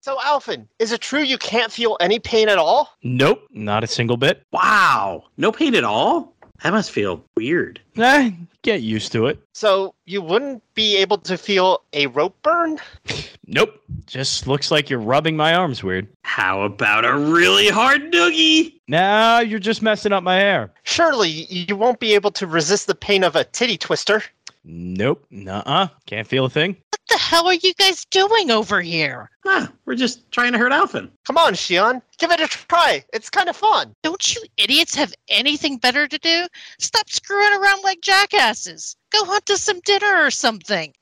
So, Alphen, is it true you can't feel any pain at all? Nope, not a single bit. Wow. No pain at all? That must feel weird. Eh, get used to it. So, you wouldn't be able to feel a rope burn? Nope, just looks like you're rubbing my arms weird. How about a really hard noogie? Now you're just messing up my hair. Surely you won't be able to resist the pain of a titty twister. Nope, nuh-uh, can't feel a thing. What the hell are you guys doing over here? Huh, we're just trying to hurt Alphen. Come on, Shionne, give it a try. It's kind of fun. Don't you idiots have anything better to do? Stop screwing around like jackasses. Go hunt us some dinner or something.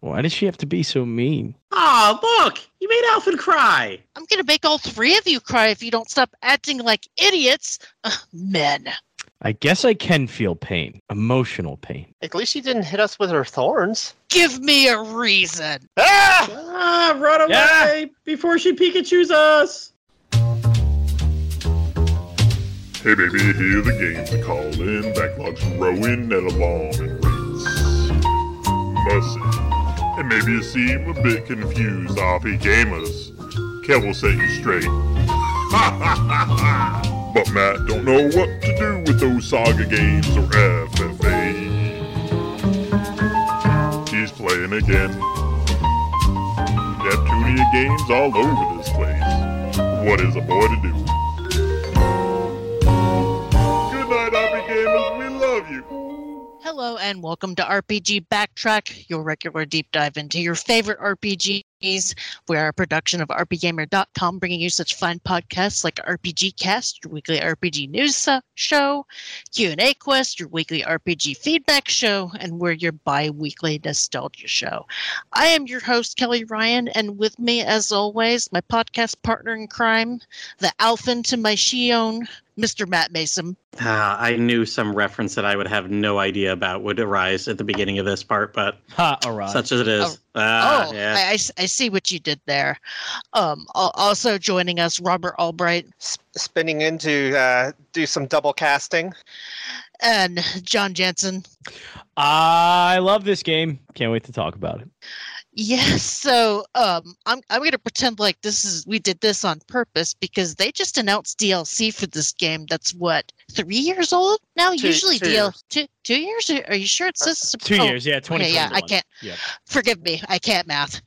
Why does she have to be so mean? Oh, look! You made Alphen cry. I'm gonna make all three of you cry if you don't stop acting like idiots. Ugh, men. I guess I can feel pain, emotional pain. At least she didn't hit us with her thorns. Give me a reason. Ah! Ah, run away Yeah. before she Pikachu's us. Hey baby, here the games are calling. Backlogs rowing at a long race. Must and maybe you seem a bit confused, RP gamers. Kev will set you straight. Ha ha ha ha! But Matt don't know what to do with those saga games or FFA. He's playing again. Neptunia games all over this place. What is a boy to do? Good night, RP gamers. We love you. Hello and welcome to RPG Backtrack, your regular deep dive into your favorite RPGs. We are a production of RPGamer.com, bringing you such fine podcasts like RPG Cast, your weekly RPG news show, Q&A Quest, your weekly RPG feedback show, and we're your bi-weekly nostalgia show. I am your host, Kelly Ryan, and with me, as always, my podcast partner in crime, the Alphen to my Shionne, Mr. Matt Mason. Ah, I knew some reference that I would have no idea about would arise at the beginning of this part, but Ha, alright. such as it is. Oh. Ah, oh, yeah. I, I s- I see what you did there. Um, also joining us, Robert Albright S- spinning in to uh, do some double casting. and Jon Jensen. I love this game. Can't wait to talk about it. Yes, so um, I'm I'm gonna pretend like this is we did this on purpose because they just announced DLC for this game. That's what three years old now. Two- Usually two DL years. two two years. Are you sure it says Two oh, years, yeah, Okay, yeah, I can't. Yep. Forgive me, I can't math.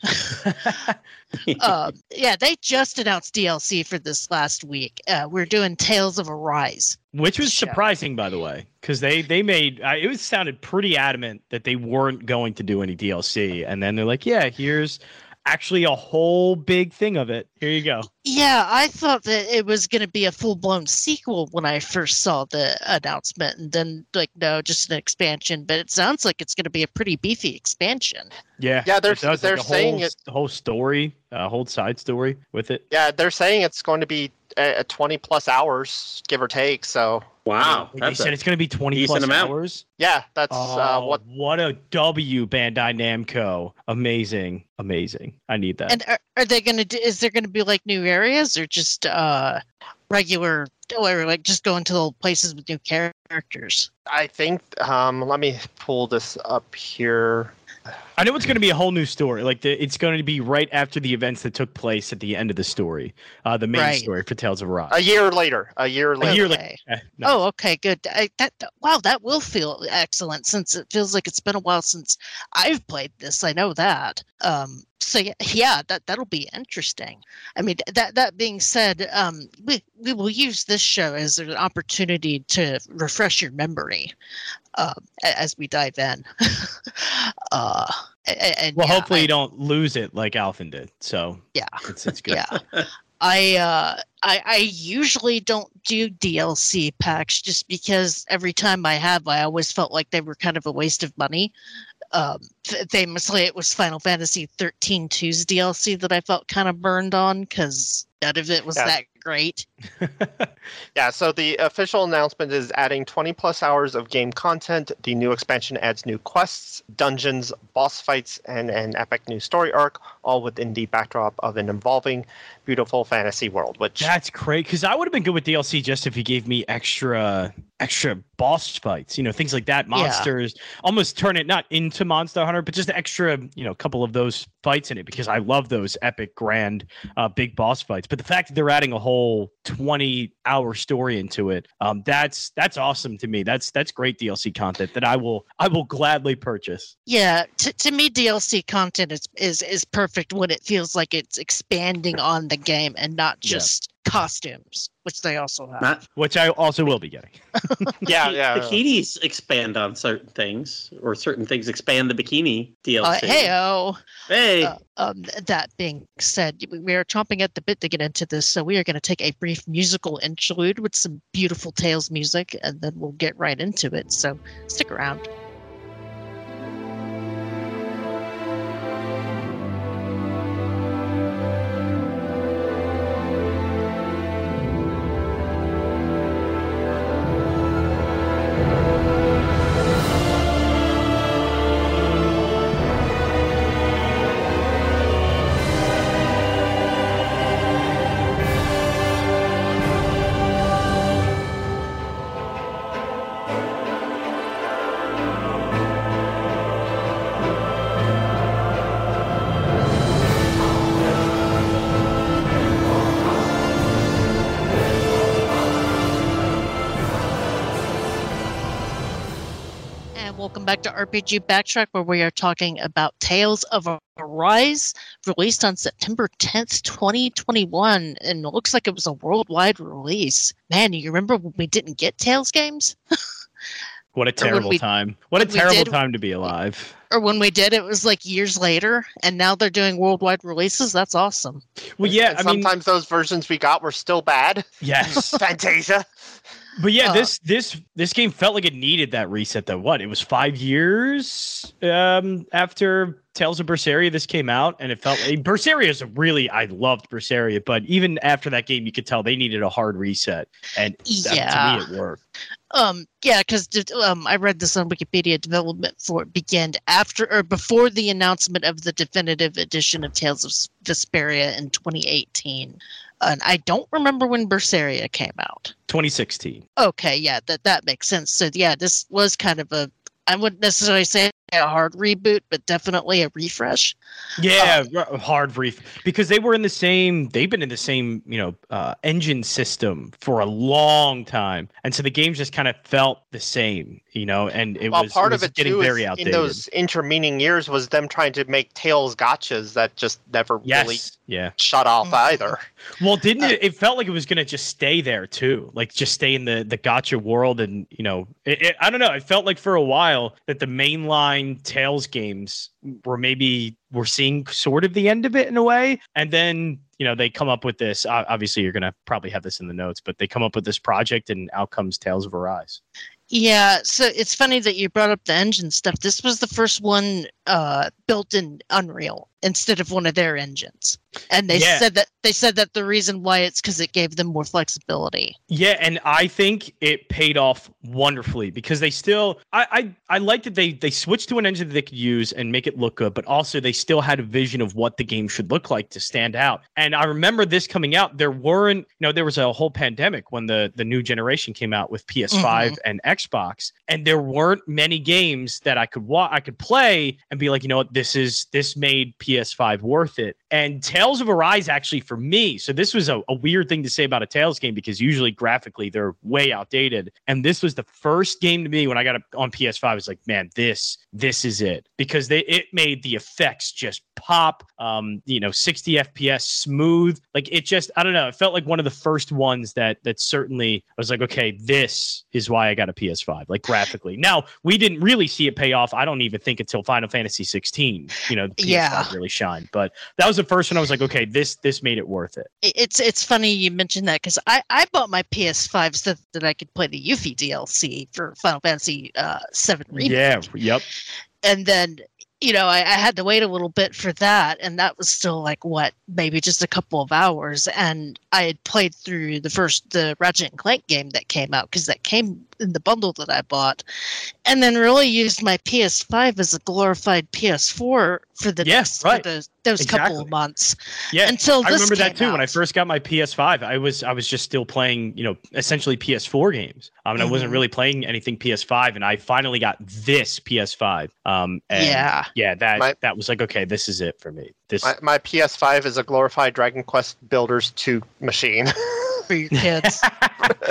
um, yeah, they just announced DLC for this last week. Uh, we're doing Tales of Arise. Which was Show. surprising, by the way, because they they made uh, it was sounded pretty adamant that they weren't going to do any DLC, and then they're like, "Yeah, here's actually a whole big thing of it. Here you go." Yeah, I thought that it was going to be a full blown sequel when I first saw the announcement, and then like no, just an expansion. But it sounds like it's going to be a pretty beefy expansion. Yeah, Yeah, they're- it does, they're like, a saying whole, it- s- whole story, a whole side story with it. Yeah, they're saying it's going to be uh, 20 plus hours, give or take. So, wow. They said it's going to be twenty plus amount. hours. yeah, that's Oh, uh, what. what a W, Bandai Namco! Amazing, amazing. I need that. And are, are they going to? do Is there going to be like new areas or just uh regular, like just going to old places with new characters? I think. Um, let me pull this up here. I know it's going to be a whole new story. Like the, it's going to be right after the events that took place at the end of the story, uh, the main Right. story for Tales of Arise. A year later. A year later. A year Okay. Eh, no. Oh, okay, good. I, that that- wow, that will feel excellent since it feels like it's been a while since I've played this. I know that. Um, so yeah, yeah, that that'll be interesting. I mean, that that being said, um, we we will use this show as an opportunity to refresh your memory, a- as we dive in. uh, and well, yeah, hopefully I- you don't lose it like Alphen did. So Yeah. it's it's good. yeah. I uh I I usually don't do DLC packs just because every time I have I always felt like they were kind of a waste of money. Um famously it was Final Fantasy 13 2's DLC that I felt kind of burned on cuz none of it was Yeah. that great. Yeah, so the official announcement is adding 20 plus hours of game content. The new expansion adds new quests, dungeons, boss fights, and an epic new story arc, all within the backdrop of an evolving, beautiful fantasy world. Which, That's great because I would have been good with DLC DLC just if you gave me extra extra boss fights, you know, things like that, monsters, almost turn it not into Monster Hunter, but just extra, you know, a couple of those fights in it because I love those epic, grand, uh, big boss fights. But the fact that they're adding a whole 20 hour story into it, um, that's that's awesome to me. That's that's great DLC content that I will I will gladly purchase. Yeah, to, to me, DLC content is, is is perfect when it feels like it's expanding on the game and not just costumes, which they also have. Not Which I also will be getting. Yeah, Biki- yeah. Bikinis expand on certain things, or certain things expand the bikini DLC. Uh, hey, oh. hey, Uh, um, that being said, we- we are chomping at the bit to get into this, so we are going to take a brief musical interlude with some beautiful Tales music, and then we'll get right into it. So stick around. Welcome back to RPG Backtrack, where we are talking about Tales of Arise, released on September 10th, 2021. And it looks like it was a worldwide release. Man, you remember when we didn't get Tales games? What a terrible we- time. What a terrible did- time to be alive. Or when we did, it was like years later, and now they're doing worldwide releases? That's awesome. Well, yeah, And I mean, sometimes those versions we got were still bad. yes. Fantasia. But yeah, Uh, this this this game felt like it needed that reset. Though what? It was five years um, after Tales of Berseria. This came out, and it felt like Berseria is really I loved Berseria, but even after that game, you could tell they needed a hard reset, and that, Yeah. to me it worked. Um, yeah, because um, I read this on Wikipedia. Development for it began after or before the announcement of the definitive edition of Tales of Vesperia in 2018. And I don't remember when Berseria came out. 2016. Okay, yeah, that that makes sense. So yeah, this was kind of a I wouldn't necessarily say a hard reboot, but definitely a refresh. Yeah, r- hard brief because they were in the same. They've been in the same, you know, uh, engine system for a long time, and so the games just kind of felt the same, you know. And it well, was part it of was it getting too very is outdated. in those intervening years was them trying to make Tales gachas that just never yes, really yeah. shut off Mhm. either. Well, didn't Uh, it? It felt like it was gonna just stay there too, like just stay in the the gacha world, and you know, it, it, I don't know. It felt like for a while that the mainline Tales games where maybe we're seeing sort of the end of it in a way, and then you know they come up with this. Obviously, you're gonna probably have this in the notes, but they come up with this project, and out comes Tales of Arise. Yeah, so it's funny that you brought up the engine stuff. This was the first one uh, built in Unreal instead of one of their engines, and they Yeah. said that they said that the reason why it's because it gave them more flexibility. Yeah, and I think it paid off wonderfully because they still I I, I like that they they switched to an engine that they could use and make it look good, but also they still had a vision of what the game should look like to stand out. And I remember this coming out, there weren't, you know, there was a whole pandemic when the the new generation came out with PS5 mm-hmm. and Xbox, and there weren't many games that I could watch I could play and be like, you know what, this is this made PS5 worth it. And Tales of Arise actually for me, so this was a, a weird thing to say about a Tales game because usually graphically they're way outdated. And this was the first game to me when I got it on PS5. I was like, man, this this is it because they it made the effects just pop. Um, you know, 60 FPS, smooth. Like it just I don't know. It felt like one of the first ones that that certainly I was like, okay, this is why I got a PS5. Like graphically. Now we didn't really see it pay off. I don't even think until Final Fantasy 16. You know, the PS5 Yeah. Really shined. But that was the first one I was like, okay, this this made it worth it. It- It's it's funny you mentioned that because I, I bought my PS5 so that I could play the Yuffie DLC for Final Fantasy uh, Seven Remake. Yeah. Yep. and then you know I, I had to wait a little bit for that and that was still like what maybe just a couple of hours and i had played through the first the ratchet and clank game that came out because that came in the bundle that I bought, and then really used my PS5 as a glorified PS4 for the Yeah, next right. for those, those couple of months Yeah, until I remember that came too. When I first got my PS5, I was I was just still playing, you know, essentially PS4 games. Um, and I wasn't Mhm. really playing anything PS5. And I finally got this PS5. Um, and yeah. yeah, that My- that was like, okay, this is it for me. This My, my PS5 is a glorified Dragon Quest Builders 2 machine. for your kids.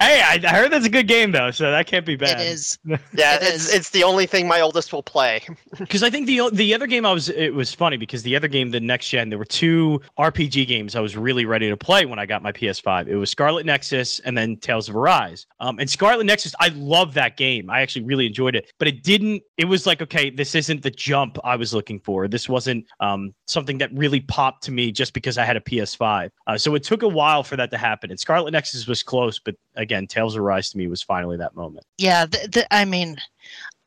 hey, I, I heard that's a good game though, so that can't be bad. is. yeah, It it's is. it's the only thing my oldest will play. Because I think the the other game I was it was funny because the other game, the next gen, there were two RPG games I was really ready to play when I got my PS5. It was Scarlet Nexus and then Tales of Arise. Um, and Scarlet Nexus, I love that game. I actually really enjoyed it, but it didn't. It was like, okay, this isn't the jump I was looking for. This wasn't um something that really popped to me just because I had a PS5. Uh, so it took a while for that to happen. And Scarlet Nexus was close, but again, Tales of Arise to me was finally that moment. Yeah, th th I mean,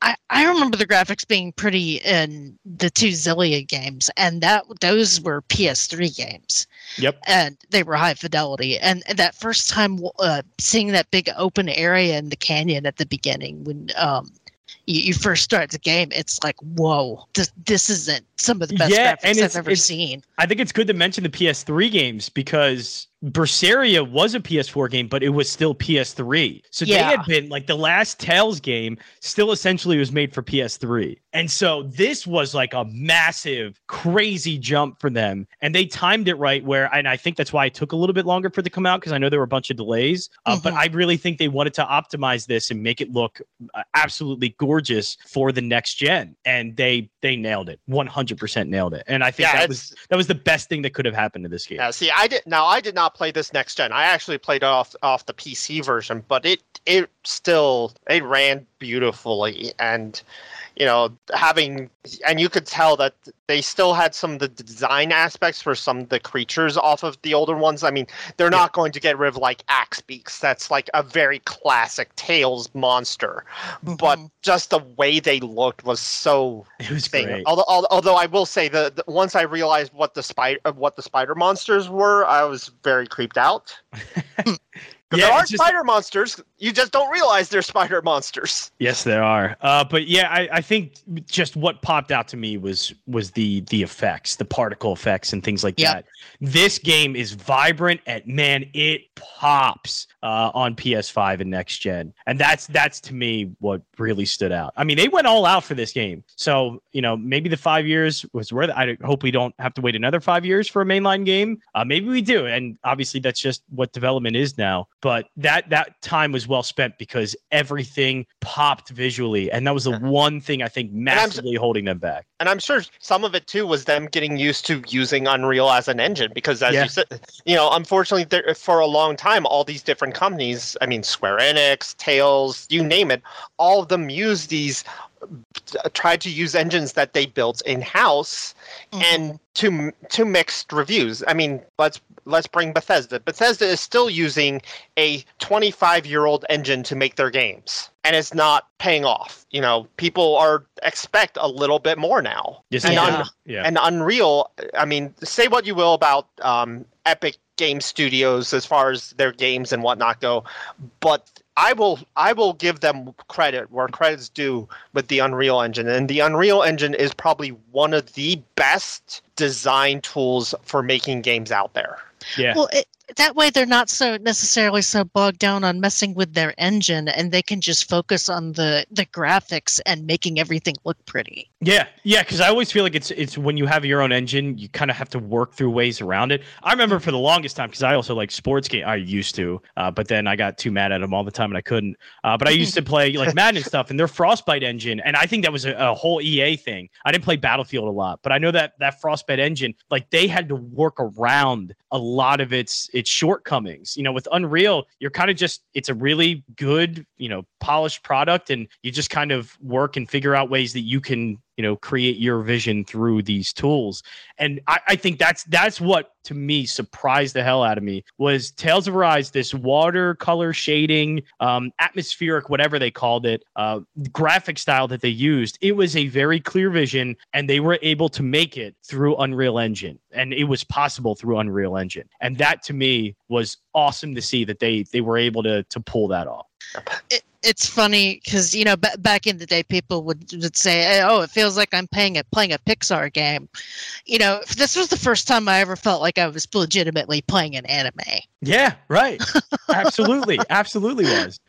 I, I remember the graphics being pretty in the two Xillia games, and that those were PS3 games, Yep. and they were high fidelity. And, and that first time uh, seeing that big open area in the canyon at the beginning when um you, you first start the game, it's like, whoa, this this isn't some of the best Yeah, graphics I've ever seen. I think it's good to mention the PS3 games because Berseria was a PS4 game, but it was still PS3. So they had been like the last Tales game still essentially was made for PS3. And so this was like a massive, crazy jump for them. And they timed it right where, and I think that's why it took a little bit longer for it to come out because I know there were a bunch of delays. Uh, But Mhm. I really think they wanted to optimize this and make it look uh, absolutely gorgeous for the next gen. And they they nailed it. 100% nailed it. And I think yeah, that was that was the best thing that could have happened to this game. yeah. See, I did now. I did not play this next gen. I actually played off off the PC version, but it it still it ran beautifully, and you know having and you could tell that they still had some of the design aspects for some of the creatures off of the older ones. I mean, they're not going to get rid of like axe beaks. That's like a very classic Tales monster, but Mhm. just the way they looked was so It was thing. great. Although, although I will say the, the once I realized what the spider what the spider monsters were, I was very creeped out. 'Cause Yeah, there are just- spider monsters. You just don't realize they're spider monsters. Yes, there are. Uh, but yeah, I, I think just what popped out to me was was the the effects, the particle effects, and things like Yep. that. This game is vibrant, and man, it pops uh, on PS5 and next gen, and that's that's to me what really stood out. I mean, they went all out for this game, so you know maybe the five years was worth. it. I hope we don't have to wait another five years for a mainline game. Uh, maybe we do, and obviously that's just what development is now. But that that time was well spent because everything popped visually, and that was the mm-hmm. one thing I think massively holding them back. And I'm sure some of it too was them getting used to using Unreal as an engine because, as Yeah. you said, you know, unfortunately, there, for a long time, all these different companies, I mean, Square Enix, Tales, you name it, all of them use these, tried to use engines that they built in house Mhm. and to to mixed reviews. I mean, let's let's bring Bethesda. Bethesda is still using a 25 year old engine to make their games, and it's not paying off. You know, people are expect a little bit more now. Yes, and, Yeah. Un- yeah. and Unreal. I mean, say what you will about um, Epic Game Studios as far as their games and whatnot go, but I will I will give them credit where credit's due with the Unreal Engine, and the Unreal Engine is probably one of the best design tools for making games out there. yeah. Well, it, that way they're not so necessarily so bogged down on messing with their engine, and they can just focus on the the graphics and making everything look pretty. Yeah, yeah, because I always feel like it's it's when you have your own engine, you kind of have to work through ways around it. I remember for the longest time because I also like sports game. I used to, uh, but then I got too mad at them all the time and I couldn't. Uh, but I used to play like Madden and stuff, and their Frostbite engine, and I think that was a, a whole EA thing. I didn't play Battlefield a lot, but I know that that Frostbite engine, like they had to work around a lot of its its shortcomings. You know, with Unreal, you're kind of just it's a really good, you know, polished product, and you just kind of work and figure out ways that you can you know create your vision through these tools and I, I think that's that's what to me surprised the hell out of me was Tales of Arise, this watercolor shading, um, atmospheric, whatever they called it, uh, graphic style that they used. It was a very clear vision, and they were able to make it through Unreal Engine, and it was possible through Unreal Engine, and that to me was awesome to see that they they were able to to pull that off. It, it's funny because you know b- back in the day people would, would say eh, oh it feels like i'm playing a playing a pixar game you know this was the first time i ever felt like i was legitimately playing an anime Yeah, right. absolutely, absolutely was.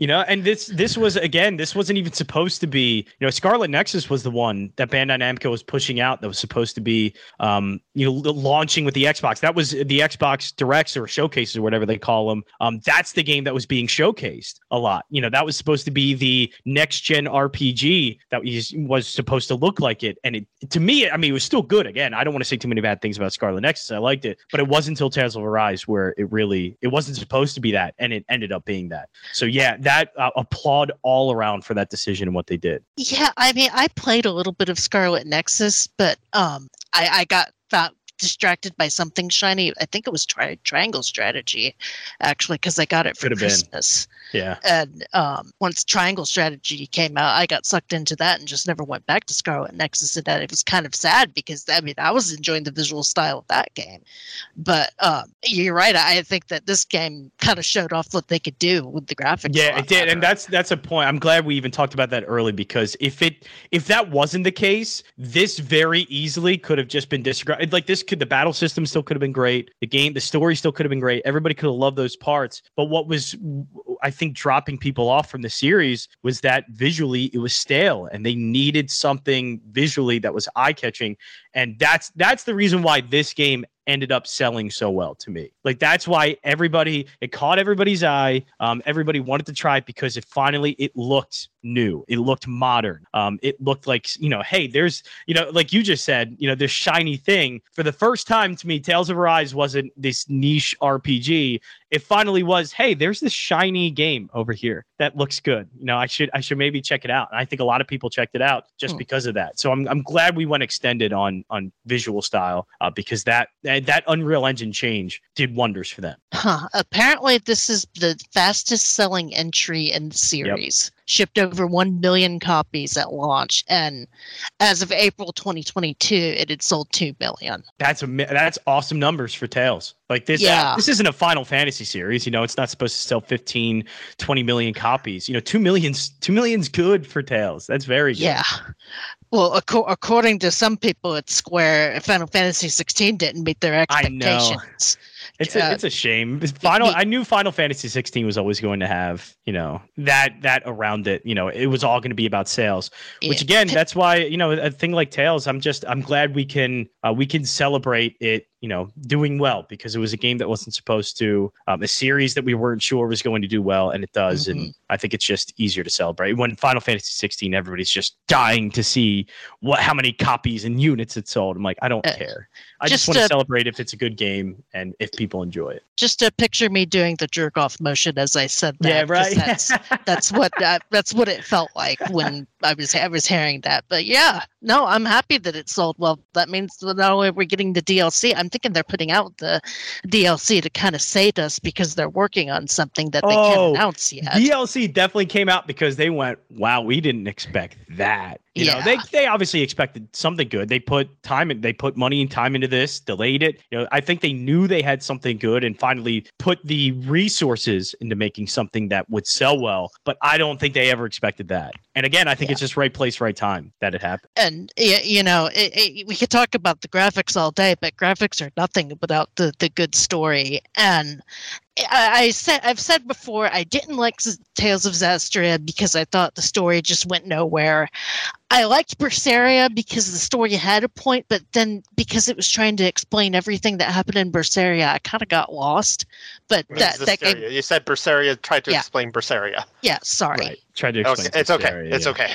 You know, and this this was again, this wasn't even supposed to be. You know, Scarlet Nexus was the one that Bandai Namco was pushing out that was supposed to be, um, you know, launching with the Xbox. That was the Xbox Directs or showcases or whatever they call them. Um, that's the game that was being showcased a lot. You know, that was supposed to be the next gen RPG that was was supposed to look like it. And it to me, I mean, it was still good. Again, I don't want to say too many bad things about Scarlet Nexus. I liked it, but it wasn't until Tales of Arise where it really it wasn't supposed to be that, and it ended up being that. So yeah, that uh, applaud all around for that decision and what they did. yeah i mean i played a little bit of scarlet nexus but um i i got found distracted by something shiny i think it was tri- triangle strategy actually because i got it for Could have been. Yeah. and um, once Triangle Strategy came out, I got sucked into that and just never went back to Scarlet Nexus. And that it was kind of sad because I mean I was enjoying the visual style of that game, but um, you're right. I think that this game kind of showed off what they could do with the graphics. Yeah, it did, and that's that's a point. I'm glad we even talked about that early because if it if that wasn't the case, this very easily could have just been disregarded. Like this could the battle system still could have been great. The game, the story still could have been great. Everybody could have loved those parts. But what was I think dropping people off from the series was that visually it was stale and they needed something visually that was eye catching. And that's that's the reason why this game ended up selling so well to me. Like that's why everybody it caught everybody's eye. Um, everybody wanted to try it because it finally it looked new. It looked modern. Um, it looked like you know, hey, there's you know, like you just said, you know, this shiny thing. For the first time to me, Tales of Arise wasn't this niche RPG. It finally was. Hey, there's this shiny game over here that looks good. You know, I should I should maybe check it out. And I think a lot of people checked it out just Hmm. because of that. So I'm I'm glad we went extended on on visual style uh, because that that that Unreal Engine change did wonders for them. Huh. Apparently, this is the fastest selling entry in the series. Shipped over 1 million copies at launch. And as of April 2022, it had sold 2 million. That's a that's awesome numbers for Tales. Like this Yeah. this isn't a Final Fantasy series, you know, it's not supposed to sell 15 20 million copies. You know, 2 millions 2 million's good for Tales. That's very good. Yeah. Well, acco- according to some people at Square, Final Fantasy 16 didn't meet their I know. expectations. It's Uh, a, it's a shame. Final I knew Final Fantasy 16 was always going to have, you know, that that around it, you know, it was all going to be about sales. Which again, that's why, you know, a thing like Tales, I'm just I'm glad we can uh, we can celebrate it, you know, doing well because it was a game that wasn't supposed to um, a series that we weren't sure was going to do well and it does Mm-hmm. and I think it's just easier to celebrate. When Final Fantasy 16 everybody's just dying to see what how many copies and units it sold. I'm like, I don't Uh, care. I just, just want to celebrate if it's a good game and if people enjoy it. Just to picture me doing the jerk off motion as I said that. Yeah, right. That's, that's what that, that's what it felt like when I was I was hearing that. But yeah, no, I'm happy that it sold well. That means not only we're getting the DLC, I'm thinking they're putting out the DLC to kind of save us because they're working on something that they Oh, can't announce yet. DLC definitely came out because they went, "Wow, we didn't expect that." You know, they they obviously expected something good. They put time and they put money and time into this, delayed it. You know, I think they knew they had something good and finally put the resources into making something that would sell well. But I don't think they ever expected that. And again, I think Yeah. it's just right place, right time that it happened. and you know it, it, we could talk about the graphics all day but graphics are nothing without the, the good story and I, I said i've said before i didn't like tales of Zestiria because i thought the story just went nowhere i liked berseria because the story had a point but then because it was trying to explain everything that happened in berseria i kind of got lost but What that, is this that game? You said Berseria tried to Yeah. explain Berseria. yeah sorry Right. Tried to Okay, explain. it's okay. It's yeah. okay.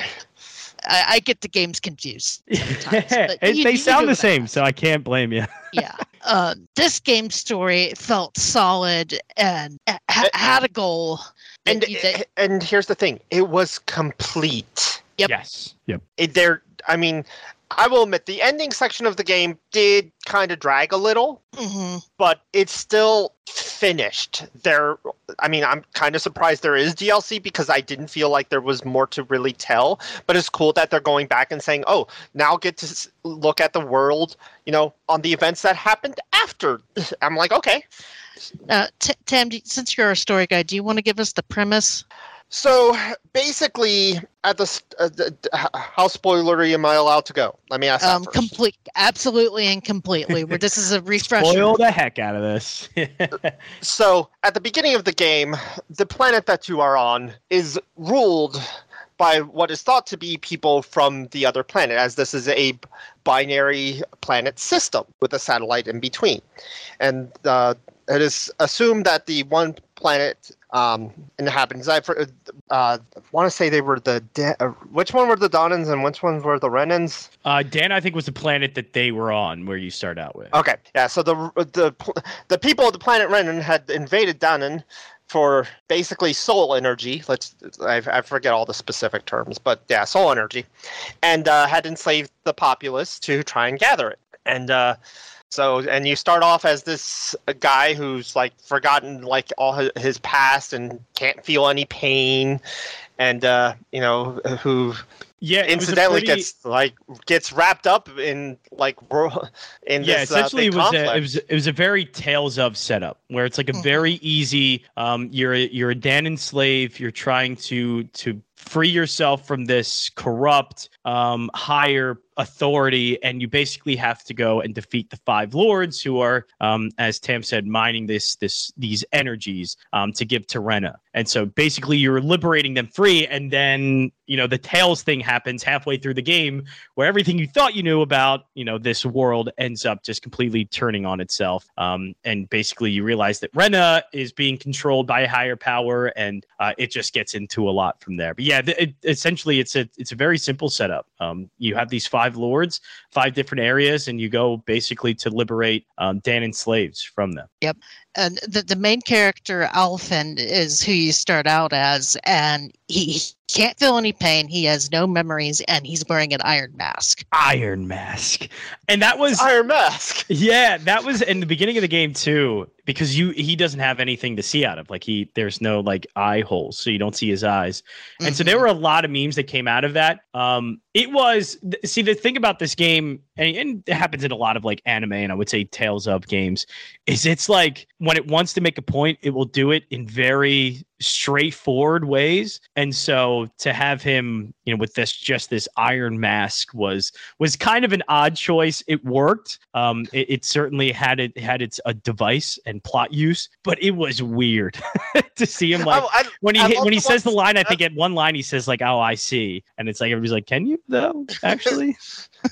I, I get the games confused sometimes, but you- they you sound the same, meant. so I can't blame you. yeah. Uh, this game story felt solid and ha- Uh, had a goal. And you- that- and here's the thing: it was complete. Yep. Yes. Yep. It, there I mean, I will admit the ending section of the game did kind of drag a little, hmm but it's still finished. There, I mean, I'm kind of surprised there is DLC because I didn't feel like there was more to really tell. But it's cool that they're going back and saying, "Oh, now get to look at the world, you know, on the events that happened after." I'm like, okay. Uh, T- Tam, since you're a story guy, do you want to give us the premise? So basically, at the, s- uh, the d- h- how spoilery am I allowed to go? Let me ask that Um, first. complete, absolutely and completely. Where this is a refresher. Spoil the heck out of this. So, at the beginning of the game, the planet that you are on is ruled by what is thought to be people from the other planet, as this is a binary planet system with a satellite in between. And uh, it is assumed that the one planet um, inhabitants, I uh, want to say they were the. Uh, which one were the Dahnans and which ones were the Renans? uh, Dan, I think was the planet that they were on, where you start out with. Okay, yeah. So the the the people of the planet Renan had invaded Danan for basically soul energy. Let's I, I forget all the specific terms, but yeah, soul energy, and uh, had enslaved the populace to try and gather it. And uh, so, and you start off as this guy who's like forgotten like all his, his past and can't feel any pain, and uh, you know who Yeah, it was a incidentally pretty- gets like gets wrapped up in like wor- in yeah, this essentially uh, it big was a, it was it was a very Tales of setup where it's like a Mhm. very easy. Um, you're a, you're a Dahnan slave. You're trying to to free yourself from this corrupt um, higher authority, and you basically have to go and defeat the five lords who are, um, as Tam said, mining this this these energies um, to give to Rena. And so basically, you're liberating them free, and then you know the Tales thing happens halfway through the game where everything you thought you knew about you know this world ends up just completely turning on itself. Um, and basically you realize that rena is being controlled by a higher power and uh, it just gets into a lot from there. But yeah it, essentially it's a it's a very simple setup. Um, you have these five lords five different areas and you go basically to liberate um, dan slaves from them and the, the main character Alphen is who you start out as and he, he can't feel any pain he has no memories and he's wearing an iron mask iron mask and that was Iron Mask. Yeah, that was in the beginning of the game too, because you he doesn't have anything to see out of. Like he there's no like eye holes, so you don't see his eyes. And so there Mhm. were a lot of memes that came out of that. Um, it was see the thing about this game, and, and it happens in a lot of like anime and I would say Tales of games, is it's like when it wants to make a point, it will do it in very straightforward ways. And so to have him, you know, with this just this iron mask was was kind of an odd choice. It worked. Um, it, it certainly had it had its a device and plot use, but it was weird to see him like Oh, I- when he hit, when he says the line. I think at one line he says like, "Oh, I see," and it's like everybody's like, "Can you though?" Actually,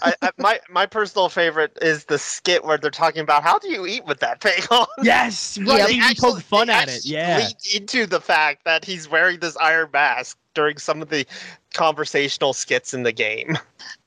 I, I, my my personal favorite is the skit where they're talking about how do you eat with that thing on. yes, Yeah, right. They He actually- poked fun they at it. Yeah, into the fact that he's wearing this iron mask during some of the conversational skits in the game.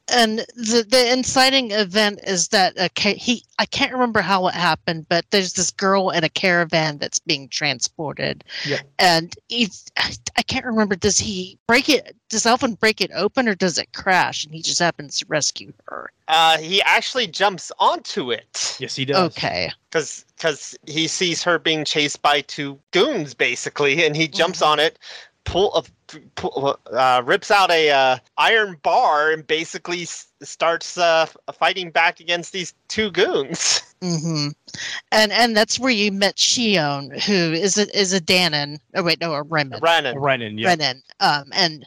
And the the inciting event is that a ca- he I can't remember how it happened, but there's this girl in a caravan that's being transported, Yeah. and he's I can't remember. Does he break it? Does Alphen break it open, or does it crash, and he just happens to rescue her? Uh, he actually jumps onto it yes, he does. Okay, because because he sees her being chased by two goons basically, and he jumps Mhm. on it, pull, uh, pull uh, rips out a uh, iron bar, and basically s- starts uh, fighting back against these two goons. Mm-hmm. and and that's where you met Shionne, who is a is a Dahnan. Oh wait, no, a Remen. Renan. Renan, yeah. Renan. Um, and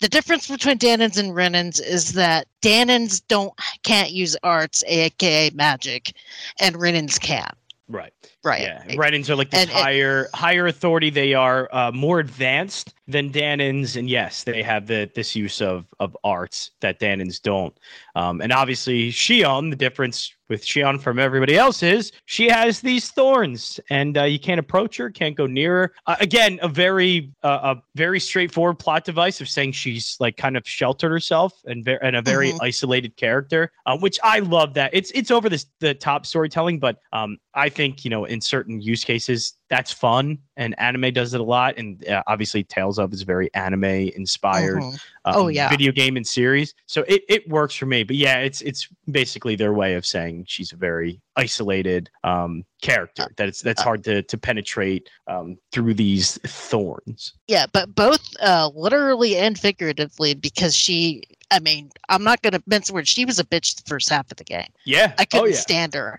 the difference between Dahnans and Renans is that Dahnans don't can't use arts, aka magic, and Renans can. Right. Right. Yeah, Renans are like this And higher higher authority. They are uh, more advanced than Dahnans, and yes, they have the this use of of arts that Dahnans don't. Um, and obviously, Shionne, the difference with Shionne from everybody else is she has these thorns, and uh, you can't approach her, can't go near her. Uh, again, a very uh, a very straightforward plot device of saying she's like kind of sheltered herself and, ver- and a very Mhm. isolated character, uh, which I love. That it's it's over this the top storytelling, but um, I think you know in certain use cases that's fun and anime does it a lot and uh, obviously tales of is very anime inspired Mhm. um, Oh, yeah. video game and series so it, it works for me but yeah it's it's basically their way of saying she's a very isolated um character that it's that's hard to to penetrate um through these thorns Yeah, but both uh, literally and figuratively because she. I mean, I'm not going to mince words. She was a bitch the first half of the game. yeah I couldn't oh yeah stand her,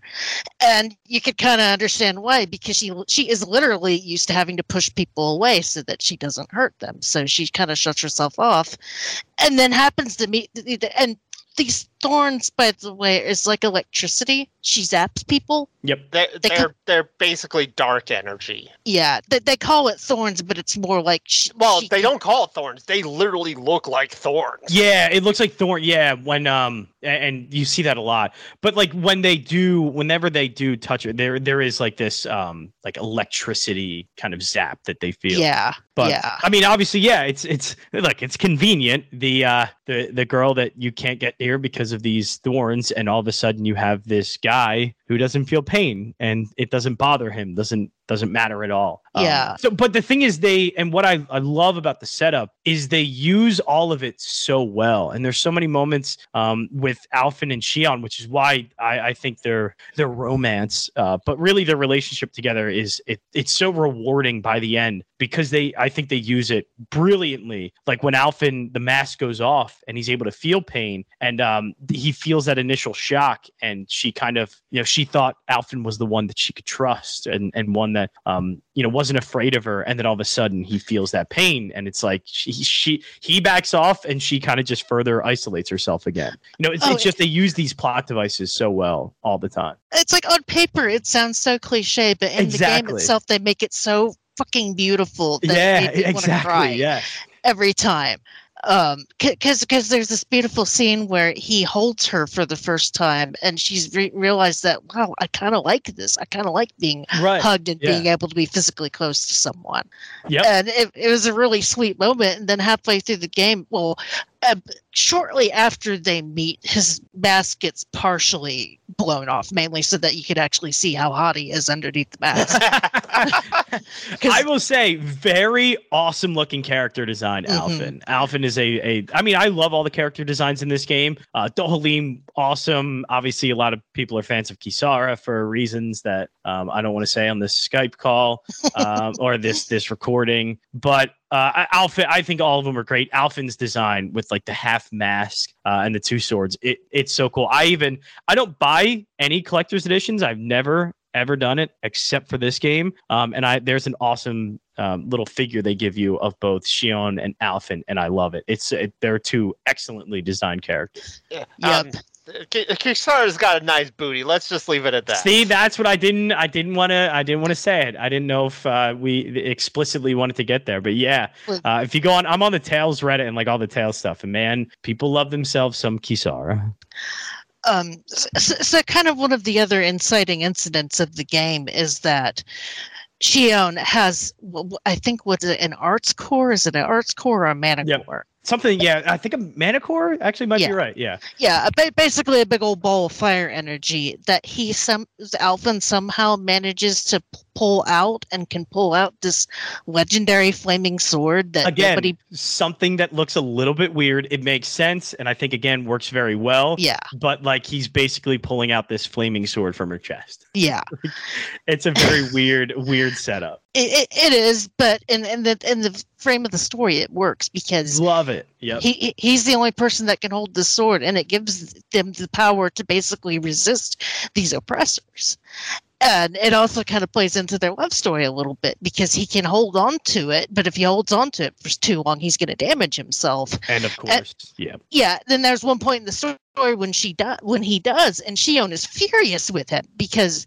and you could kind of understand why because she she is literally used to having to push people away so that she doesn't hurt them. So she kind of shuts herself off, and then happens to meet and these thorns. By the way, is like electricity. She zaps people. yep They're, They they're, they're basically dark energy. Yeah, they, they call it thorns, but it's more like she, Well, she- they don't call it thorns. They literally look like thorns. Yeah, it looks like thorn. Yeah, when um, a- and you see that a lot. But like when they do, whenever they do touch it, there there is like this um, like electricity kind of zap that they feel. Yeah, But yeah. I mean, obviously, yeah, it's it's look, it's convenient. The uh, the the girl that you can't get near because of these thorns, and all of a sudden you have this guy who doesn't feel pain, and it doesn't bother him. Doesn't doesn't matter at all. Um, Yeah. so, but the thing is, they and what I I love about the setup is they use all of it so well, and there's so many moments um with Alphen and Shionne, which is why I I think their their romance, uh, but really their relationship together is it it's so rewarding by the end because they I think they use it brilliantly. Like when Alphen the mask goes off and he's able to feel pain and um he feels that initial shock and she kind of you know she thought Alphen was the one that she could trust and and one that um you know wasn't afraid of her and then all of a sudden he feels that pain and it's like she she he backs off and she kind of just further isolates herself again. You know it's, Oh, it's just they use these plot devices so well all the time. it's like on paper it sounds so cliche, but in the game itself they make it so fucking beautiful that yeah, exactly. cry Yeah. every time. Um, because because there's this beautiful scene where he holds her for the first time, and she's re- realized that wow, I kind of like this. I kind of like being Right. hugged and yeah. being able to be physically close to someone. yeah And it, it was a really sweet moment. And then halfway through the game, well, uh, shortly after they meet, his mask gets partially blown off, mainly so that you could actually see how hot he is underneath the mask. I will say, very awesome looking character design, Mhm. Alphen. Alphen is a, a, I mean, I love all the character designs in this game. Uh, Dohalim, awesome. Obviously, a lot of people are fans of Kisara for reasons that um, I don't want to say on this Skype call um, or this this recording. But uh, Alphen, I think all of them are great. Alphen's design with like the half mask uh, and the two swords, it, it's so cool. I even, I don't buy any collector's editions. I've never ever done it except for this game. Um, and I there's an awesome um, little figure they give you of both Shionne and Alphen, and I love it. It's it, they're two excellently designed characters. Yeah. Yep. Um, K- Kisara's got a nice booty. Let's just leave it at that. See, that's what I didn't I didn't want to I didn't want to say it. I didn't know if uh, we explicitly wanted to get there, but yeah. Uh, if you go on, I'm on the Tales Reddit and like all the Tales stuff, and man, people love themselves some Kisara. Um, so, so kind of one of the other inciting incidents of the game is that Shionne has, I think, what's an arts core? Is it an arts core or a mana Yep. core? Something, yeah. I think a Manicore actually might Yeah. be right. Yeah. Yeah, ba- basically a big old ball of fire energy that he some Alphen somehow manages to pull out and can pull out this legendary flaming sword that Again, nobody. something that looks a little bit weird. It makes sense, and I think again works very well. Yeah, But like he's basically pulling out this flaming sword from her chest. yeah, It's a very weird, weird setup. It, it, it is. But in in the in the frame of the story, it works because Love it. Yep. he he- he's the only person that can hold the sword, and it gives them the power to basically resist these oppressors. And it also kind of plays into their love story a little bit because he can hold on to it, but if he holds on to it for too long, he's going to damage himself. and of course, yeah. Yeah. Then there's one point in the story when she does, when he does, and Shionne is furious with him because,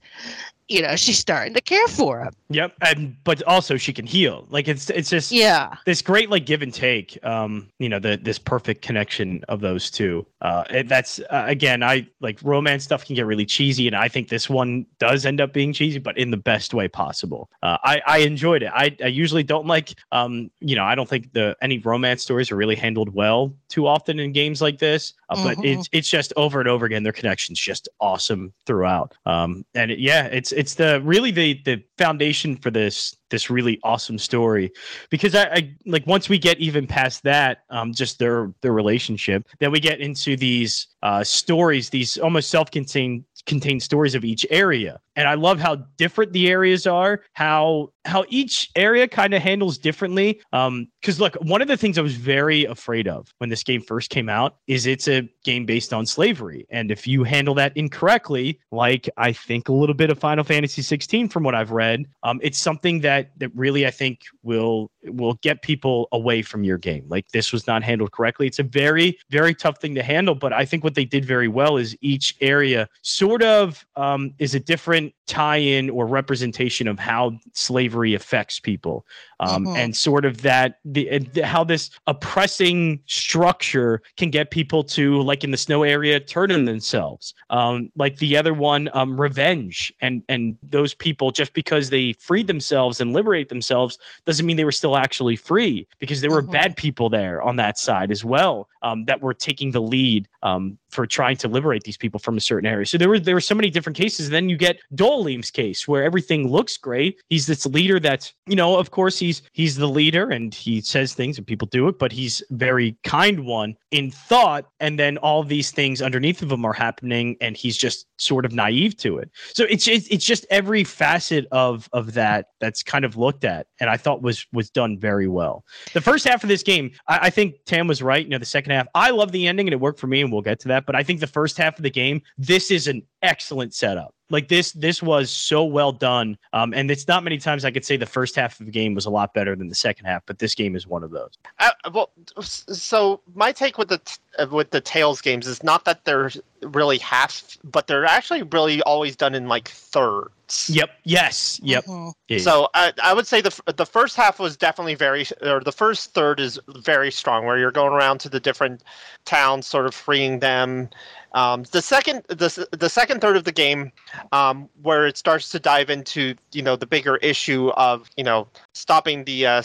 you know, she's starting to care for him. Yep. And but also she can heal. Like it's it's just Yeah. this great like give and take um you know the this perfect connection of those two uh that's uh, again i like romance stuff can get really cheesy and i think this one does end up being cheesy but in the best way possible uh i i enjoyed it i, I usually don't like um you know i don't think the any romance stories are really handled well too often in games like this uh, but Mhm. it's it's just over and over again their connection's just awesome throughout um and it, yeah it's it's the really the the foundation for this this really awesome story. Because I, I like once we get even past that um just their their relationship then we get into these uh stories these almost self-contained contained stories of each area. And i love how different the areas are how how each area kind of handles differently um because look one of the things i was very afraid of when this game first came out is it's a game based on slavery. And if you handle that incorrectly like i think a little bit of final fantasy 16 from what i've read um it's something that that really i think will will get people away from your game. Like this was not handled correctly. It's a very very tough thing to handle but i think what they did very well is each area sort of um, is a different tie-in or representation of how slavery affects people um, Mhm. and sort of that the, the how this oppressing structure can get people to like in the snow area turn on themselves um, like the other one um, revenge and and those people just because they freed themselves and liberate themselves doesn't mean they were still actually free because there were Mhm. bad people there on that side as well um, that were taking the lead um, for trying to liberate these people from a certain area. So there were there were so many different cases. And then you get Dohalim's case where everything looks great. He's this leader that's you know of course he's he's the leader and he says things and people do it, but he's very kind one in thought. And then all these things underneath of him are happening, and he's just sort of naive to it. So it's it's, it's just every facet of of that that's kind of looked at, and I thought was was done very well. The first half of this game, I, I think Tam was right. You know, the second half, I love the ending and it worked for me, and we'll get to that. But I think the first half of the game, this is an excellent setup. Like this, this was so well done. Um, and it's not many times I could say the first half of the game was a lot better than the second half, but this game is one of those. Uh, well, so my take with the t- uh, with the Tales games is not that they're really half, but they're actually really always done in like thirds. Yep. Yes. Yep. Mhm. Yeah. So I, I would say the the first half was definitely very, or the first third is very strong, where you're going around to the different towns, sort of freeing them. Um, the second the the second third of the game, um, where it starts to dive into you know the bigger issue of you know stopping the uh,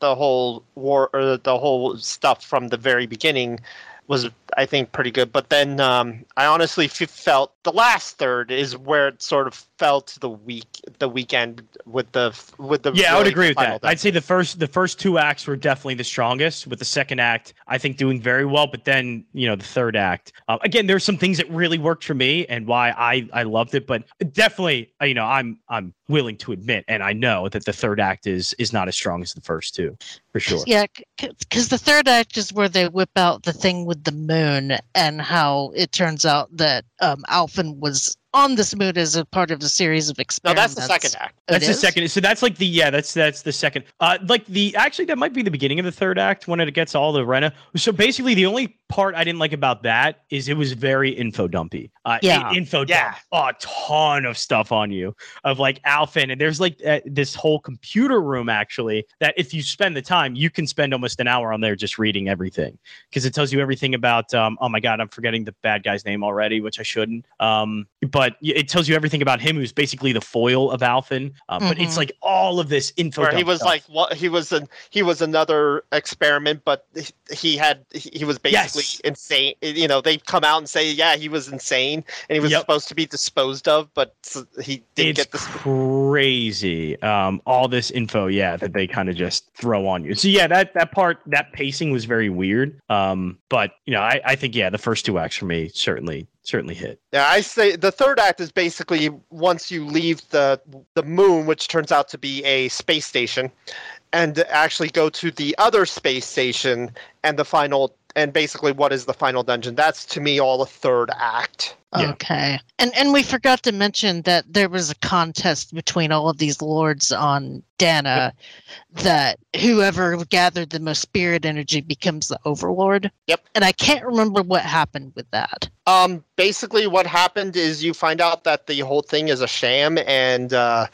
the whole war or the whole stuff from the very beginning was I think pretty good. But then um, I honestly f- felt the last third is where it sort of fell to the week the weekend with the with the yeah, I would agree with final that. I'd say the first the first two acts were definitely the strongest. With the second act, I think doing very well. But then you know the third act, uh, again, there's some things that really worked for me and why I I loved it. But definitely, uh, you know, I'm I'm willing to admit, and I know that the third act is is not as strong as the first two, for sure. Yeah, because the third act is where they whip out the thing with the moon and how it turns out that um, Alphen was on this moon as a part of a series of experiments. no, that's the second act. Oh, it That's the is? second. So that's like the yeah. That's that's the second. Uh, like the actually that might be the beginning of the third act when it gets all the Rena. So basically, the only part I didn't like about that is it was very info dumpy. Uh, Yeah. info Yeah. dump. A ton of stuff on you of like Alphen, and there's like uh, this whole computer room actually that if you spend the time, you can spend almost an hour on there just reading everything because it tells you everything about. Um, oh my god, I'm forgetting the bad guy's name already, which I shouldn't. Um, but y- it tells you everything about him, who's basically the foil of Alphen. Uh, But it's Mhm. like all of this info. Where he was stuff. like, what he was an he was another experiment, but he- he had he he was basically Yes. insane. You know, they come out and say, yeah, he was insane, and he was Yep. supposed to be disposed of, but he didn't it's get this. crazy. Um, all this info, yeah, that they kind of just throw on you. So yeah, that that part, that pacing was very weird. Um, but you know, I, I think yeah, the first two acts for me certainly certainly hit. Yeah, I say the third act is basically once you leave the the moon, which turns out to be a space station, and actually go to the other space station and the final and basically what is the final dungeon. That's to me all the third act. Yeah. Okay. And and we forgot to mention that there was a contest between all of these lords on Dahna that whoever gathered the most spirit energy becomes the overlord. Yep. And I can't remember what happened with that. Um, basically, what happened is you find out that the whole thing is a sham, and uh,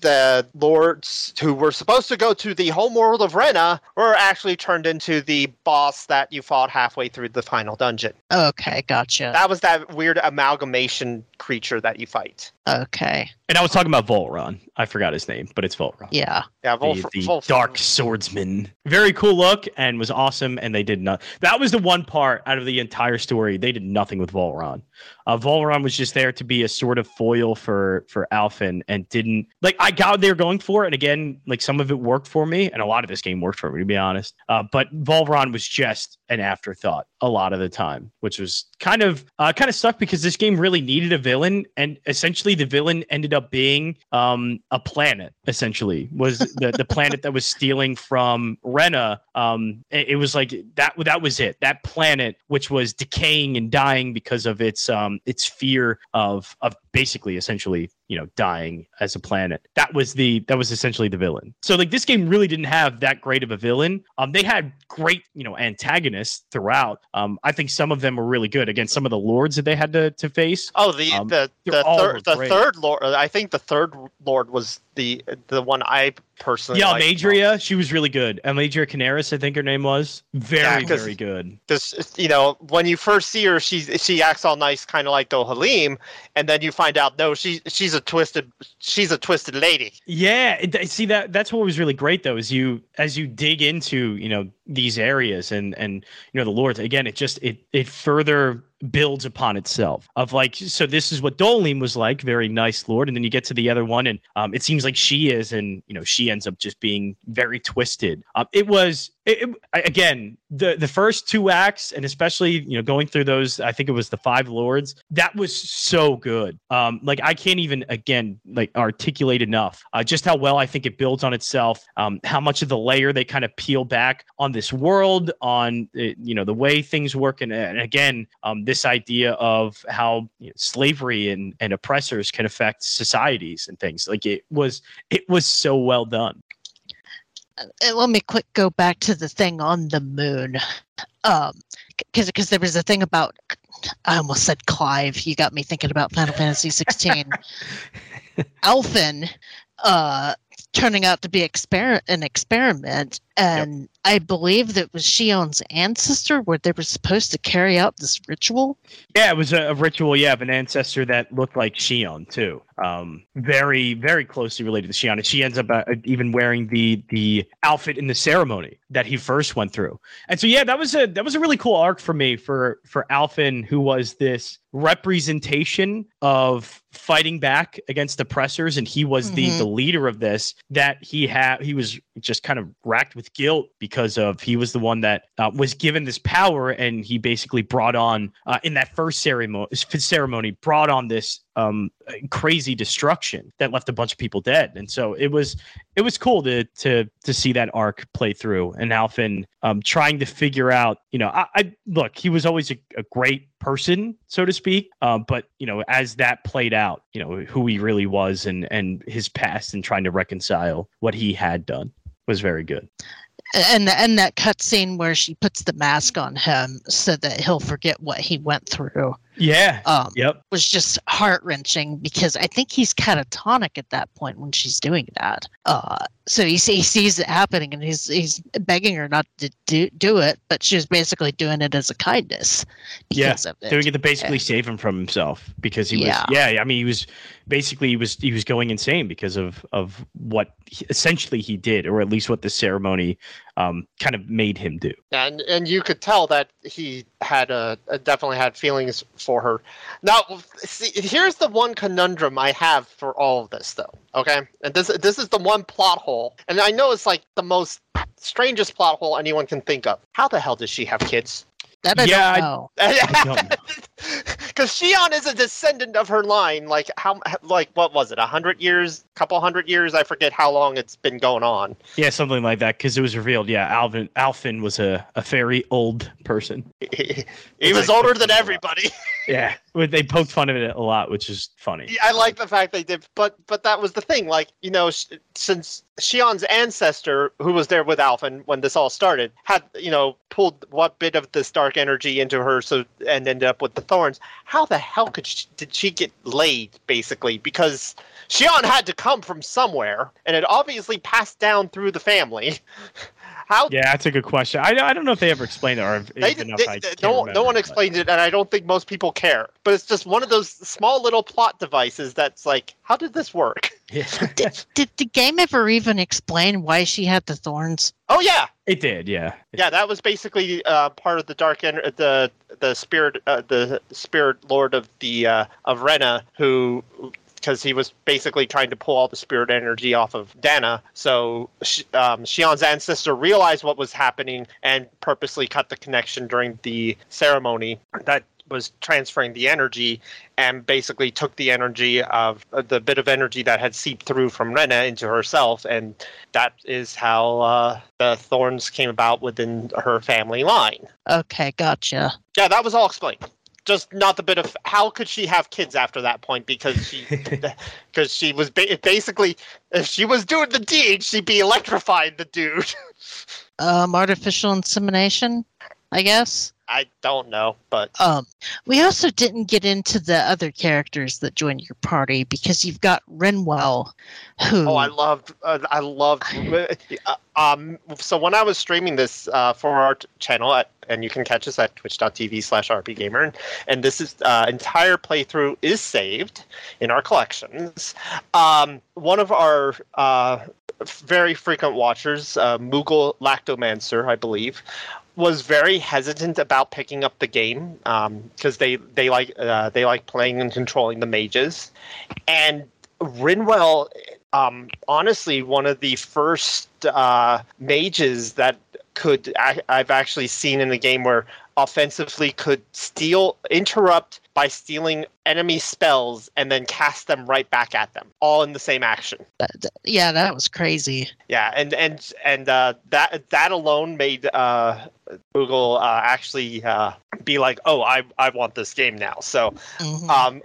the lords who were supposed to go to the homeworld of Rena were actually turned into the boss that you fought halfway through the final dungeon. Okay, gotcha. That was that weird amalgamation creature that you fight. Okay, And I was talking about Vholran. I forgot his name, but it's Vholran. yeah. Yeah, The, the Wolf- dark swordsman. Very cool look and was awesome. And they did not. That was the one part out of the entire story. They did nothing with Vholran. Uh, Vholran was just there to be a sort of foil for for Alphen and didn't like. I got they were going for, and again, like some of it worked for me, and a lot of this game worked for me to be honest. Uh, but Vholran was just an afterthought a lot of the time, which was kind of uh, kind of sucked because this game really needed a villain, and essentially the villain ended up being um, a planet. Essentially, was the the planet that was stealing from Rena. Um, it, it was like that. That was it. That planet, which was decaying and dying because of its um, its fear of of basically essentially you know dying as a planet. That was the that was essentially the villain. So like this game really didn't have that great of a villain. Um they had great you know antagonists throughout. Um i think some of them were really good against some of the lords that they had to to face. Oh, the Um, the the all third the third lord. I think the third lord was the the one I personally. yeah Almeidrea, she was really good Almeidrea Kanaris i think her name was very Yeah, very good because you know when you first see her, she she acts all nice, kind of like Dohalim, and then you find out no, she she's a twisted she's a twisted lady. Yeah, see that that's what was really great though is you as you dig into you know these areas and and you know the lords again it just it it further builds upon itself of like so this is what Dohalim was like very nice lord and then you get to the other one and um it seems like she is and you know she ends up just being very twisted. Um it was it, it- again the the first two acts and especially you know going through those I think it was the five lords that was so good. Um like I can't even again like articulate enough uh, just how well I think it builds on itself um how much of the layer they kind of peel back on this world on uh, you know the way things work and, and again um this idea of how you know, slavery and and oppressors can affect societies and things. Like it was it was so well done let me quick go back to the thing on the moon. Um because because there was a thing about i almost said clive. You got me thinking about final fantasy 16 alphen uh turning out to be exper- an experiment and i believe that was Shionne's ancestor where they were supposed to carry out this ritual Yeah, it was a, a ritual. Yeah, of an ancestor that looked like Shionne too. Um, very, very closely related to Shionne, and she ends up uh, even wearing the the outfit in the ceremony that he first went through. And so, yeah, that was a that was a really cool arc for me for for Alphen, who was this representation of fighting back against oppressors, and he was the Mhm. the leader of this. That he had he was just kind of racked with guilt because of he was the one that uh, was given this power, and he basically brought on uh, in that first ceremony ceremony brought on this um crazy destruction that left a bunch of people dead. And so it was it was cool to to to see that arc play through and Alphen um trying to figure out you know I, I look he was always a, a great person so to speak um but you know as that played out you know who he really was and and his past and trying to reconcile what he had done was very good and and that cutscene where she puts the mask on him so that he'll forget what he went through yeah um yep was just heart wrenching because I think he's catatonic at that point when she's doing that. Uh, so he, he sees it happening and he's he's begging her not to do, do it, but she was basically doing it as a kindness Yeah, because of it. doing it to basically save him from himself because he was Yeah. yeah i mean he was basically he was he was going insane because of of what he- essentially he did or at least what the ceremony um kind of made him do and and you could tell that he had a, definitely had feelings for her. Now, see, here's the one conundrum I have for all of this, though. Okay, and this this is the one plot hole, and I know it's like the most strangest plot hole anyone can think of. How the hell does she have kids? that I Yeah, I- don't know. don't know. Because Shionne is a descendant of her line. Like how? Like what was it? A hundred years? Couple hundred years? I forget how long it's been going on. yeah something like that because it was revealed yeah alvin Alphen was a, a very old person he was older than everybody. yeah they poked fun of it a lot, which is funny. Yeah, I like the fact they did, but but that was the thing. Like you know, sh- since Shionne's ancestor, who was there with Alphen when this all started, had you know pulled what bit of this dark energy into her, so and ended up with the thorns. How the hell could she, did she get laid? Basically, because Shionne had to come from somewhere, and it obviously passed down through the family. How Yeah, that's a good question. I, I don't know if they ever explained it or if, they, even they, if they- can't no, no remember, one but- explained it, and I don't think most people care. But it's just one of those small little plot devices that's like, how did this work? Yeah. Did, did the game ever even explain why she had the thorns? Oh yeah, it did, yeah. yeah. That was basically uh, part of the dark en- the the spirit uh, the spirit lord of the uh, of Rena who. Because he was basically trying to pull all the spirit energy off of Dahna, so um, Shionne's ancestor realized what was happening and purposely cut the connection during the ceremony that was transferring the energy and basically took the energy of uh, the bit of energy that had seeped through from Rena into herself, and that is how uh, the thorns came about within her family line. Okay, gotcha. Yeah, that was all explained. Just not the bit of how could she have kids after that point because she because she was ba- basically if she was doing the deed she'd be electrifying the dude. Um, artificial insemination, I guess. I don't know, but Um, we also didn't get into the other characters that joined your party because you've got Rinwell, who Oh, I loved, uh, I loved. Uh, um, so when I was streaming this uh, for our channel, at, and you can catch us at twitch.tv/slash rpgamer, and, and this is uh, entire playthrough is saved in our collections. Um, one of our uh, very frequent watchers, uh, Moogle Lactomancer, I believe, was very hesitant about picking up the game because they they like uh, they like playing and controlling the mages, and Rinwell, um, honestly, one of the first uh, mages that could I, I've actually seen in the game where offensively could steal interrupt by stealing enemy spells and then cast them right back at them all in the same action yeah, that was crazy. yeah and and and uh, that that alone made uh, Moogle uh, actually uh, be like oh i i want this game now so Mhm. um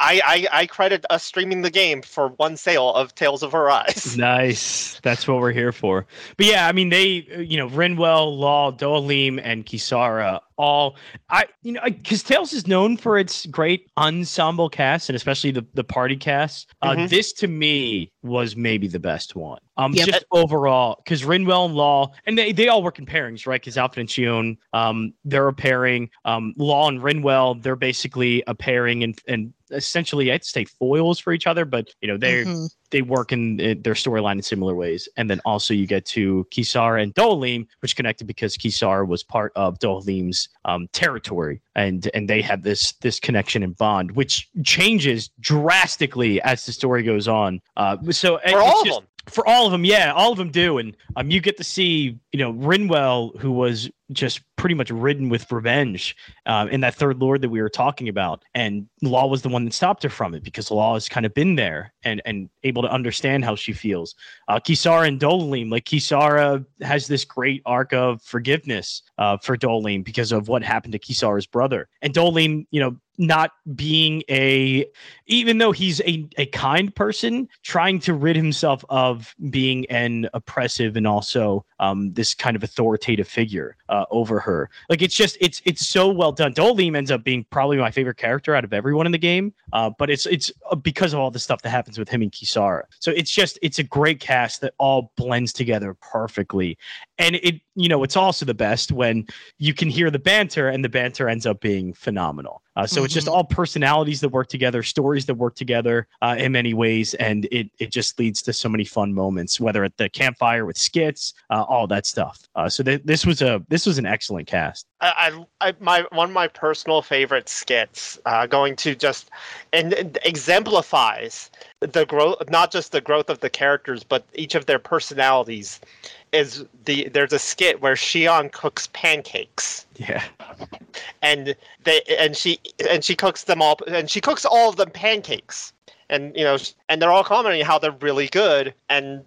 I, I i credit us streaming the game for one sale of tales of arise Nice. That's what we're here for. But yeah, I mean, they, uh, you know, Rinwell, Law, Dohalim, and Kisara all, I, you know, because Tales is known for its great ensemble cast and especially the, the party cast. Uh, Mhm. This to me was maybe the best one. Um, Yep. just overall, because Rinwell and Law, and they, they all work in pairings, right? Because Alfred and Shionne, um, they're a pairing. Um, Law and Rinwell, they're basically a pairing and and essentially I'd say foils for each other, but you know they're Mhm. they work in uh, their storyline in similar ways. And then also you get to Kisar and Dohalim, which connected because Kisar was part of Dohalim's um, territory, and and they had this this connection and bond, which changes drastically as the story goes on. Uh, so for all of them. for all of them, yeah, all of them do, and um, you get to see, you know, Rinwell, who was just pretty much ridden with revenge uh, in that third lord that we were talking about, and Law was the one that stopped her from it because Law has kind of been there and and able to understand how she feels. Uh, Kisara and Dohalim, like Kisara has this great arc of forgiveness uh, for Dohalim because of what happened to Kisara's brother, and Dohalim, you know, not being a even though he's a, a kind person trying to rid himself of being an oppressive and also um, this kind of authoritative figure uh, over her. Like it's just it's it's so well done. Dohalim ends up being probably my favorite character out of everyone in the game uh, but it's it's uh, because of all the stuff that happens with him and kisara. So it's just it's a great cast that all blends together perfectly and it you know it's also the best when you can hear the banter and the banter ends up being phenomenal uh, so it's just Mhm. all personalities that work together, stories that work together uh, in many ways, and it it just leads to so many fun moments, whether at the campfire with skits, uh, all that stuff. Uh, so th- this was a this was an excellent cast. I, I, I my one of my personal favorite skits, uh, going to just and, and exemplifies the growth, not just the growth of the characters, but each of their personalities. Is the there's a skit where Shionne cooks pancakes. Yeah, and they and she and she cooks them all and she cooks all of them pancakes. And you know, and they're all commenting how they're really good, and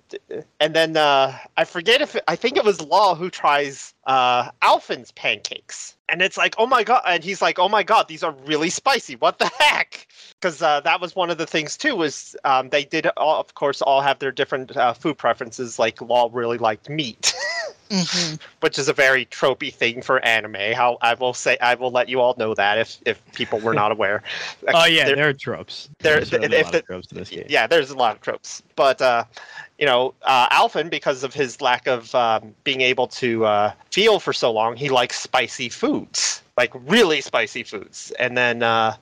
and then uh, I forget if I think it was Law who tries uh, Alphen's pancakes, and it's like, oh my god, and he's like, oh my god, these are really spicy. What the heck? Because uh, that was one of the things too. Was um, they did, all, of course, all have their different uh, food preferences. Like Law really liked meat. hmm which is a very tropey thing for anime. How I will say, I will let you all know that if if people were not aware. Oh yeah, There- there are tropes. there- There's a if lot the- of tropes to this game. yeah, there's a lot of tropes, but uh, you know, uh, Alphen, because of his lack of um, being able to uh, feel for so long, he likes spicy foods, like really spicy foods, and then uh,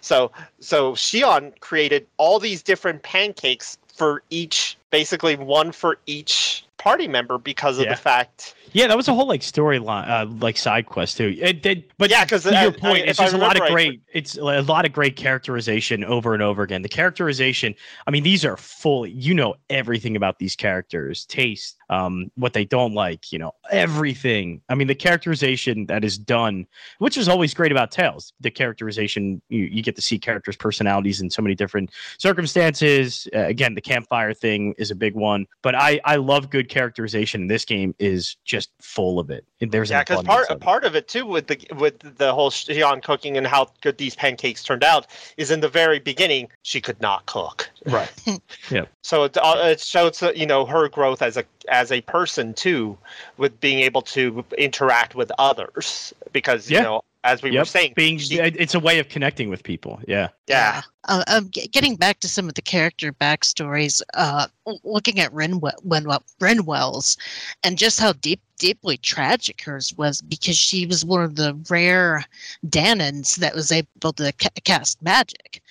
so so Shionne created all these different pancakes for each, basically one for each party member because of Yeah. the fact Yeah, that was a whole like storyline, uh, like side quest too. It did, but Yeah, 'cause, to uh, your I- point, if it's just a lot of right- great. It's a lot of great characterization over and over again. The characterization, I mean, these are fully. You know everything about these characters, taste, um, what they don't like. You know everything. I mean, the characterization that is done, which is always great about Tales. The characterization, you, you get to see characters' personalities in so many different circumstances. Uh, again, the campfire thing is a big one, but I I love good characterization. and This game is just full of it. There's Yeah, because part of it. part of it too with the with the whole Shionne cooking and how good these pancakes turned out is in the very beginning she could not cook. right. yeah. So it uh, it shows uh, you know her growth as a as a person too, with being able to interact with others because you Yeah. know as we were saying Being she- it's a way of connecting with people. Yeah. yeah Uh, um, getting back to some of the character backstories, uh, looking at Renwe- Renwe- Rinwell's and just how deep, deeply tragic hers was because she was one of the rare Dahnans that was able to ca- cast magic.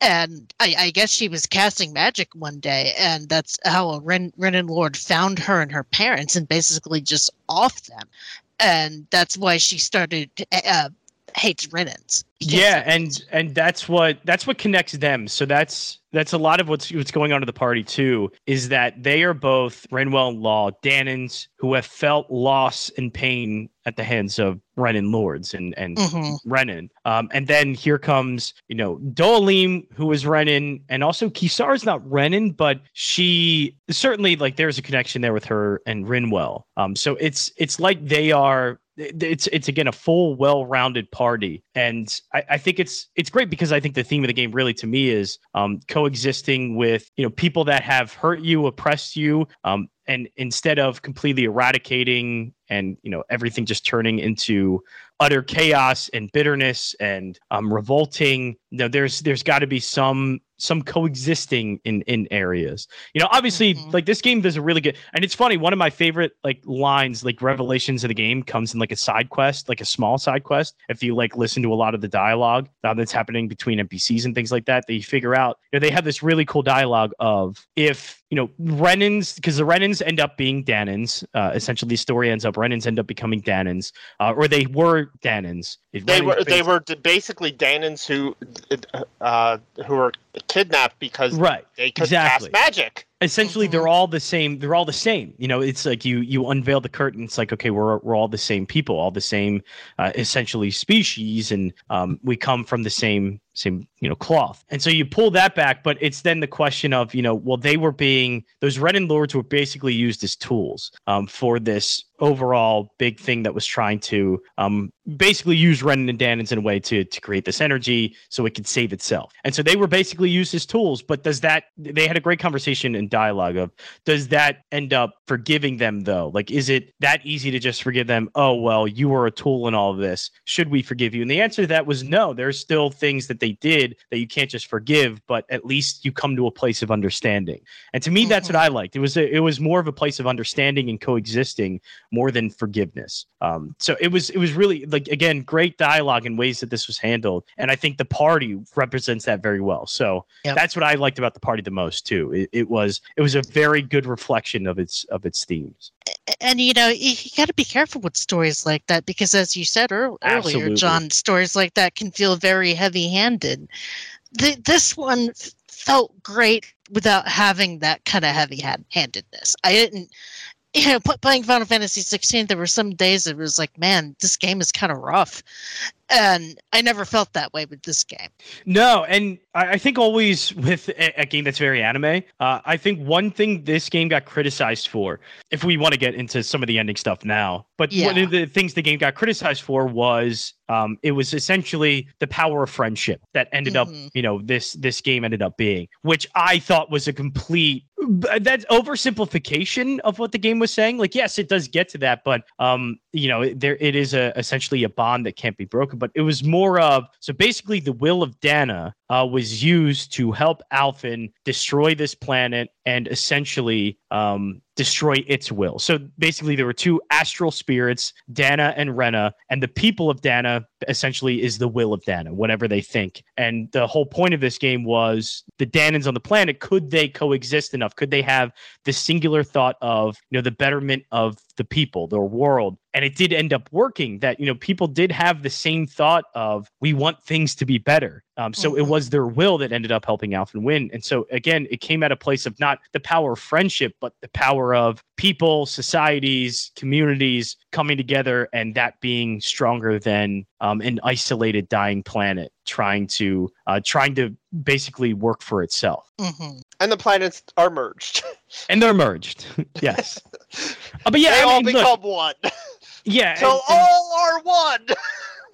And I, I guess she was casting magic one day, and that's how a Ren, Renan Lord found her and her parents and basically just off them. And that's why she started uh, hates Renans. yeah and and that's what that's what connects them so that's that's a lot of what's what's going on to the party too is that they are both Rinwell and law Dahnans who have felt loss and pain at the hands of renan lords and and Mhm. renan um and then here comes you know Dohalim who is renan and also Kisar is not renan but she certainly like there's a connection there with her and Rinwell um so it's it's like they are it's it's again a full well-rounded party. And I, I think it's it's great because i think the theme of the game really to me is um coexisting with you know people that have hurt you oppressed you um and instead of completely eradicating and you know everything just turning into utter chaos and bitterness and um revolting you know there's there's got to be some some coexisting in in areas. You know obviously Mhm. like this game does a really good and it's funny one of my favorite like lines like revelations of the game comes in like a side quest like a small side quest. If you like listen to a lot of the dialogue uh, that's happening between npcs and things like that they figure out you know, they have this really cool dialogue of if you know renans because the renans end up being Dahnans uh, essentially the story ends up renans end up becoming Dahnans uh, or they were Dahnans If they Renans were they were basically Dahnans who uh who were kidnapped because right they could exactly. cast magic essentially they're all the same they're all the same. You know it's like you you unveil the curtain it's like okay we're, we're all the same people all the same uh, essentially species and um, we come from the same same you know cloth. And so you pull that back but it's then the question of you know well they were being those renan lords were basically used as tools um, for this overall big thing that was trying to um, basically use renan and Dahnans in a way to to create this energy so it could save itself. And so they were basically used as tools but does that they had a great conversation and dialogue of does that end up forgiving them though? Like is it that easy to just forgive them? Oh well you were a tool in all of this. Should we forgive you? And the answer to that was no. There's still things that they did that you can't just forgive but at least you come to a place of understanding. And to me that's what i liked. It was a, it was more of a place of understanding and coexisting more than forgiveness. Um so it was it was really like again great dialogue in ways that this was handled and i think the party represents that very well. So Yep. that's what i liked about the party the most too. It, it was it was a very good reflection of its of its themes. And you know you, you got to be careful with stories like that because as you said ear- earlier Absolutely. Jon stories like that can feel very heavy handed Th- this one felt great without having that kind of heavy handedness i didn't you know, playing Final Fantasy 16, there were some days it was like, man, this game is kind of rough, and I never felt that way with this game. No, and I, I think always with a, a game that's very anime, uh, I think one thing this game got criticized for, if we want to get into some of the ending stuff now, but one of the things the game got criticized for was um, it was essentially the power of friendship that ended up, Mhm. you know, this this game ended up being, which I thought was a complete that's oversimplification of what the game was saying. Like, yes, it does get to that, but um, you know, there it is a essentially a bond that can't be broken. But it was more of so basically the will of Dahna uh, was used to help Alphen destroy this planet and essentially um, destroy its will. So basically, there were two astral spirits, Dahna and Rena, and the people of Dahna essentially is the will of Dahna, whatever they think. And the whole point of this game was the Dahnans on the planet could they coexist enough? Could they have the singular thought of you know the betterment of the people, their world? And it did end up working. That you know people did have the same thought of we want things to be better. Um, so it Mhm. was their will that ended up helping Alphen win. And so again, it came at a place of not the power of friendship, but the power of people, societies, communities coming together, and that being stronger than um, an isolated, dying planet trying to uh, trying to basically work for itself. hmm And the planets are merged. And they're merged. yes. Uh, but yeah, they I all mean, look, become one. yeah. so and- all are one.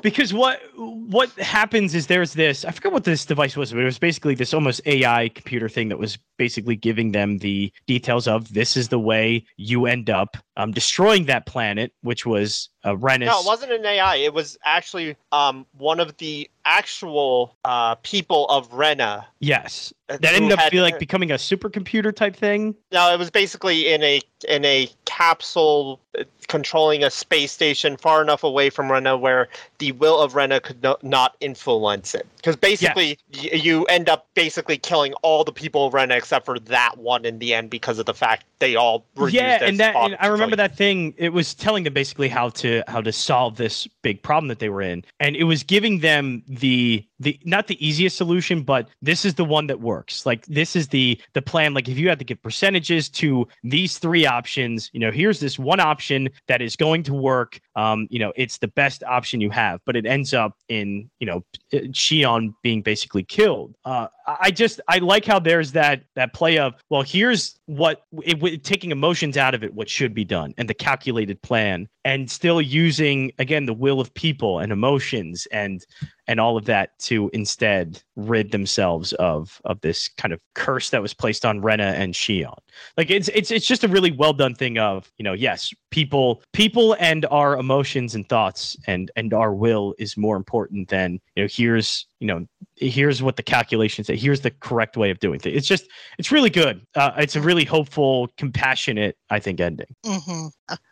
because what what happens is there's this I forget what this device was, but it was basically this almost AI computer thing that was basically giving them the details of this is the way you end up um, destroying that planet, which was uh, Renus. No, it wasn't an AI. It was actually um, one of the actual uh, people of Rena. yes, uh, that ended up had- be like becoming a supercomputer type thing. No, it was basically in a in a capsule uh, controlling a space station far enough away from Rena where the will of Rena could no, not influence it. Because basically, y- you end up basically killing all the people of Rena except for that one in the end because of the fact they all were yeah and that and i remember civilians. that thing? It was telling them basically how to how to solve this big problem that they were in. And it was giving them the the not the easiest solution but this is the one that works. Like this is the the plan. Like if you had to give percentages to these three options you know here's this one option that is going to work. Um you know it's the best option you have. But it ends up in you know Shionne being basically killed. Uh, I just I like how there's that that play of well here's what it, it, taking emotions out of it what should be done and the calculated plan and still using again the will of people and emotions and and all of that to instead rid themselves of of this kind of curse that was placed on Rena and Shionne. Like it's it's it's just a really well done thing of you know yes people people and our emotions and thoughts and and our will is more important than you know here's you know here's what the calculations say here's the correct way of doing things. It's just it's really good. Uh, it's a really hopeful compassionate i think ending. Hmm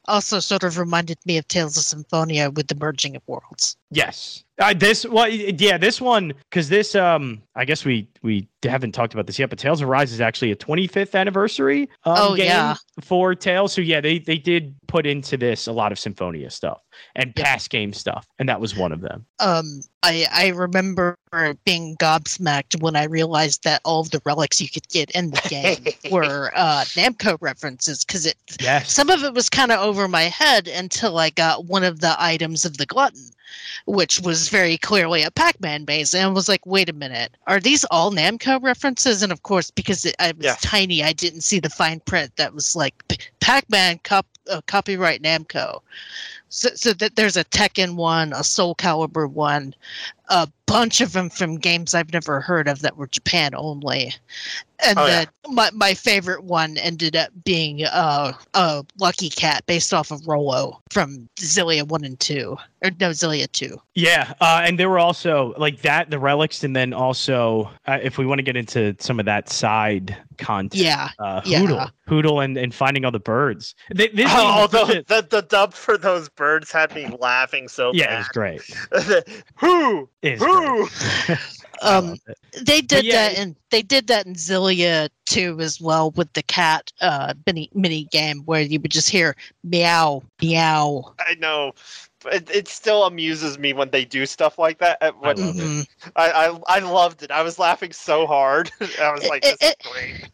Also, sort of reminded me of Tales of Symphonia with the merging of worlds. yes uh, this well yeah this one because this um i guess we we haven't talked about this yet but tales of rise is actually a 25th anniversary um, Oh, game yeah. for tales so yeah they they did put into this a lot of symphonia stuff and Yep. past game stuff and that was one of them Um, I I remember being gobsmacked when I realized that all of the relics you could get in the game were uh, Namco references because it yes some of it was kind of over my head until I got one of the items of the glutton, which was very clearly a Pac-Man base, and I was like, "Wait a minute, are these all Namco references?" And of course, because it, I was Yeah. tiny, I didn't see the fine print that was like Pac-Man cop, uh, copyright Namco. So, so that there's a Tekken one, a Soul Calibur one, a bunch of them from games I've never heard of that were Japan only. And Oh, yeah. my, my favorite one ended up being uh, a Lucky Cat based off of Rollo from Xillia 1 and 2. Or no, Xillia 2. Yeah, uh, and there were also like that, the relics, and then also uh, if we want to get into some of that side content, Yeah. uh, yeah. Hootle, Hootle, and, and finding all the birds. Th- This Oh, game was the, the the dub for those birds had me laughing so yeah, it was great. bad. Who? It was Who? Great. Um. They did yeah, that and they did that in Xillia too as well with the cat uh mini mini game where you would just hear meow meow. I know. it, it still amuses me when they do stuff like that. When, love it. Mhm. I, I I loved it. I was laughing so hard. I was like, It- this it- is great.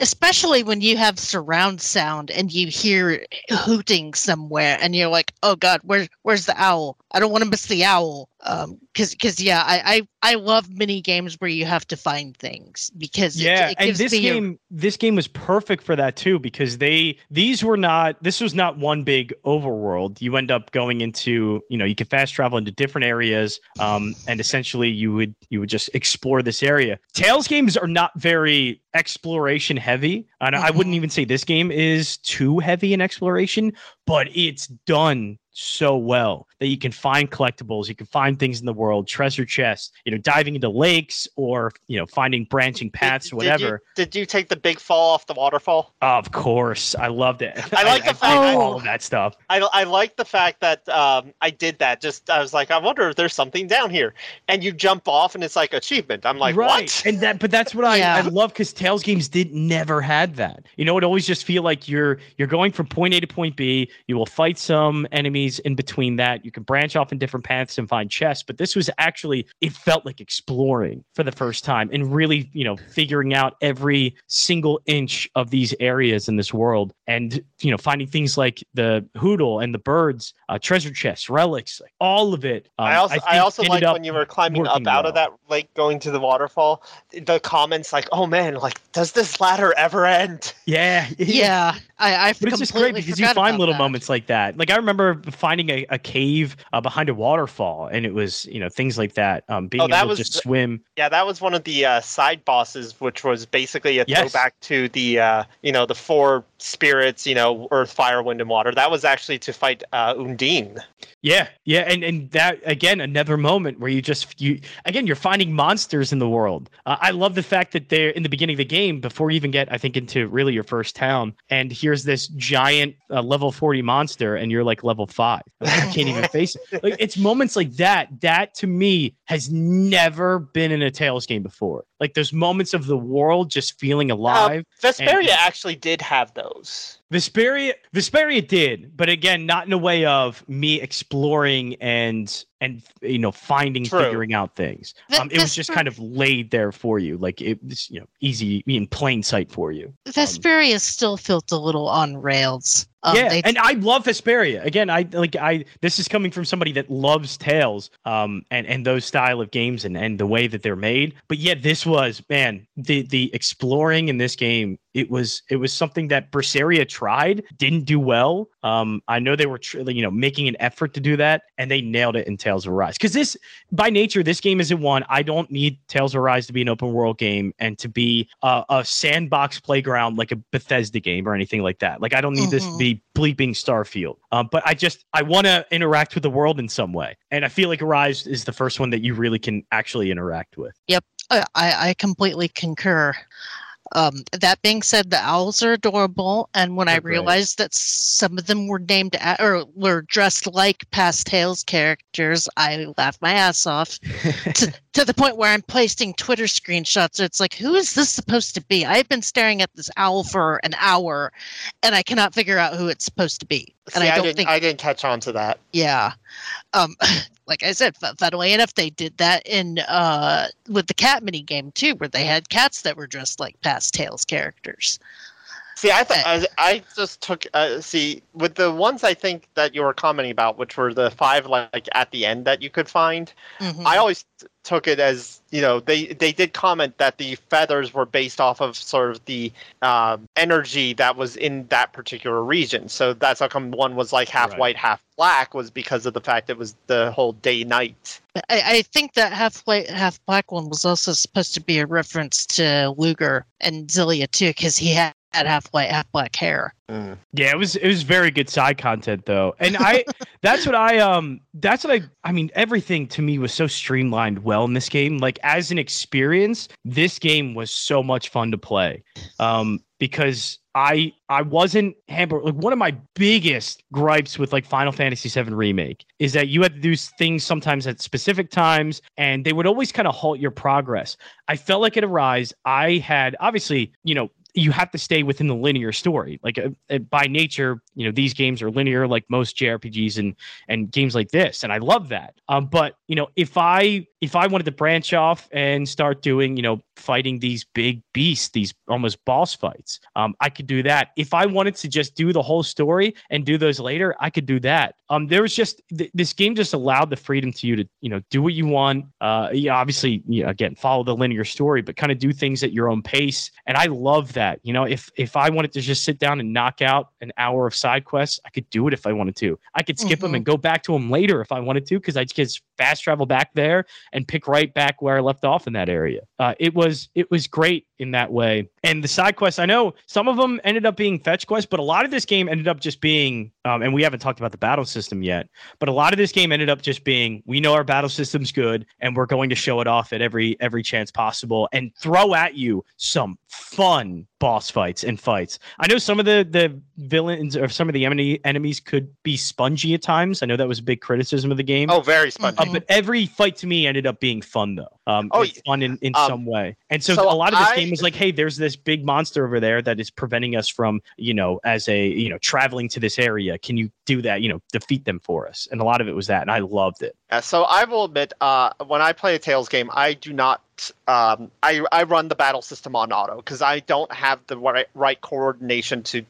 Especially when you have surround sound and you hear hooting somewhere and you're like oh god where's where's the owl? I don't want to miss the owl. Um because because yeah I, I i love mini games where you have to find things because yeah it, and this me a- game this game was perfect for that too because they these were not this was not one big overworld. You end up going into you know you can fast travel into different areas um and essentially you would you would just explore this area. Tales games are not very exploration heavy and i wouldn't Mhm. even say this game is too heavy in exploration but it's done so well that you can find collectibles, you can find things in the world, treasure chests, you know, diving into lakes or you know, finding branching paths, Did- whatever. Did you, did you take the big fall off the waterfall? Of course, I loved it. I like the I, fact that- all of that stuff. I, I like the fact that um, I did that. Just I was like, I wonder if there's something down here, and you jump off, and it's like achievement. I'm like, right, what? and that, but that's what I, I love because Tales games did never had that. You know, it always just feel like you're you're going from point A to point B. You will fight some enemies in between that. You can branch off in different paths and find chests. But this was actually it felt like exploring for the first time and really, you know, figuring out every single inch of these areas in this world, and you know, finding things like the Hootle and the birds, uh, treasure chests, relics, like all of it. Um, I also I, think also ended like when you were climbing up working out of that lake, going to the waterfall. The comments like, "Oh man, like does this ladder ever end?" Yeah, yeah i i But it's just great because you find little moments like that. Like I remember finding a, a cave uh, behind a waterfall, and it was you know things like that. Um, being Oh, that able was to just the- swim. Yeah, that was one of the uh, side bosses, which was basically a Yes. throwback to the uh, you know the four spirits, you know, earth, fire, wind, and water. That was actually to fight uh, Undine. Yeah, yeah, and and that again another moment where you just you again you're finding monsters in the world. Uh, I love the fact that they're in the beginning of the game before you even get I think into really your first town, and here's this giant uh, level forty monster, and you're like level five. You can't even face it. Like it's moments like that that to me has never been in a Tales game before. Like those moments of the world just feeling uh, alive. Vesperia And- actually did have those. Vesperia, Vesperia did, but again, not in a way of me exploring and and you know finding, True. figuring out things. Ve- Um, it was just Vesper- kind of laid there for you, like it was you know easy in plain sight for you. vesperia still felt a little on rails um, yeah, and I love Vesperia. Again, I like I. This is coming from somebody that loves Tales, um, and and those style of games and and the way that they're made. But yet, this was man, the the exploring in this game. It was it was something that Berseria tried, didn't do well. Um, I know they were tr- you know making an effort to do that, and they nailed it in Tales of Arise. Because this, by nature, this game isn't one. I don't need Tales of Arise to be an open world game and to be a, a sandbox playground like a Bethesda game or anything like that. Like I don't need this to Mhm. be bleeping Starfield. Um, but I just I want to interact with the world in some way, and I feel like Arise is the first one that you really can actually interact with. Yep. I I completely concur. Um, that being said, the owls are adorable, and when I They're great. realized that some of them were named or were dressed like past Tales characters, I laughed my ass off to, to the point where I'm posting Twitter screenshots. It's like, who is this supposed to be? I've been staring at this owl for an hour, and I cannot figure out who it's supposed to be. And See, I I, don't didn't think I didn't catch on to that. yeah. Um, like I said, fu- funnily enough, they did that in uh with the cat mini game too, where they had cats that were dressed like past Tales characters. See, I thought I, I just took uh, see with the ones I think that you were commenting about, which were the five like at the end that you could find. Mhm. I always t- took it as you know they they did comment that the feathers were based off of sort of the um, energy that was in that particular region. So that's how come one was like half Right. white, half black was because of the fact it was the whole day night. I, I think that half white, half black one was also supposed to be a reference to Ludger and Xillia too, because he had, had half white, half black hair. Yeah, it was it was very good side content though. And I that's what I um that's what I I mean everything to me was so streamlined well in this game. Like as an experience, this game was so much fun to play. Um because I I wasn't hampered like one of my biggest gripes with like Final Fantasy VII remake is that you had to do things sometimes at specific times and they would always kind of halt your progress. I felt like at Arise, I had obviously, you know, you have to stay within the linear story. Like uh, uh, by nature, you know, these games are linear, like most JRPGs and and games like this, and I love that. Um, but you know, if I if I wanted to branch off and start doing, you know, fighting these big beasts, these almost boss fights, um, I could do that. If I wanted to just do the whole story and do those later, I could do that. Um, there was just th- this game just allowed the freedom to you to, you know, do what you want. Uh, yeah, obviously, you know, again, follow the linear story, but kind of do things at your own pace. And I love that. You know, if if I wanted to just sit down and knock out an hour of side quests, I could do it if I wanted to. I could skip them Mhm. and go back to them later if I wanted to, because I just fast travel back there and pick right back where I left off in that area. Uh, it was it was great in that way. And the side quests, I know some of them ended up being fetch quests, but a lot of this game ended up just being, um, and we haven't talked about the battle system yet, but a lot of this game ended up just being, we know our battle system's good, and we're going to show it off at every every chance possible, and throw at you some fun boss fights and fights. I know some of the the villains or some of the enemy enemies could be spongy at times. I know that was a big criticism of the game. Oh, very spongy. Uh, but every fight to me ended up being fun though. Um, Oh, fun in, in um, some way. And so, so a lot of this I- game was like, hey, there's this big monster over there that is preventing us from, you know, as a you know, traveling to this area. Can you do that? You know, defeat them for us. And a lot of it was that, and I loved it. Yeah, so I will admit, uh, when I play a Tales game, I do not. Um, I I run the battle system on auto because I don't have the right, right coordination to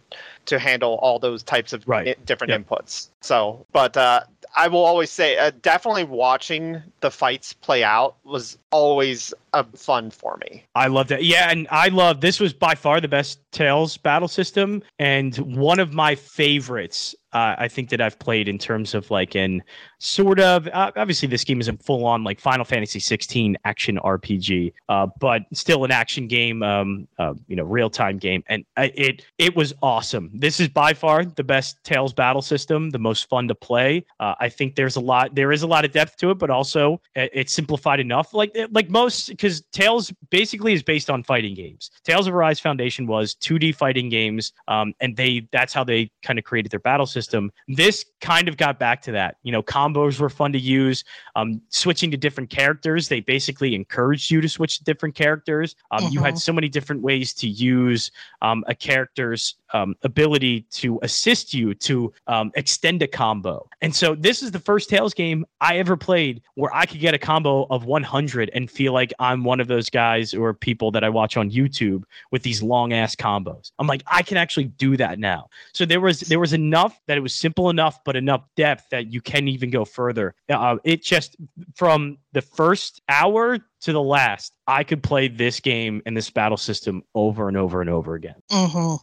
to handle all those types of Right. i- different Yep. inputs. So, but uh, I will always say, uh, definitely watching the fights play out was always a fun for me. I loved it. Yeah, and I love this was by far the best Tales battle system and one of my favorites. Uh, I think that I've played in terms of like an sort of uh, obviously this game isn't full on like Final Fantasy 16 action RPG, uh, but still an action game, um, uh, you know, real time game, and uh, it it was awesome. This is by far the best Tales battle system, the most fun to play. Uh, I think there's a lot, there is a lot of depth to it, but also it- it's simplified enough. Like like most, because Tales basically is based on fighting games. Tales of Arise Foundation was 2D fighting games, um, and they that's how they kind of created their battle system. This kind of got back to that. You know, combos were fun to use. Um, switching to different characters, they basically encouraged you to switch to different characters. Um, You had so many different ways to use um, a character's um, ability to assist you to um, extend a combo. And so this is the first Tales game I ever played where I could get a combo of 100 and feel like I'm one of those guys or people that I watch on YouTube with these long ass combos. I'm like, I can actually do that now. So there was there was enough that it was simple enough, but enough depth that you can even go further. Uh, it just from the first hour to the last, I could play this game and this battle system over and over and over again. Mm-hmm.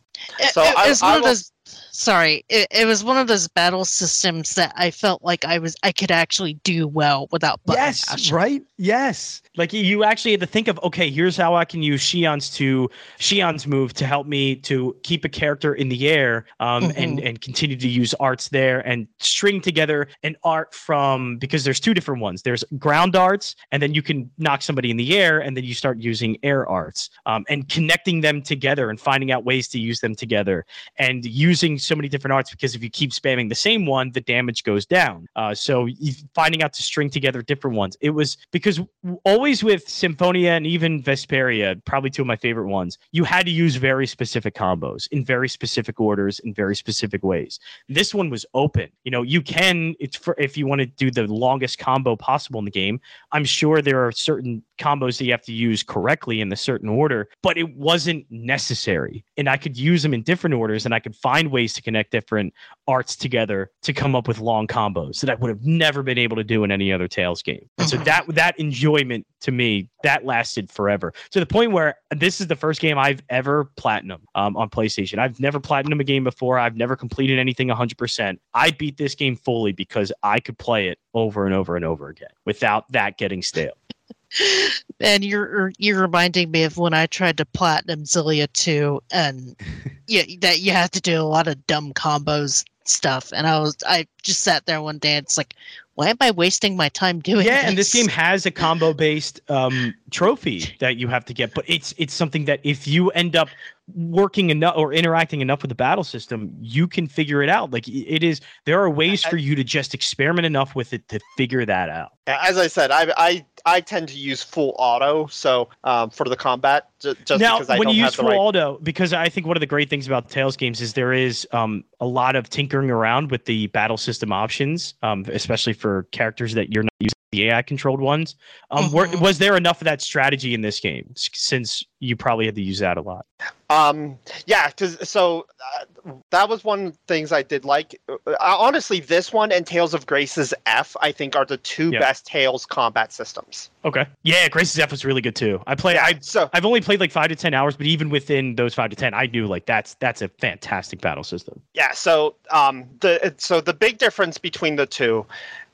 It, So it I- was I one of will- those. Sorry, it, it was one of those battle systems that I felt like I was I could actually do well without button yes, mashing. right? Yes. Like you actually had to think of, okay, here's how I can use Shionne's to Shionne's move to help me to keep a character in the air um, and and continue to use arts there and string together an art from because there's two different ones. There's ground arts, and then you can knock somebody in the air, and then you start using air arts um, and connecting them together and finding out ways to use them together and using so many different arts because if you keep spamming the same one, the damage goes down. Uh, so finding out to string together different ones. It was because always with Symphonia and even Vesperia, probably two of my favorite ones, you had to use very specific combos in very specific orders in very specific ways. This one was open. You know, you can it's for if you want to do the longest combo possible in the game. I'm sure there are certain combos that you have to use correctly in the certain order, but it wasn't necessary. And I could use them in different orders and I could find ways to connect different arts together to come up with long combos that I would have never been able to do in any other Tales game. And so Mhm. that that enjoyment to me that lasted forever to the point where this is the first game I've ever platinum um, on PlayStation. I've never platinum a game before. I've never completed anything 100%. I beat this game fully because I could play it over and over and over again without that getting stale. And you're you're reminding me of when I tried to platinum Xillia 2 and yeah, that you have to do a lot of dumb combos stuff. And I was I just sat there one day and it's like, why am I wasting my time doing yeah, and this this game has a combo based um, trophy that you have to get, but it's it's something that if you end up working enough or interacting enough with the battle system, you can figure it out. Like it is, there are ways for you to just experiment enough with it to figure that out. As I said, I I, I tend to use full auto, so um, for the combat, ju- just now, because I when don't you use full right. auto, because I think one of the great things about Tales games is there is um, a lot of tinkering around with the battle system options, um, especially for characters that you're not using the AI controlled ones. Um, were- Mhm. was there enough of that strategy in this game? Since you probably had to use that a lot. Um, yeah, because so uh, that was one of the things I did like. Uh, honestly, this one and Tales of Graces f, I think, are the two best Tales combat systems. Okay. Yeah, Graces f was really good too. I play. Yeah, I so I've only played like five to ten hours, but even within those five to ten, I knew like that's that's a fantastic battle system. yeah, so um, the so the big difference between the two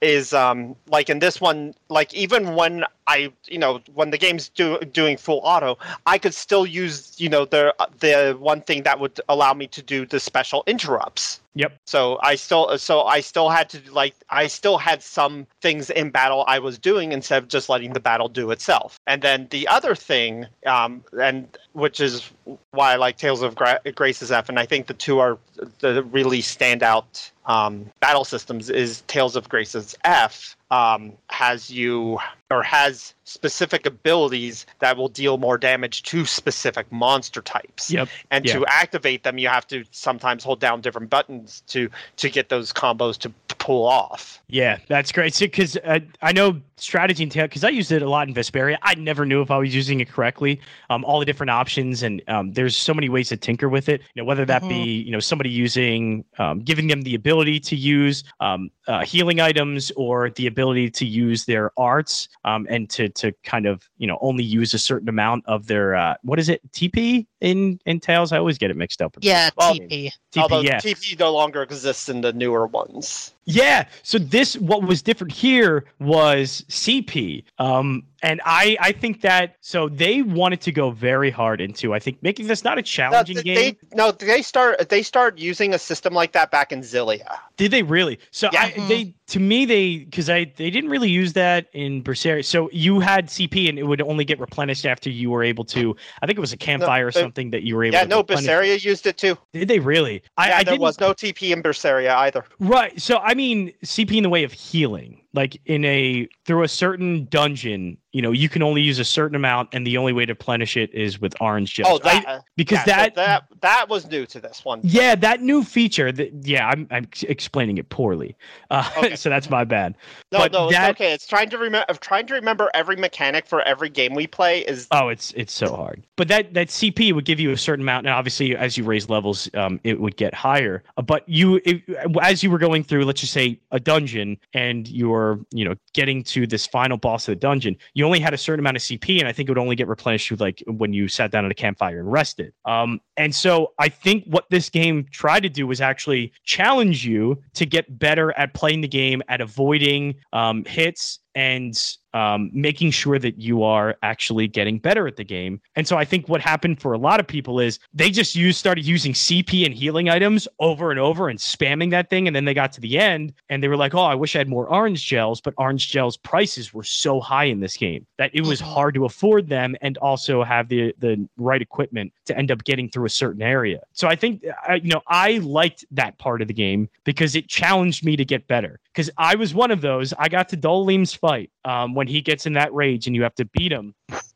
is um, like in this one, like even when I you know when the game's do, doing full auto, I could still use you know the the one thing that would allow me to do the special interrupts. Yep. So I still so I still had to like I still had some things in battle I was doing instead of just letting the battle do itself. And then the other thing, um, and which is why I like Tales of Gra- Graces f, and I think the two are the really standout um, battle systems is Tales of Graces f um, has you or has specific abilities that will deal more damage to specific monster types. Yep. And Yeah. to activate them, you have to sometimes hold down different buttons to to get those combos to pull off. Yeah, that's great. Because uh, I know strategy and because I used it a lot in Vesperia. I never knew if I was using it correctly. Um, all the different options, and um, there's so many ways to tinker with it. You know, whether that be you know somebody using um, giving them the ability to use um, uh, healing items or the ability to use their arts um, and to to kind of you know only use a certain amount of their uh, what is it TP in in Tales? I always get it mixed up. with Yeah, Well, TP. TP, Although yeah. TP no longer exists in the newer ones. Yeah. So this what was different here was CP. Um and I I think that so they wanted to go very hard into I think making this not a No, challenging game. they no they start they start using a system like that back in Xillia. Did they really? So Yeah. I, they to me they because I they didn't really use that in Berseria. So you had CP and it would only get replenished after you were able to. I think it was a campfire or something that you were able. Yeah, to no, replenish. Berseria used it too. Did they really? I, yeah, I there didn't. was no TP in Berseria either. Right. So I mean CP in the way of healing. Like in a through a certain dungeon, you know, you can only use a certain amount and the only way to replenish it is with orange gels. Oh, I- that because yeah, that, that that was new to this one. yeah, that new feature that yeah, I'm I'm explaining it poorly. Uh, Okay. so that's my bad. No, but no, it's okay. It's trying to remember. Trying to remember every mechanic for every game we play is Oh, it's it's so hard. But that that CP would give you a certain amount, and obviously, as you raise levels, um, it would get higher. Uh, But you, it, as you were going through, let's just say a dungeon, and you were, you know, getting to this final boss of the dungeon, you only had a certain amount of CP, and I think it would only get replenished with like when you sat down at a campfire and rested. Um, and so I think what this game tried to do was actually challenge you to get better at playing the game, at avoiding um, hits and um, making sure that you are actually getting better at the game. And so I think what happened for a lot of people is they just used started using CP and healing items over and over and spamming that thing. And then they got to the end and they were like, "Oh, I wish I had more orange gels." But orange gels prices were so high in this game that it was hard to afford them and also have the the right equipment to end up getting through a certain area. So I think uh, you know I liked that part of the game because it challenged me to get better. Because I was one of those. I got to Dohalim's fight um, when he gets in that rage and you have to beat him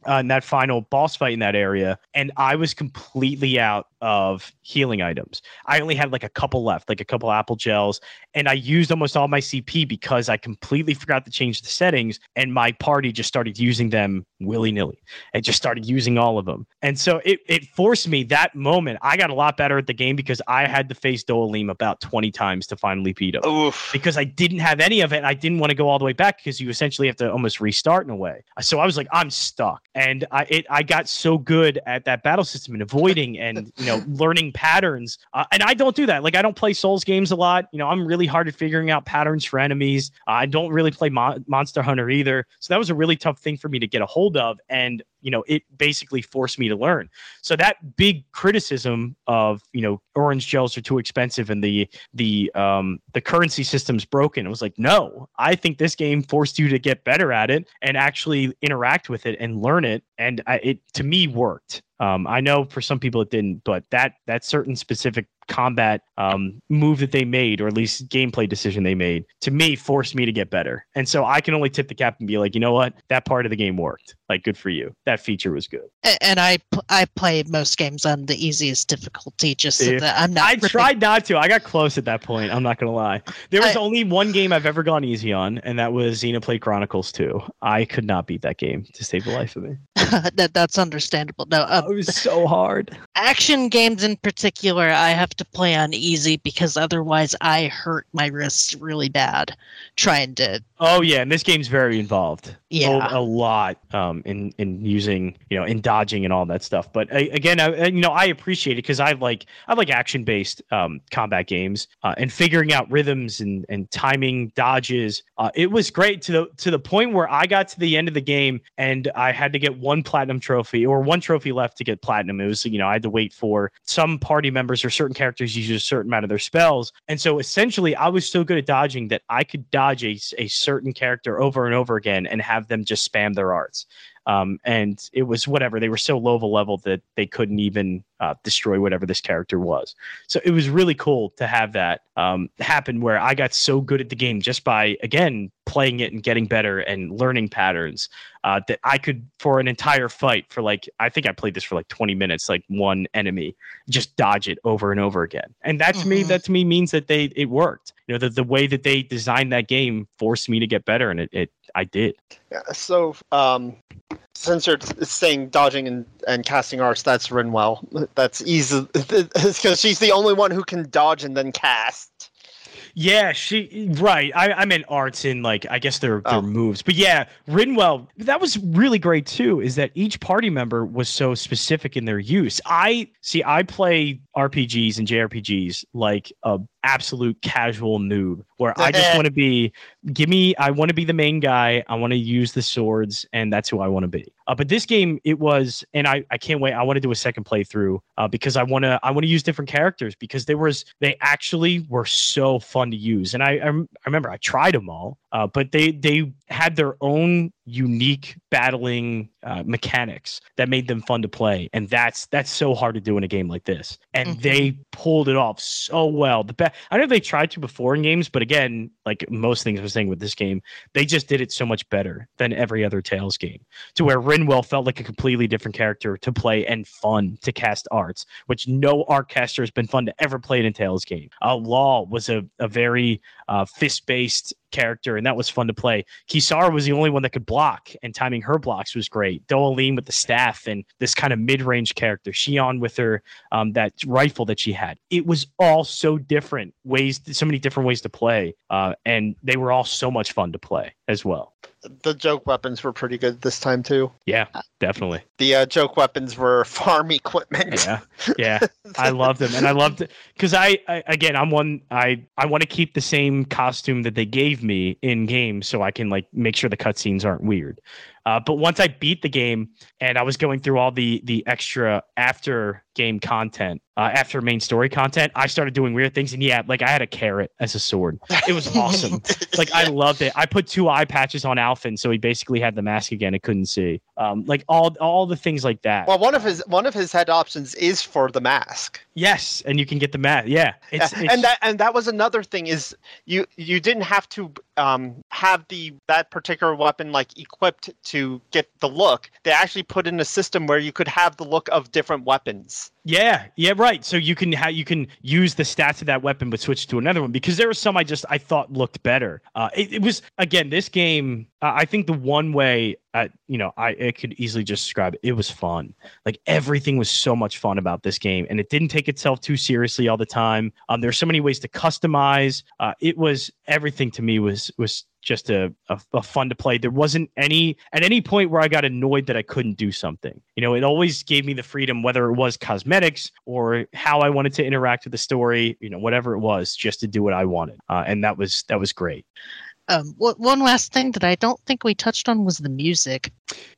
uh, in that final boss fight in that area, and I was completely out of healing items. I only had like a couple left, like a couple apple gels, and I used almost all my CP because I completely forgot to change the settings, and my party just started using them willy nilly. It just started using all of them, and so it it forced me that moment. I got a lot better at the game because I had to face Dohalim about twenty times to finally beat him oof. because I didn't have any of it. I didn't want to go all the way back because you essentially have to almost restart in a way. So I was like, I'm stuck, and I it I got so good at that battle system and avoiding and you know learning patterns. Uh, and I don't do that. Like I don't play Souls games a lot. You know, I'm really hard at figuring out patterns for enemies. Uh, I don't really play Mon- Monster Hunter either. So that was a really tough thing for me to get a hold of. And you know it basically forced me to learn. So that big criticism of you know orange gels are too expensive and the the um the currency system's broken. It was like no, I think this game forced you to get better at it and actually interact with it and learn it, and I, it to me worked. Um, I know for some people it didn't, but that that certain specific combat um, move that they made, or at least gameplay decision they made, to me forced me to get better. And so I can only tip the cap and be like, you know what, that part of the game worked. Like, good for you. That feature was good. And I I play most games on the easiest difficulty, just so that I'm not. I ripping- tried not to. I got close at that point. I'm not gonna lie. There was I- only one game I've ever gone easy on, and that was Xenoblade Chronicles 2. I could not beat that game to save the life of me. that that's understandable. No, uh, it was so hard. action games in particular, I have to play on easy because otherwise I hurt my wrists really bad trying to. Oh yeah, and this game's very involved. Yeah. a, a lot um, in in using you know in dodging and all that stuff. But I, again, I, you know, I appreciate it because I like I like action based um, combat games uh, and figuring out rhythms and and timing dodges. Uh, it was great to the to the point where I got to the end of the game and I had to get one platinum trophy or one trophy left to get platinum. It was you know I had to wait for some party members or certain characters use a certain amount of their spells, and so essentially I was so good at dodging that I could dodge a, a certain character over and over again and have them just spam their arts. Um, and it was whatever they were so low of a level that they couldn't even uh, destroy whatever this character was. So it was really cool to have that um, happen where I got so good at the game just by again playing it and getting better and learning patterns uh, that I could for an entire fight for like I think I played this for like 20 minutes, like one enemy, just dodge it over and over again. And that to me, Mhm. that to me means that they it worked. You know, the, the way that they designed that game forced me to get better, and it, it I did. Yeah, so um, since you're saying dodging and, and casting arts, that's Rinwell. That's easy because she's the only one who can dodge and then cast. Yeah, she right. I, I meant arts in like I guess their their Oh. moves. But yeah, Rinwell, that was really great too, is that each party member was so specific in their use. I see I play RPGs and JRPGs like a absolute casual noob where I just want to be give me I want to be the main guy. I want to use the swords and that's who I want to be. Uh, but this game it was and I I can't wait. I want to do a second playthrough uh, because I want to I want to use different characters because there was they actually were so fun to use and I I, I remember I tried them all uh, but they they had their own unique battling uh, mechanics that made them fun to play and that's that's so hard to do in a game like this and Mhm. they pulled it off so well the be- I know they tried to before in games but again like most things I was saying with this game they just did it so much better than every other Tales game to where Rinwell felt like a completely different character to play and fun to cast arts, which no art caster has been fun to ever play in a Tales game. Uh, Law was a, a very uh, fist based character, and that was fun to play. Kisara was the only one that could block, and timing her blocks was great. Dohalim with the staff and this kind of mid range character. Shionne with her um, that rifle that she had. It was all so different ways, so many different ways to play, uh, and they were all so much fun to play as well. The joke weapons were pretty good this time too. Yeah, definitely. The uh, joke weapons were farm equipment. Yeah, yeah. I love them, and I loved it because I, I again, I'm one. I I want to keep the same costume that they gave me in game, so I can like make sure the cutscenes aren't weird. Uh, but once I beat the game and I was going through all the the extra after game content, uh, after main story content, I started doing weird things. And yeah, like I had a carrot as a sword. It was awesome. like I loved it. I put two eye patches on Alphen, so he basically had the mask again. and couldn't see. Um, like all all the things like that. Well, one of his one of his head options is for the mask. yes, and you can get the mask. Yeah, it's, Yeah, it's and that and that was another thing is you you didn't have to um, have the that particular weapon like equipped to get the look. They actually put in a system where you could have the look of different weapons. Yeah, yeah, right. So you can ha- you can use the stats of that weapon, but switch to another one because there were some I just I thought looked better. Uh, it, it was again this game. Uh, I think the one way, uh, you know, I it could easily just describe it. It was fun. Like everything was so much fun about this game, and it didn't take itself too seriously all the time. Um, there's so many ways to customize. Uh, it was everything to me was was just a, a, a fun to play. There wasn't any at any point where I got annoyed that I couldn't do something. You know, it always gave me the freedom, whether it was cosmetics or how I wanted to interact with the story, you know, whatever it was, just to do what I wanted, uh, and that was that was great. Um, one last thing that I don't think we touched on was the music.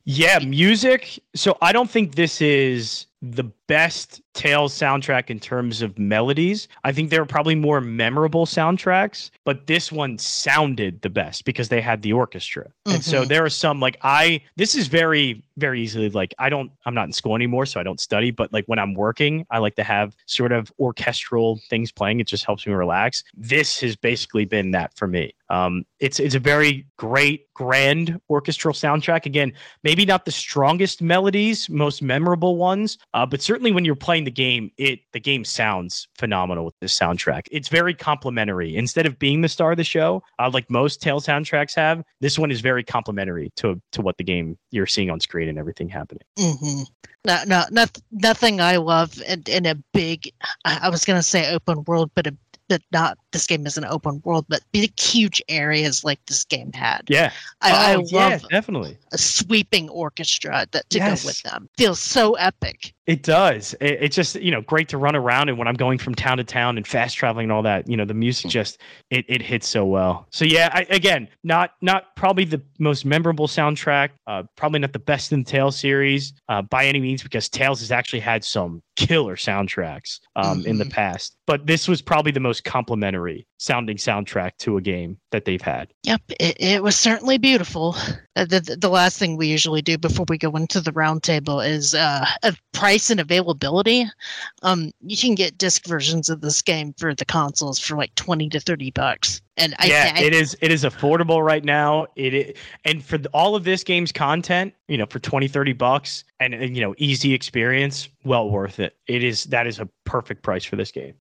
Yeah, music. So I don't think this is the best Tales soundtrack in terms of melodies. I think there are probably more memorable soundtracks, but this one sounded the best because they had the orchestra. And so Mhm. there are some like I this is very very easily like I don't I'm not in school anymore so I don't study, but like when I'm working, I like to have sort of orchestral things playing. It just helps me relax. This has basically been that for me. Um it's it's a very great grand orchestral soundtrack. Again, maybe not the strongest melodies, most memorable ones, uh, but certainly when you're playing the game, it the game sounds phenomenal with this soundtrack. It's very complimentary. Instead of being the star of the show, uh, like most Tale soundtracks have, this one is very complimentary to to what the game you're seeing on screen and everything happening. Mm-hmm. No, no, not, nothing I love in, in a big. I I was gonna say open world, but a, but not. This game is an open world, but big, huge areas like this game had. Yeah, I, I Oh, yeah, love definitely. a sweeping orchestra that to Yes. go with them. Feels so epic. It does. It, it's just you know great to run around and when I'm going from town to town and fast traveling and all that, you know the music just it it hits so well. So yeah, I, again, not not probably the most memorable soundtrack, uh, probably not the best in the Tales series uh, by any means because Tales has actually had some killer soundtracks um, in the past, but this was probably the most complimentary sounding soundtrack to a game that they've had. Yep, it, it was certainly beautiful. Uh, the, the, last thing we usually do before we go into the roundtable is uh, price and availability. Um, you can get disc versions of this game for the consoles for like twenty to thirty bucks, and I, yeah, I, it is. It is affordable right now. It, and for the, all of this game's content, you know, for 20, 30 bucks and, and you know, easy experience, well worth it. It is. That is a perfect price for this game.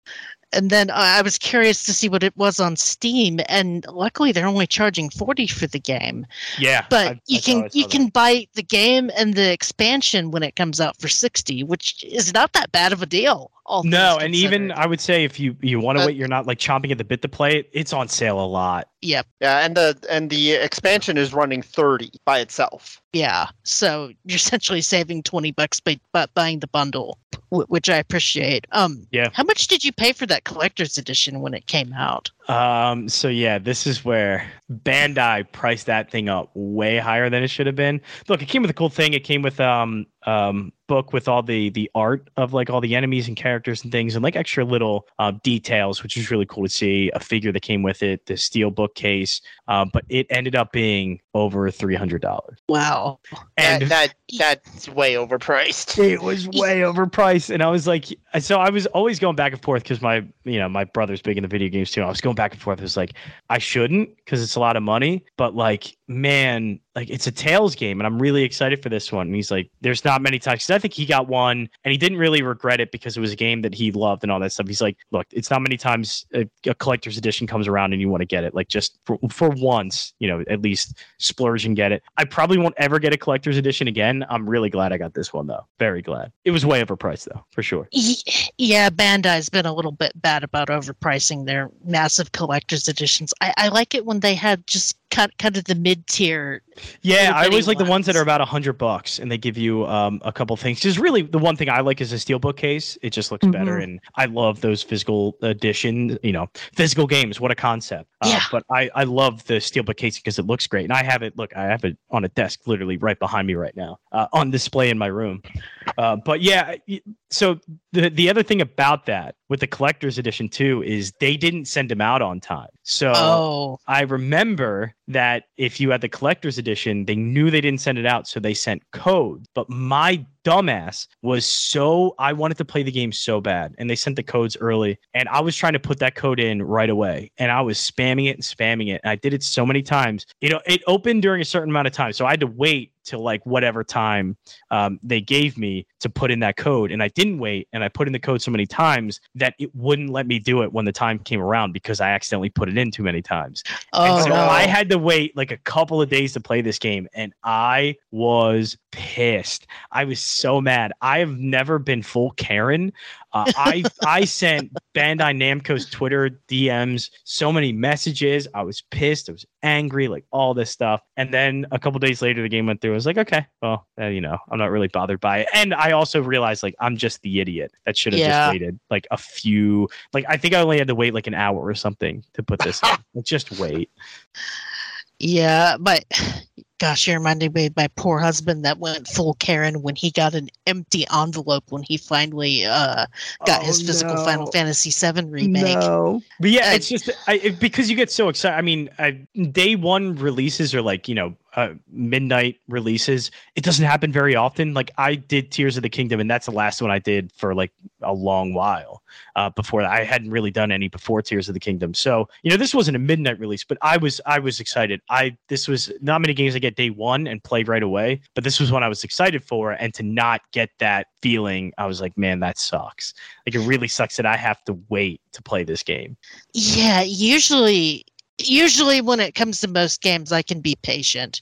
And then I I was curious to see what it was on Steam, and luckily they're only charging forty for the game. Yeah, But I- I you saw- can you that. can buy the game and the expansion when it comes out for sixty, which is not that bad of a deal. All No, and even. I would say if you you want to Uh, wait, you're not like chomping at the bit to play it. It's on sale a lot. yep, Yeah, and the and the expansion is running thirty by itself. yeah. So you're essentially saving twenty bucks by, by buying the bundle, which I appreciate. Um, Yeah. How much did you pay for that collector's edition when it came out? Um, so yeah, this is where Bandai priced that thing up way higher than it should have been. Look, it came with a cool thing. It came with um um book with all the the art of like all the enemies and characters and things and like extra little uh, details, which was really cool to see. A figure that came with it, the steel bookcase. Uh, but it ended up being over three hundred dollars. Wow. And that, that that's way overpriced. it was way overpriced and i was like so i was always going back and forth because my you know my brother's big in the video games too i was going back and forth i was like i shouldn't because it's a lot of money but like man like it's a Tales game and i'm really excited for this one. And he's like there's not many times i think he got one and he didn't really regret it because it was a game that he loved and all that stuff. He's like look it's not many times a, a collector's edition comes around and you want to get it. Like just for, for once you know at least splurge and get it. I probably won't ever get a collector's edition again. I'm really glad i got this one though. Very glad. It was way overpriced though for sure. Yeah, Bandai's been a little bit bad about overpricing their massive collector's editions. I, I like it when they had just kind, kind of the mid tier. Yeah, I always like the ones that are about a hundred bucks, and they give you um, a couple things. Just really, the one thing I like is a steelbook case. It just looks better, Mhm. and I love those physical edition. You know, physical games. What a concept! Uh, Yeah. But I I love the steelbook case because it looks great, and I have it. Look, I have it on a desk, literally right behind me right now, uh, on display in my room. Uh, but yeah, so the the other thing about that with the collector's edition too is they didn't send them out on time. So Oh, I remember that if you had the collector's edition, they knew they didn't send it out, so they sent codes. But my dumbass was so I wanted to play the game so bad, and they sent the codes early, and I was trying to put that code in right away, and I was spamming it and spamming it, and I did it so many times. You know, it opened during a certain amount of time, so I had to wait till like whatever time um, they gave me to put in that code, and I didn't wait, and I put in the code so many times that it wouldn't let me do it when the time came around because I accidentally put it in too many times. oh And so no. I had to wait like a couple of days to play this game, and I was pissed. I was so mad. I have never been full Karen. Uh, I I sent Bandai Namco's Twitter DMs so many messages. I was pissed. I was angry, like all this stuff. And then a couple days later, the game went through. I was like, okay, well, uh, you know, I'm not really bothered by it. And I also realized like I'm just the idiot that should have Yeah. just waited like a few. Like I think I only had to wait like an hour or something to put this in. Like, just wait. Yeah, but gosh, you reminded me of my poor husband that went full Karen when he got an empty envelope when he finally uh, got Oh, his physical Final. Fantasy VII remake. No. But yeah, And- it's just I, it, because you get so excited. I mean, I, day one releases are like you know uh, midnight releases. It doesn't happen very often. Like I did Tears of the Kingdom, and that's the last one I did for like a long while. Uh, before that, I hadn't really done any before Tears of the Kingdom. So you know, this wasn't a midnight release, but I was I was excited. I this was not many games I get day one and play right away, but this was one I was excited for, and to not get that feeling, I was like, man, that sucks. Like it really sucks that I have to wait to play this game. Yeah, usually usually when it comes to most games I can be patient.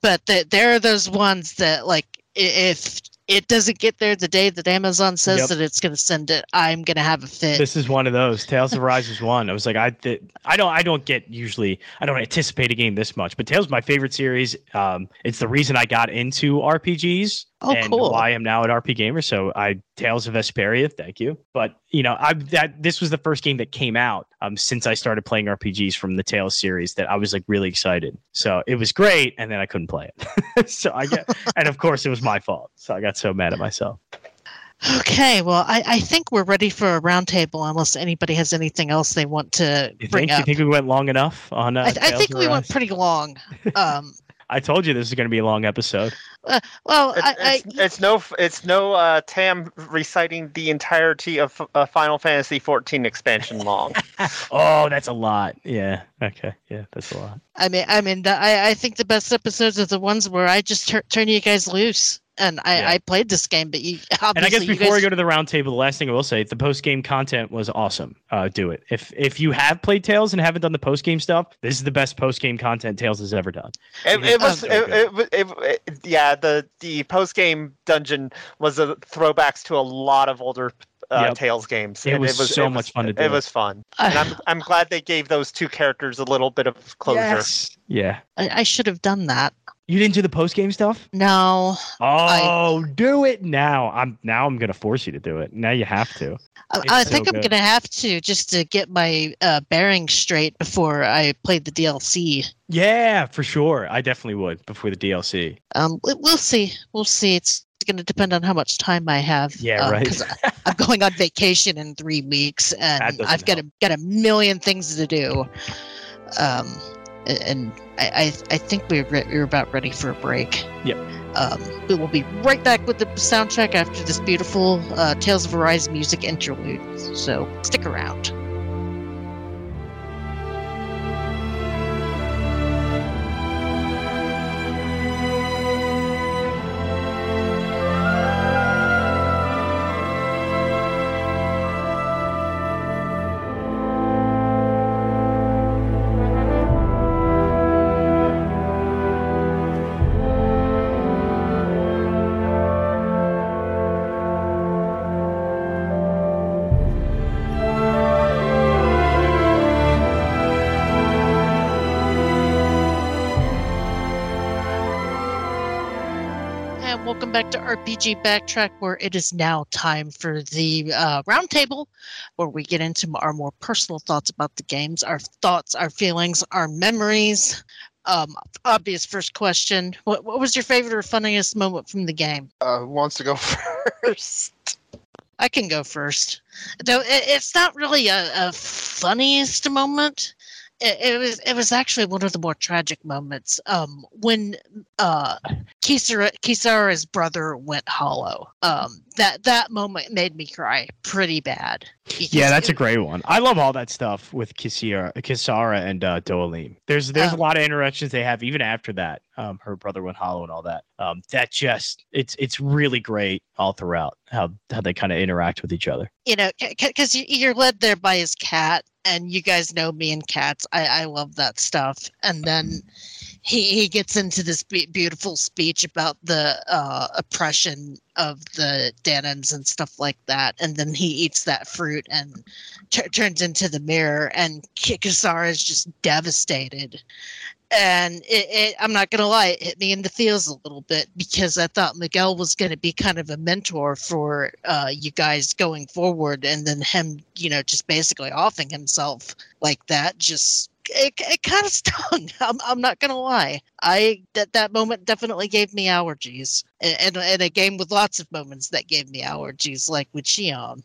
But the, there are those ones that like if it doesn't get there the day that Amazon says Yep. that it's going to send it, I'm going to have a fit. This is one of those. Tales of Arise was one. I was like, I did, I don't I don't get usually I don't anticipate a game this much, but Tales is my favorite series. Um, it's the reason I got into RPGs Oh, and cool. why I'm now at RPGamer. So I Tales of Vesperia, thank you. But you know, I that this was the first game that came out um since I started playing RPGs from the Tales series that I was like really excited. So it was great, and then I couldn't play it. so I get, and of course it was my fault. So I got so mad at myself. Okay, well, I, I think we're ready for a roundtable unless anybody has anything else they want to You bring think? You think we went long enough on? Uh, I, I think we went pretty long. Um, I told you this is going to be a long episode. well, It- I, I, it's, it's no it's no uh, Tam reciting the entirety of uh, Final Fantasy 14 expansion long. Oh, that's a lot. Yeah. Okay. Yeah, that's a lot. I mean, I mean, the- I, I think the best episodes are the ones where I just tur- turn you guys loose, and I, Yeah. I played this game, but you obviously And I guess before guys, we go to the roundtable, the last thing I will say, the post game content was awesome. Uh, do it. If if you have played Tales and haven't done the post game stuff, this is the best post game content Tales has ever done. It, Yeah. it was, it, so it, was- it, it- yeah. The the post game dungeon was a throwbacks to a lot of older uh, Yep. Tales games. It and was so much fun to do It it. was fun, and I'm I'm glad they gave those two characters a little bit of closure. Yes. Yeah. I, I should have done that. You didn't do the post game stuff? No, Oh, do it now. I'm now I'm gonna force you to do it. Now you have to. I, It's I so think I'm good. gonna have to just to get my uh, bearings straight before I play the DLC. Yeah, for sure. I definitely would before the DLC. Um, we- we'll see. We'll see. It's going to depend on how much time I have. Yeah, uh, right. 'cause I- I'm going on vacation in three weeks, and I've got a got a million things to do. Um, and I I, I think we're re- we're about ready for a break. Yep. Um, we will be right back with the soundtrack after this beautiful uh, Tales of Arise music interlude. So stick around. Welcome back to RPG Backtrack, where it is now time for the uh, roundtable, where we get into our more personal thoughts about the games, our thoughts, our feelings, our memories. Um, obvious first question: What, what was your favorite or funniest moment from the game? Uh, who wants to go first? I can go first. Though it, it's not really a, a funniest moment. It, it was it was actually one of the more tragic moments. Um, when uh, Kisara Kisara's brother went hollow. Um, that that moment made me cry pretty bad. Yeah, that's a it- great one. I love all that stuff with Kisara, Kisara and uh, Dohalim. There's there's Um, a lot of interactions they have even after that. Um, her brother went hollow and all that. Um, that just it's it's really great all throughout how how they kind of interact with each other. you know, because you're led there by his cat, and you guys know me and cats. I, I love that stuff. And then he, he gets into this be- beautiful speech about the uh, oppression of the Dahnans and stuff like that. And then he eats that fruit and tur turns into the mirror, and Kisara is just devastated. And it, it, I'm not gonna lie, it hit me in the feels a little bit because I thought Miguel was gonna be kind of a mentor for uh, you guys going forward, and then him, you know, just basically offing himself like that just it, it kind of stung. I'm, I'm not gonna lie. I that that moment definitely gave me allergies, and, and, and a game with lots of moments that gave me allergies, like with Shionne.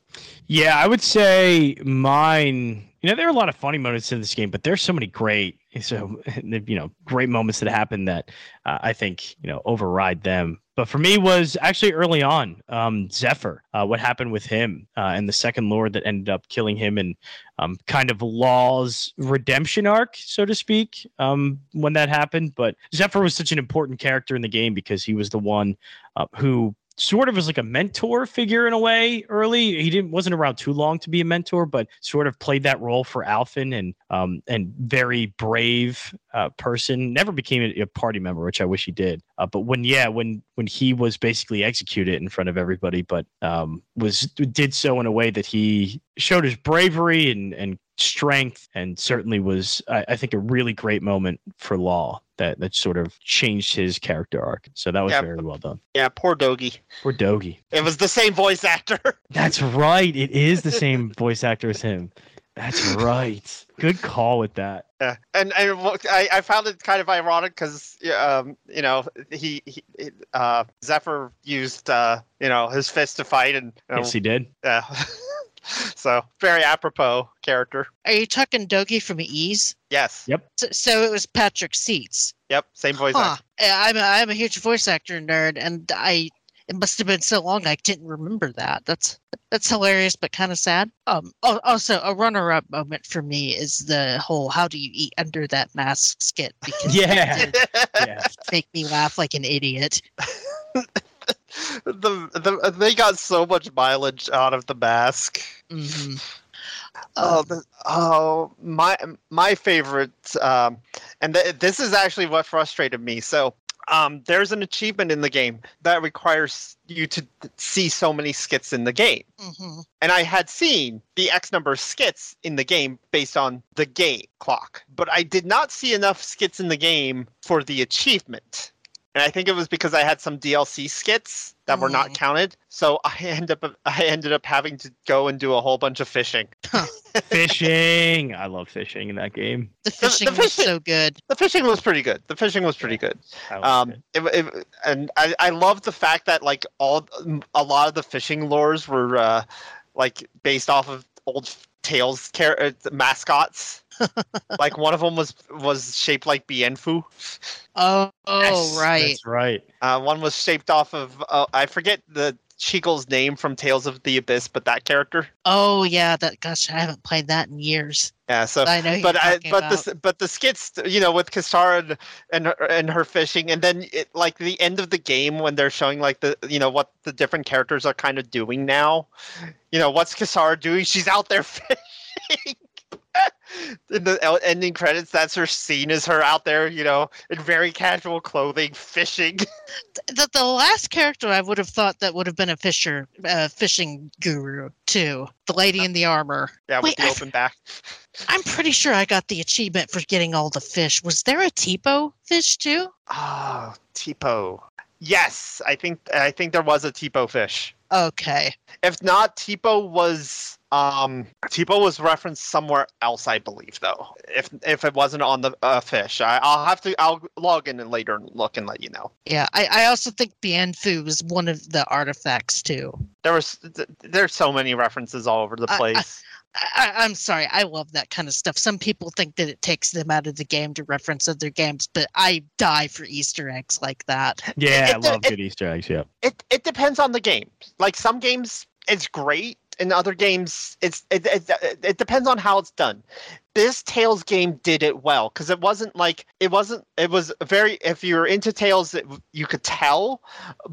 Yeah, I would say mine. You know, there are a lot of funny moments in this game, but there's so many great, so you know, great moments that happen that uh, I think you know override them. But for me, was actually early on, um, Zephyr. Uh, what happened with him uh, and the second Lord that ended up killing him, and um, kind of Law's redemption arc, so to speak, um, when that happened. But Zephyr was such an important character in the game because he was the one uh, who sort of was like a mentor figure in a way early. He didn't wasn't around too long to be a mentor, but sort of played that role for Alphen and um and very brave uh, person. Never became a, a party member, which I wish he did. Uh, but when yeah, when when he was basically executed in front of everybody, but um was did so in a way that he showed his bravery and and strength and certainly was I, I think a really great moment for Law that that sort of changed his character arc. So that was Yeah. very well done. Yeah, poor Dogi. Poor Dogi. It was the same voice actor. That's right. It is the same voice actor as him. That's right. Good call with that. Yeah, and and I, I found it kind of ironic because um you know he, he uh Zephyr used uh you know his fist to fight and you know, Yes, he did. yeah. so very apropos character. Are you talking Dogi from Ys? Yes. Yep. So, so it was Patrick Seitz. Yep. Same voice Huh. actor. I'm a, I'm a huge voice actor nerd, and I it must have been so long I didn't remember that. That's that's hilarious, but kind of sad. Um. al- Also, a runner-up moment for me is the whole "How do you eat under that mask?" skit because Yeah. it did yeah. make me laugh like an idiot. The, the they got so much mileage out of the mask. hmm Oh, the, oh, my my favorite, um, and th- this is actually what frustrated me. So, um, there's an achievement in the game that requires you to see so many skits in the game, hmm and I had seen the X number of skits in the game based on the game clock, but I did not see enough skits in the game for the achievement. And I think it was because I had some DLC skits that were not Mm. counted, so I end up I ended up having to go and do a whole bunch of fishing. Fishing. I love fishing in that game. The fishing, the fishing was so good. The fishing was pretty good. The fishing was pretty good. I Um, it. it, it, and I, I love the fact that like all a lot of the fishing lures were uh, like based off of old Tales char- uh, mascots. Like one of them was was shaped like Bienfu. Oh, oh Yes, right. That's right. Uh, one was shaped off of uh, I forget the Chico's name from Tales of the Abyss, but that character. Oh yeah. That gosh, I haven't played that in years. Yeah, so I know. but I, but about. the but the skits, you know, with Kisara and and her, and her fishing, and then it, like the end of the game when they're showing like the you know what the different characters are kind of doing now. You know, what's Kisara doing? She's out there fishing. In the ending credits, that's her scene is her out there, you know, in very casual clothing, fishing. the, the last character I would have thought that would have been a fisher, uh, fishing guru too. The lady in the armor. yeah, with Wait, the open back. I'm pretty sure I got the achievement for getting all the fish. Was there a Teepo fish too? Oh, Teepo. Yes, I think I think there was a Teepo fish. Okay. If not, Teepo was um Teepo was referenced somewhere else, I believe, though. If if it wasn't on the uh, fish, I, I'll have to I'll log in and later and look and let you know. Yeah, I, I also think Bienfu was one of the artifacts too. There was th- there's so many references all over the place. I, I'm sorry, I love that kind of stuff. Some people think that it takes them out of the game to reference other games, but I die for Easter eggs like that. Yeah, I love it- good Easter eggs. Yeah. it it depends on the game. Like some games, it's great. In other games, it's it, it, it depends on how it's done. This Tales game did it well because it wasn't like it wasn't. It was very. If you were into Tales, it, you could tell,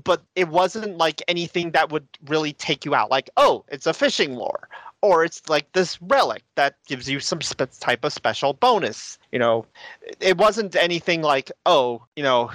but it wasn't like anything that would really take you out. Like, oh, it's a fishing lore, or it's like this relic that gives you some spe- type of special bonus. You know, it wasn't anything like, oh, you know,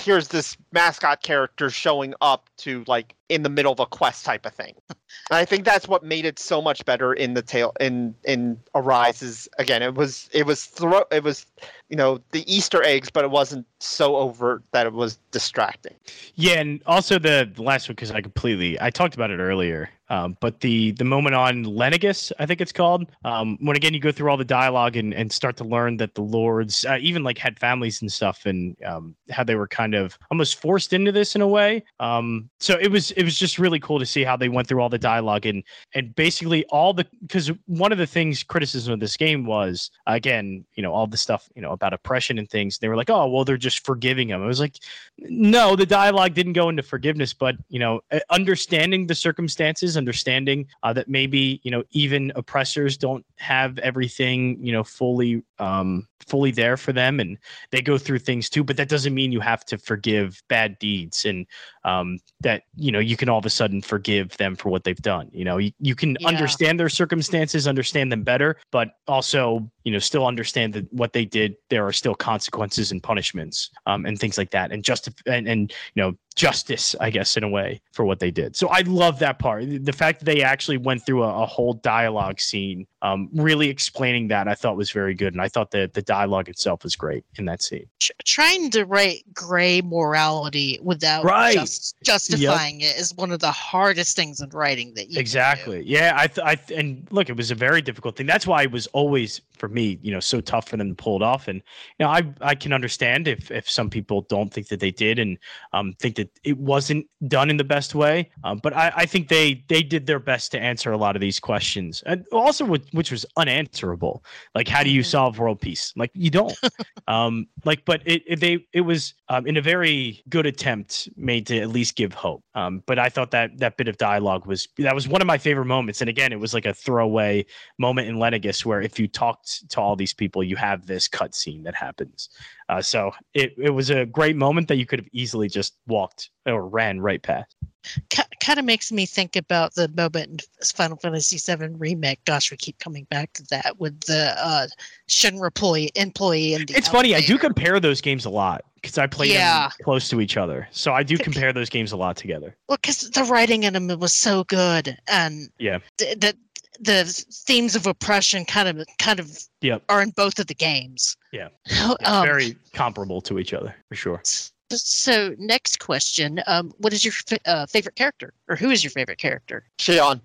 here's this mascot character showing up to like in the middle of a quest type of thing. And I think that's what made it so much better in the tail in in Arises. Again, it was it was throw it was you know the Easter eggs, but it wasn't so overt that it was distracting. Yeah, and also the, last one because I completely I talked about it earlier. Um, but the the moment on Lenegis, I think it's called, um, when again you go through all the dialogue and, and start to learn that the lords uh, even like had families and stuff, and um, they were kind of almost forced into this in a way. Um, so it was it was just really cool to see how they went through all the dialogue and and basically all the because one of the things criticism of this game was again you know all the stuff you know about oppression and things. They were like, oh well, they're just forgiving him. I was like, no, the dialogue didn't go into forgiveness, but you know uh, understanding the circumstances understanding uh, that maybe you know even oppressors don't have everything you know fully um, fully there for them and they go through things too but that doesn't mean you have to forgive bad deeds and um, that you know you can all of a sudden forgive them for what they've done you know? You, you can Yeah. understand their circumstances understand them better but also you know still understand that what they did there are still consequences and punishments um, and things like that and just and, and you know justice i guess in a way for what they did. So i love that part. The fact that they actually went through a, a whole dialogue scene um, really explaining that i thought was very good. And i thought that the dialogue itself was great in that scene. Tr- trying to write gray morality without Right. just justifying it is one of the hardest things in writing that you can do. exactly yeah i th- i th- and look it was a very difficult thing. That's why it was always for me you know so tough for them to pull it off. And you know i i can understand if if some people don't think that they did and um think that it wasn't done in the best way. Um, but i i think they they did their best to answer a lot of these questions. And also which, which was unanswerable. Like how do you Mhm. solve world peace? Like you don't. Um like but it, it they it was um, in a very good attempt made to at least give hope. Um but i thought that that bit of dialogue was that was one of my favorite moments. And again it was like a throwaway moment in Lenegis where if you talked to all these people you have this cutscene that happens. Uh, so it, it was a great moment that you could have easily just walked or ran right past kind of makes me think about the moment in Final Fantasy VII remake. Gosh, we keep coming back to that with the uh, Shinra employee employee and it's funny i do compare those games a lot because i play Yeah. them close to each other so i do compare those games a lot together Well, because the writing in them was so good, and Yeah. th- the the themes of oppression kind of kind of Yep. are in both of the games. Yeah. Um, very comparable to each other for sure So next question: um, What is your fa- uh, favorite character, or who is your favorite character? Shionne.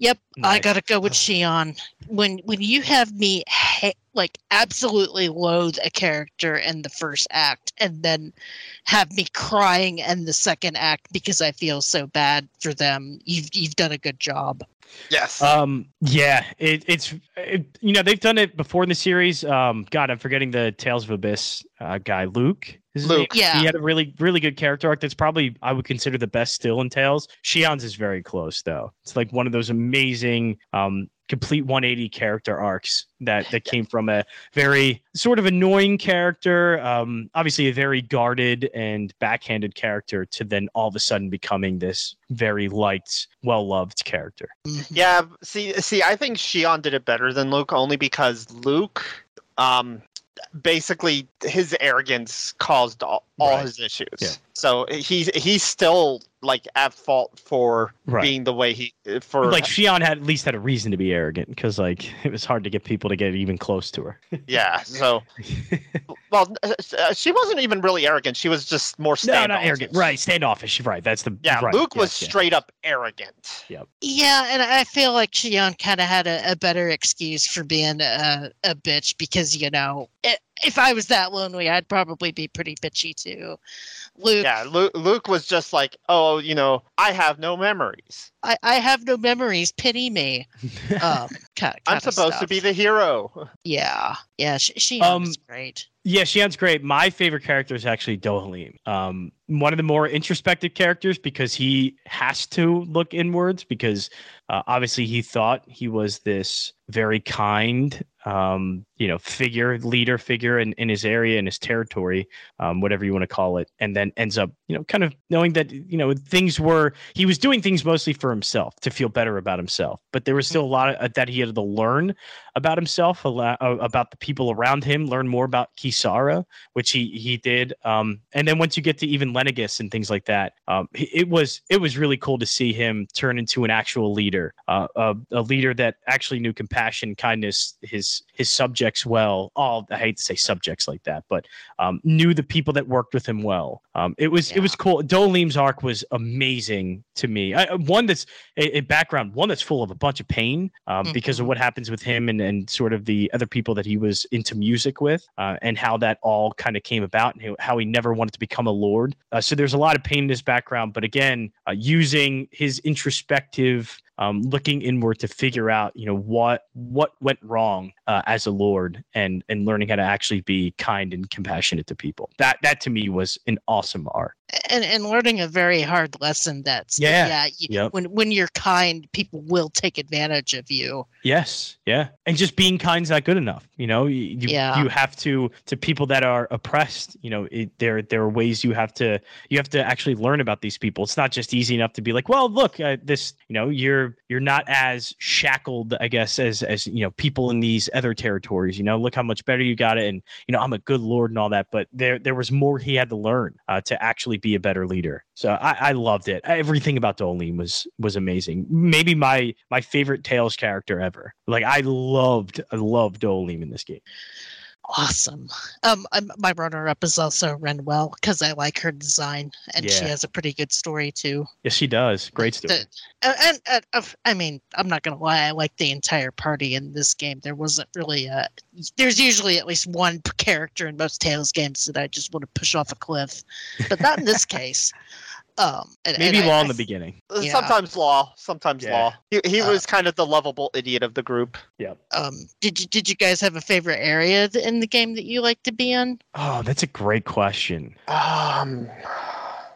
Yep, I gotta go with Shionne. When when you have me ha- like absolutely loathe a character in the first act, and then have me crying in the second act because I feel so bad for them, you've you've done a good job. Yes. Um, yeah, it, it's it, you know they've done it before in the series. Um, God, I'm forgetting the Tales of Abyss uh, guy, Luke. Is Luke. name? Yeah. he had a really really good character arc. That's probably I would consider the best still in Tales. Shionne's is very close though. It's like one of those amazing um complete 180 character arcs that that came from a very sort of annoying character um obviously a very guarded and backhanded character to then all of a sudden becoming this very liked well loved character Mhm. Yeah, see, see, I think Shion did it better than Luke, only because Luke, um, basically his arrogance caused all, all Right. his issues. Yeah. So he's he's still like at fault for Right. being the way he for like Shionne had at least had a reason to be arrogant because like it was hard to get people to get even close to her. yeah. So well, uh, uh, she wasn't even really arrogant. She was just more no, standoffish. not arrogant. Right, standoffish. Right, that's the Yeah, right, Luke was yes, yes. straight up arrogant. Yep. Yeah, and I feel like Shionne kind of had a, a better excuse for being a, a bitch because you know i if I was that lonely, I'd probably be pretty bitchy too. Luke, Yeah, Luke, Luke was just like, oh, you know, I have no memories. I, I have no memories. Pity me. Um, kind, I'm supposed to be the hero. yeah, yeah. Sh- Shionne Um, is great. Yeah, Shionne's great. My favorite character is actually Dohalim. Um, one of the more introspective characters because he has to look inwards because uh, obviously he thought he was this very kind, um, you know, figure, leader figure in, in his area, in his territory, um, whatever you want to call it, and then ends up, you know, kind of knowing that, you know, things were, he was doing things mostly for himself to feel better about himself, but there was still a lot of, that he had to learn about himself, lot, uh, about the people around him, learn more about key Kisara, which he he did. Um, and then once you get to even Lenegis and things like that, um, it was it was really cool to see him turn into an actual leader, uh, a, a leader that actually knew compassion, kindness, his his subjects well. All I hate to say subjects like that, but um, knew the people that worked with him well. Um, it was it was cool. Dohalim's arc was amazing to me. I, one that's a, a background, one that's full of a bunch of pain um, because of Mhm. what happens with him and, and sort of the other people that he was into music with, uh, and how that all kind of came about, and how- he never wanted to become a lord. Uh, so there's a lot of pain in his background, but again, uh, using his introspective um, looking inward to figure out, you know, what what went wrong uh, as a lord, and and learning how to actually be kind and compassionate to people. That that to me was an awesome arc. and and learning a very hard lesson that's Yeah. yeah you, Yep. when when you're kind people will take advantage of you Yes, yeah, and just being kind's not good enough. You know, you you, Yeah. you have to to people that are oppressed. You know, it, there there are ways you have to you have to actually learn about these people. It's not just easy enough to be like, well, look, uh, this. You know, you're you're not as shackled, I guess, as as you know people in these other territories. You know, look how much better you got it, and you know, I'm a good lord and all that. But there there was more he had to learn uh, to actually be a better leader. So I, I loved it. Everything about Dohalim was was amazing. Maybe my my favorite Tales character ever. Like I loved I loved Dohalim in this game. Awesome. Um I'm, my runner-up is also Rinwell because i like her design and she has a pretty good story too. Yes, she does. Great story. The- and, and, and i mean i'm not gonna lie i like the entire party in this game. There wasn't really a there's usually at least one character in most tales games that i just want to push off a cliff but not in this case um and- and Maybe I- Law I in the beginning. Yeah. Sometimes Law, sometimes Yeah. Law. He, he Uh, was kind of the lovable idiot of the group. Yeah. um did you did you guys have a favorite area in the game that you like to be in Oh, that's a great question. Um,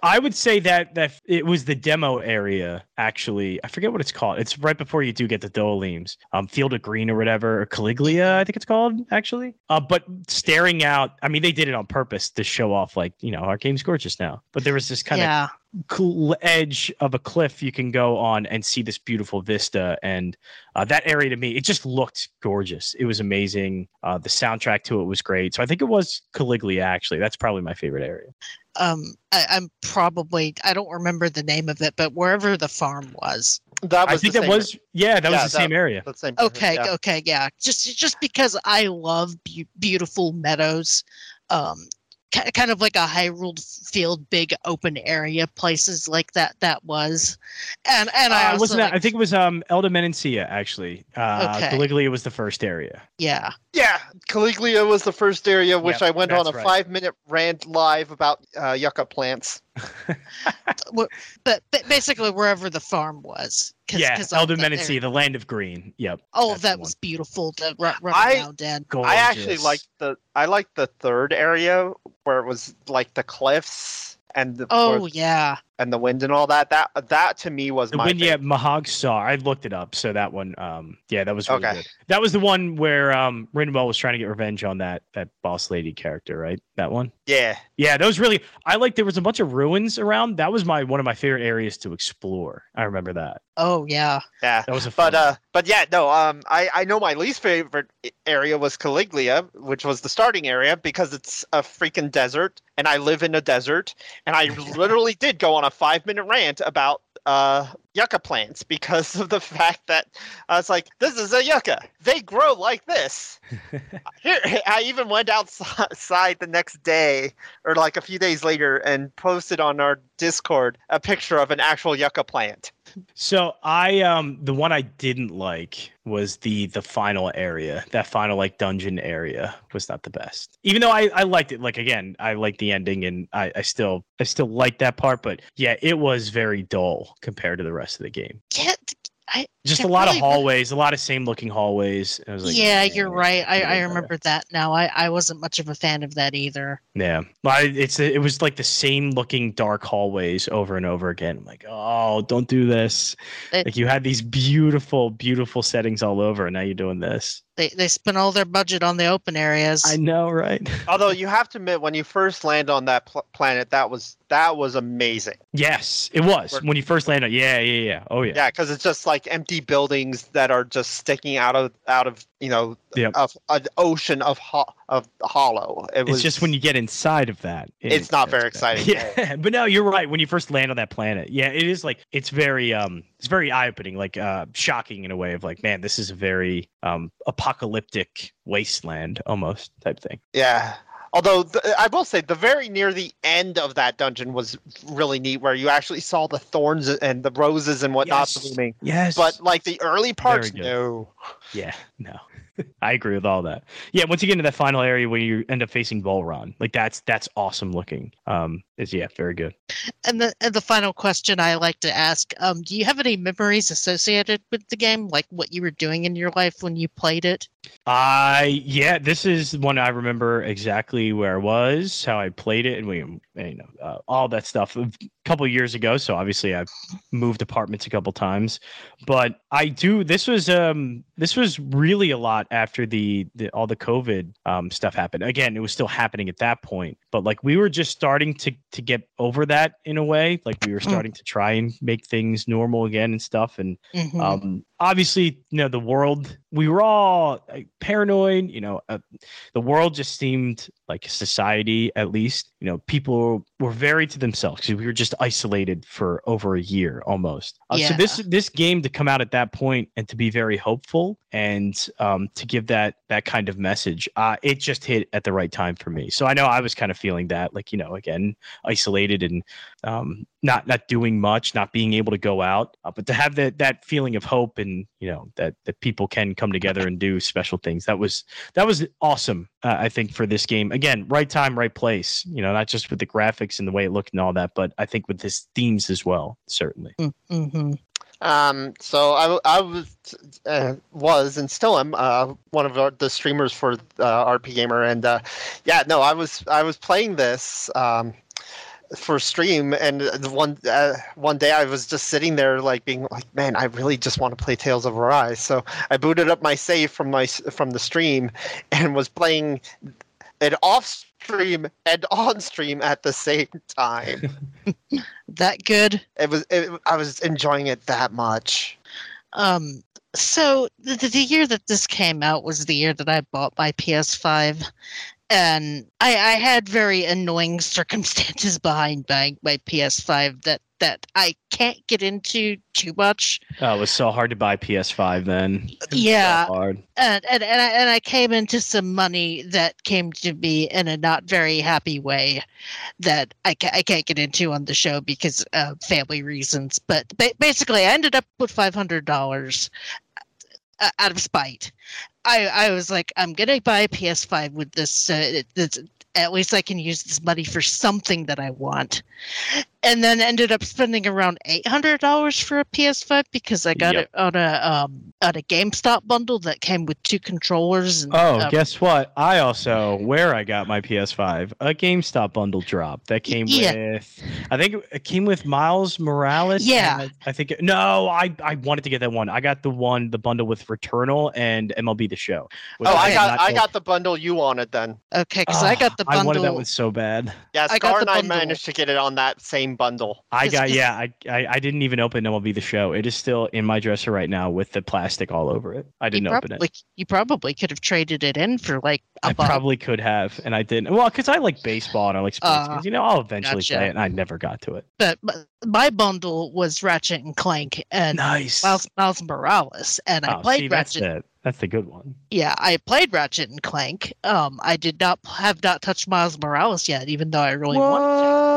I would say that that it was the demo area. Actually, I forget what it's called. It's right before you do get the Dohalim's, um, Field of Green or whatever, or Calaglia, I think it's called. Actually, uh, but staring out. I mean, they did it on purpose to show off, like you know, our game's gorgeous now. But there was this kind of yeah cl- edge of a cliff you can go on and see this beautiful vista and uh, that area to me it just looked gorgeous it was amazing uh, the soundtrack to it was great so i think it was Calaglia actually that's probably my favorite area um I, i'm probably i don't remember the name of it but wherever the farm was that i was think that same- was yeah that Yeah, was the that- same area the same. okay yeah. okay yeah just just because i love be- beautiful meadows um ki- kind of like a high hyrule field big open area places like that that was and and i uh, also wasn't that, i think it was um Elde Menancia actually uh Okay. Calaglia was the first area yeah Yeah, Calaglia was the first area which Yep, I went on a right. five minute rant live about uh, yucca plants. but, but basically wherever the farm was 'cause- yeah 'cause all Elde that Menancia area- the land of green. Yep all that's of that was beautiful to run, run I- around in I actually Gorgeous. liked the I liked the third area where it was like the cliffs and the oh where- yeah and the wind and all that. That that to me was The my wind, yeah, favorite. Mahag Saar. I looked it up, so that one, um, yeah, that was really Okay. good. That was the one where um, Rinwell was trying to get revenge on that that boss lady character, right? That one. Yeah, Yeah, that was really. I like. There was a bunch of ruins around. That was my one of my favorite areas to explore. I remember that. oh yeah yeah. That was a fun. But uh, but yeah, no. Um, I I know my least favorite area was Calaglia, which was the starting area because it's a freaking desert, and I live in a desert, and I literally did go on a five minute rant about uh yucca plants because of the fact that I was like, this is a yucca. They grow like this. Here, I even went outside the next day or like a few days later and posted on our Discord a picture of an actual yucca plant. So I um the one I didn't like was the the final area. That final like dungeon area was not the best. Even though I I liked it. Like again, I liked the ending and I I still I still like that part, but yeah, it was very dull compared to the rest of the game. yeah I, Just It a lot really of was- hallways, a lot of same looking hallways. I was like, yeah, you're "Eh, right. I, I remember that now. I, I wasn't much of a fan of that either. Yeah, Well, it's it was like the same looking dark hallways over and over again. I'm like, oh, don't do this. It- like you had these beautiful, beautiful settings all over, and now you're doing this. They they spent all their budget on the open areas. I know, right? Although you have to admit, when you first land on that pl- planet, that was that was amazing. yes, it was when you first landed. Yeah, yeah, yeah. Oh yeah. Yeah, because it's just like empty empty buildings that are just sticking out of out of you know Yep. of an ocean of ho- of hollow. It was It's just when you get inside of that. it- It's not very bad. exciting. Yeah, but no, you're right. When you first land on that planet, yeah, it is like it's very um it's very eye opening, like uh shocking in a way of like, man, this is a very um apocalyptic wasteland almost type thing. Yeah. Although th- I will say the very near the end of that dungeon was really neat, where you actually saw the thorns and the roses and whatnot Yes. blooming. Yes. But like the early parts, no. yeah, no. I agree with all that. Yeah, once you get into that final area where you end up facing Vholran, like that's that's awesome looking. Um is yeah, very good. And the and the final question I like to ask: um, Do you have any memories associated with the game, like what you were doing in your life when you played it? I yeah, this is one I remember exactly where I was, how I played it, and we, you know, uh, all that stuff. A couple years ago, so obviously I've moved apartments a couple times, but I do. This was um, this was really a lot after the, the all the COVID um stuff happened. Again, it was still happening at that point, but like we were just starting to to get over that in a way. Like we were starting to try and make things normal again and stuff, and Mhm. um obviously you know the world we were all like, paranoid you know uh, the world just seemed like society at least you know people were very to themselves. Because we were just isolated for over a year almost. Uh, so this this game to come out at that point and to be very hopeful and um to give that that kind of message uh it just hit at the right time for me. So i know i was kind of feeling that like you know again isolated and um, not not doing much, not being able to go out, uh, but to have that that feeling of hope and you know that that people can come together and do special things. That was that was awesome. Uh, I think for this game again, right time, right place. You know, not just with the graphics and the way it looked and all that, but I think with this themes as well. Certainly. Mhm. Um, so I, I was uh, was and still am uh, one of our, the streamers for uh, RPGamer, and uh, yeah, no, I was I was playing this um, for stream, and one uh, one day I was just sitting there like being like, man, I really just want to play Tales of Arise. So I booted up my save from my from the stream, and was playing it off stream and on stream at the same time. That good. It was it, I was enjoying it that much. Um, so the, the year that this came out was the year that I bought my PS5, and I, I had very annoying circumstances behind buying my PS5 that that I can't get into too much. Oh, it was so hard to buy PS5 then. So Yeah, hard. and and and I, and I came into some money that came to me in a not very happy way that I, ca- I can't get into on the show because of family reasons. But ba- basically, I ended up with five hundred dollars uh, out of spite. I I was like, I'm gonna buy a PS5 with this. Uh, this at least I can use this money for something that I want. And then ended up spending around eight hundred dollars for a PS5 because I got Yep. it on a um on a GameStop bundle that came with two controllers. And, Oh, um, guess what? I also where I got my PS5, a GameStop bundle drop that came Yeah. with. I think it came with Miles Morales. Yeah. and I, I think no, I I wanted to get that one. I got the one the bundle with Returnal and MLB The Show. Oh, I got I got the bundle you wanted then. Okay, because I got Ah, the I wanted that one so bad. Yeah, I got Scar the and I managed to get it on that same bundle. I got yeah. I, I I didn't even open MLB The Show. It is still in my dresser right now with the plastic all over it. I didn't you open probably, it. You probably could have traded it in for like a I buck. probably could have, and I didn't. Well, because I like baseball and I like sports uh, games. You know, I'll eventually gotcha. play it, and I never got to it. but, but my bundle was Ratchet and Clank and Nice. Miles, Miles Morales, and I Oh, played see, that's Ratchet. The that's the good one. Yeah, I played Ratchet and Clank. Um, I did not have not touched Miles Morales yet, even though I really wanted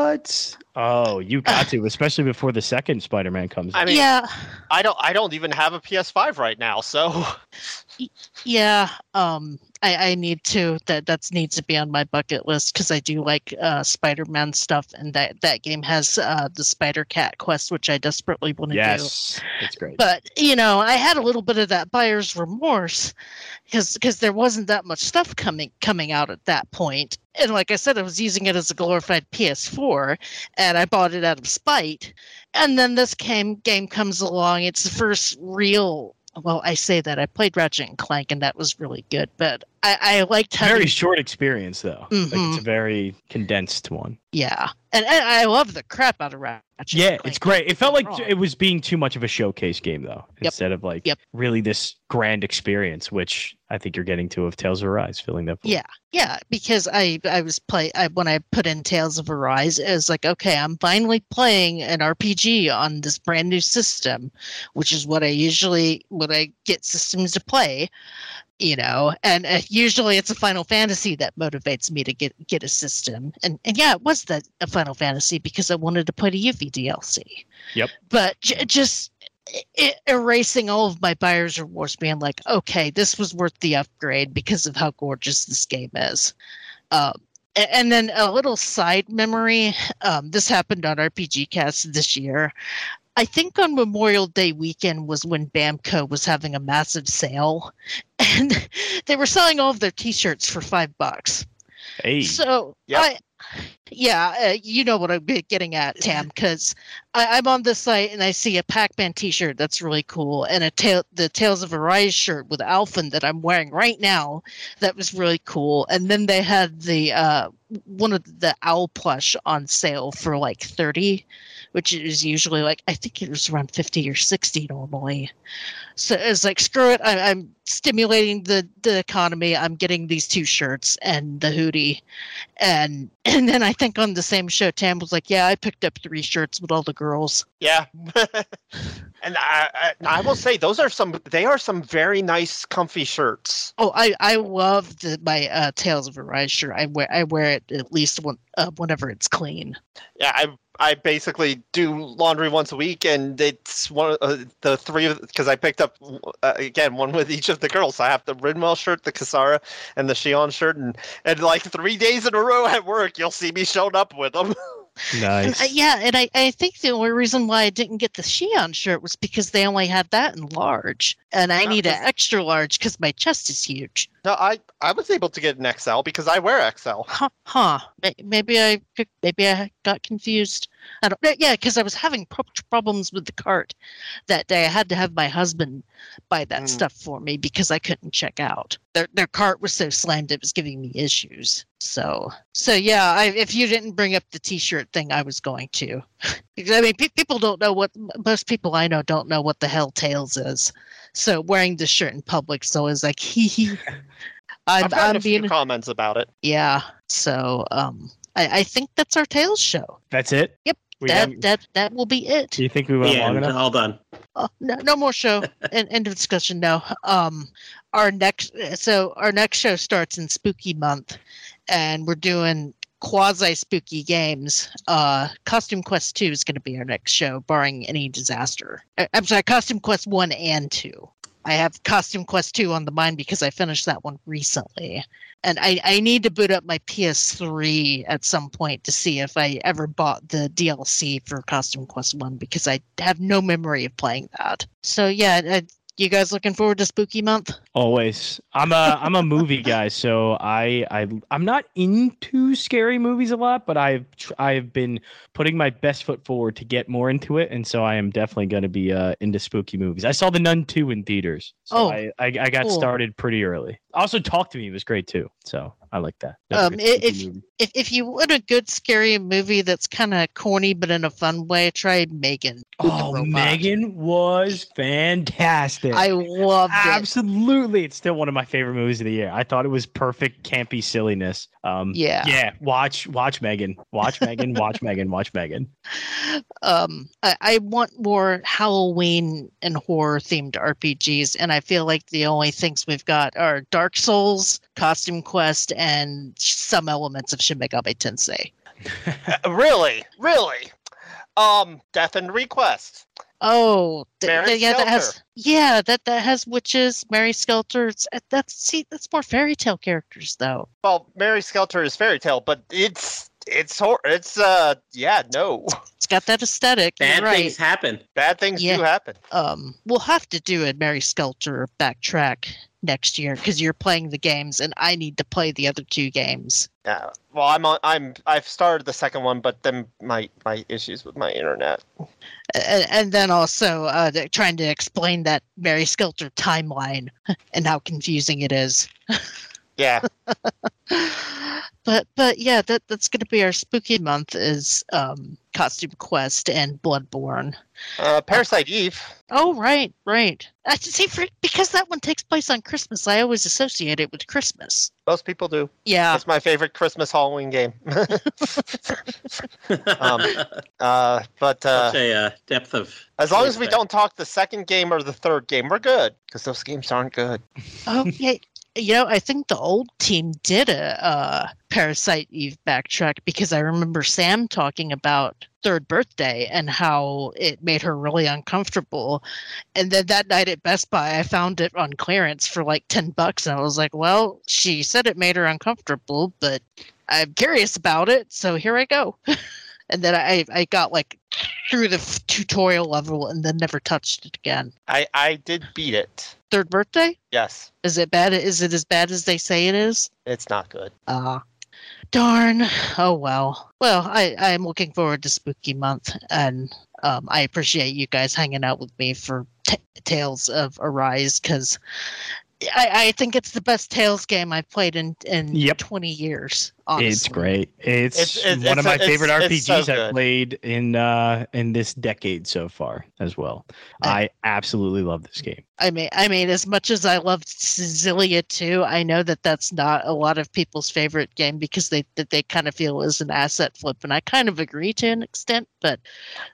What? Oh, you got to, especially before the second Spider-Man comes. I out. mean- yeah, I don't I don't even have a PS5 right now, so yeah. Um, I, I need to. That that needs to be on my bucket list because I do like uh, Spider-Man stuff, and that that game has uh, the Spider Cat quest, which I desperately want to do. yes, it's great. but you know i had a little bit of that buyer's remorse because because there wasn't that much stuff coming coming out at that point and like i said i was using it as a glorified ps4 and i bought it out of spite and then this came game comes along it's the first real well i say that i played ratchet and clank and that was really good but I, I liked having Very short experience though. Like, Mhm. it's a very condensed one. Yeah, and, and I love the crap out of Ratchet. Yeah, it's great. It felt like wrong. it was being too much of a showcase game though, Yep. instead of like Yep. really this grand experience, which I think you're getting to of Tales of Arise, filling that. void. Yeah, yeah, because I I was play I, when I put in Tales of Arise, it was like okay, I'm finally playing an RPG on this brand new system, which is what I usually what I get systems to play, you know, and uh, usually it's a Final Fantasy that motivates me to get get a system, and and yeah, it was the a Final Fantasy because I wanted to play the Yuffie DLC. Yep. But j- just i erasing all of my buyer's remorse, being like, okay, this was worth the upgrade because of how gorgeous this game is. Um, a- and then a little side memory. Um, this happened on RPG Cast this year. I think on Memorial Day weekend was when Bamco was having a massive sale, and they were selling all of their T-shirts for five bucks. Hey, So Yep. I, yeah, uh, you know what I'm getting at, Tam, because I'm on this site and I see a Pac-Man T-shirt that's really cool, and a tail the Tales of Arise shirt with Alphen that I'm wearing right now that was really cool, and then they had the uh, one of the owl plush on sale for like thirty, which is usually like I think it was around fifty or sixty normally. So it's like screw it, I, I'm stimulating the the economy. I'm getting these two shirts and the hoodie, and and then I think on the same show, Tam was like, "Yeah, I picked up three shirts with all the girls." Yeah. and I, I, I will say those are some they are some very nice comfy shirts. Oh, I I love the, my uh, Tales of Arise shirt. I wear I wear it at least one uh, whenever it's clean. Yeah, I I basically do laundry once a week, and it's one of uh, the three of because I picked up uh, again one with each of the girls. I have the Rinwell shirt, the Kisara, and the Shionne shirt, and and like three days in a row at work, you'll see me showing up with them. And, nice. uh, yeah, and I, I think the only reason why I didn't get the Shionne shirt was because they only had that in large, and I need an extra large because my chest is huge. No, I I was able to get an XL because I wear XL. Huh? huh. Maybe I maybe I got confused. I don't. Yeah, because I was having problems with the cart that day. I had to have my husband buy that Mm. stuff for me because I couldn't check out. Their their cart was so slammed it was giving me issues. So so yeah, I, if you didn't bring up the T-shirt thing, I was going to. Because, I mean, pe- people don't know what most people I know don't know what the hell Tales is. So wearing this shirt in public so is always like hee hee. I'm, I've gotten I'm a few comments about it. yeah. So um I, I think that's our Tales show. That's it. Yep, We that haven't- that that will be it. do you think we went The long end. enough? All done. Oh, no, no more show. end, end of discussion. No. Um our next so our next show starts in spooky month and we're doing quasi spooky games. Uh Costume Quest 2 is going to be our next show barring any disaster. I'm sorry, Costume Quest 1 and 2. I have Costume Quest 2 on the mind because I finished that one recently. And I, I need to boot up my PS3 at some point to see if I ever bought the DLC for Costume Quest 1 because I have no memory of playing that. So, yeah, you guys looking forward to Spooky Month? Always. I'm a I'm a movie guy, so I I I'm not into scary movies a lot, but I've tr- I've been putting my best foot forward to get more into it, and so I am definitely going to be uh, into spooky movies. I saw The Nun 2 in theaters, so Oh, I, I I got cool. started pretty early. Also, Talk to Me was great too, so I like that. That's Um, good i- spooky if-. If, if you want a good scary movie that's kind of corny but in a fun way, try Megan. oh. Megan was fantastic. I loved it. Absolutely, it's still one of my favorite movies of the year. I thought it was perfect campy silliness. Um, Yeah. yeah. Watch, watch Megan. Watch Megan. Watch Megan. Watch Megan. um I, I want more halloween and horror themed rpgs and i feel like the only things we've got are dark souls costume quest and some elements of shin megami tensei really, really. Um, Death end re;Quest. oh th- Mary th- yeah that has yeah that that has witches mary skelter it's, uh, that's see that's more fairy tale characters though Well, Mary Skelter is fairy tale, but it's it's hor- it's uh yeah no it's got that aesthetic Bad right things happen. bad things Yeah. do happen. um we'll have to do a mary skelter backtrack next year because you're playing the games and i need to play the other two games Yeah. Well, I'm on. I'm. I've started the second one, but then my my issues with my internet. and, and then also uh, trying to explain that Mary Skelter timeline and how confusing it is. Yeah. but but yeah, that that's gonna be our spooky month is um costume quest and Bloodborne. Uh, Parasite Eve. Oh right, right. I see for because that one takes place on Christmas. I always associate it with Christmas. Most people do. Yeah. It's my favorite Christmas Halloween game. Um, uh, but uh, Such a uh, depth of. as long as we choice don't talk the second game or the third game, we're good. Because those games aren't good. Oh yeah. You know, I think the old team did a Parasite Eve backtrack because I remember Sam talking about third birthday and how it made her really uncomfortable. And then that night at Best Buy, I found it on clearance for like 10 bucks. And I was like, well, she said it made her uncomfortable, but I'm curious about it. So here I go. and then I, I got like through the f- tutorial level and then never touched it again. I, I did beat it. Third birthday? Yes. Is it bad? Is it as bad as they say it is? It's not good. Ah, darn. Oh well. Well, I I'm looking forward to Spooky Month, and um, I appreciate you guys hanging out with me for t- Tales of Arise because I I think it's the best Tales game I've played in in Yep. 20 years. Honestly. It's great. It's, It's- it's- one of it's- my favorite it's- RPGs it's so I've played in uh in this decade so far as well. Uh, I absolutely love this game. I mean, I mean, as much as I loved Xillia too, I know that that's not a lot of people's favorite game because they that they kind of feel is an asset flip, and I kind of agree to an extent. But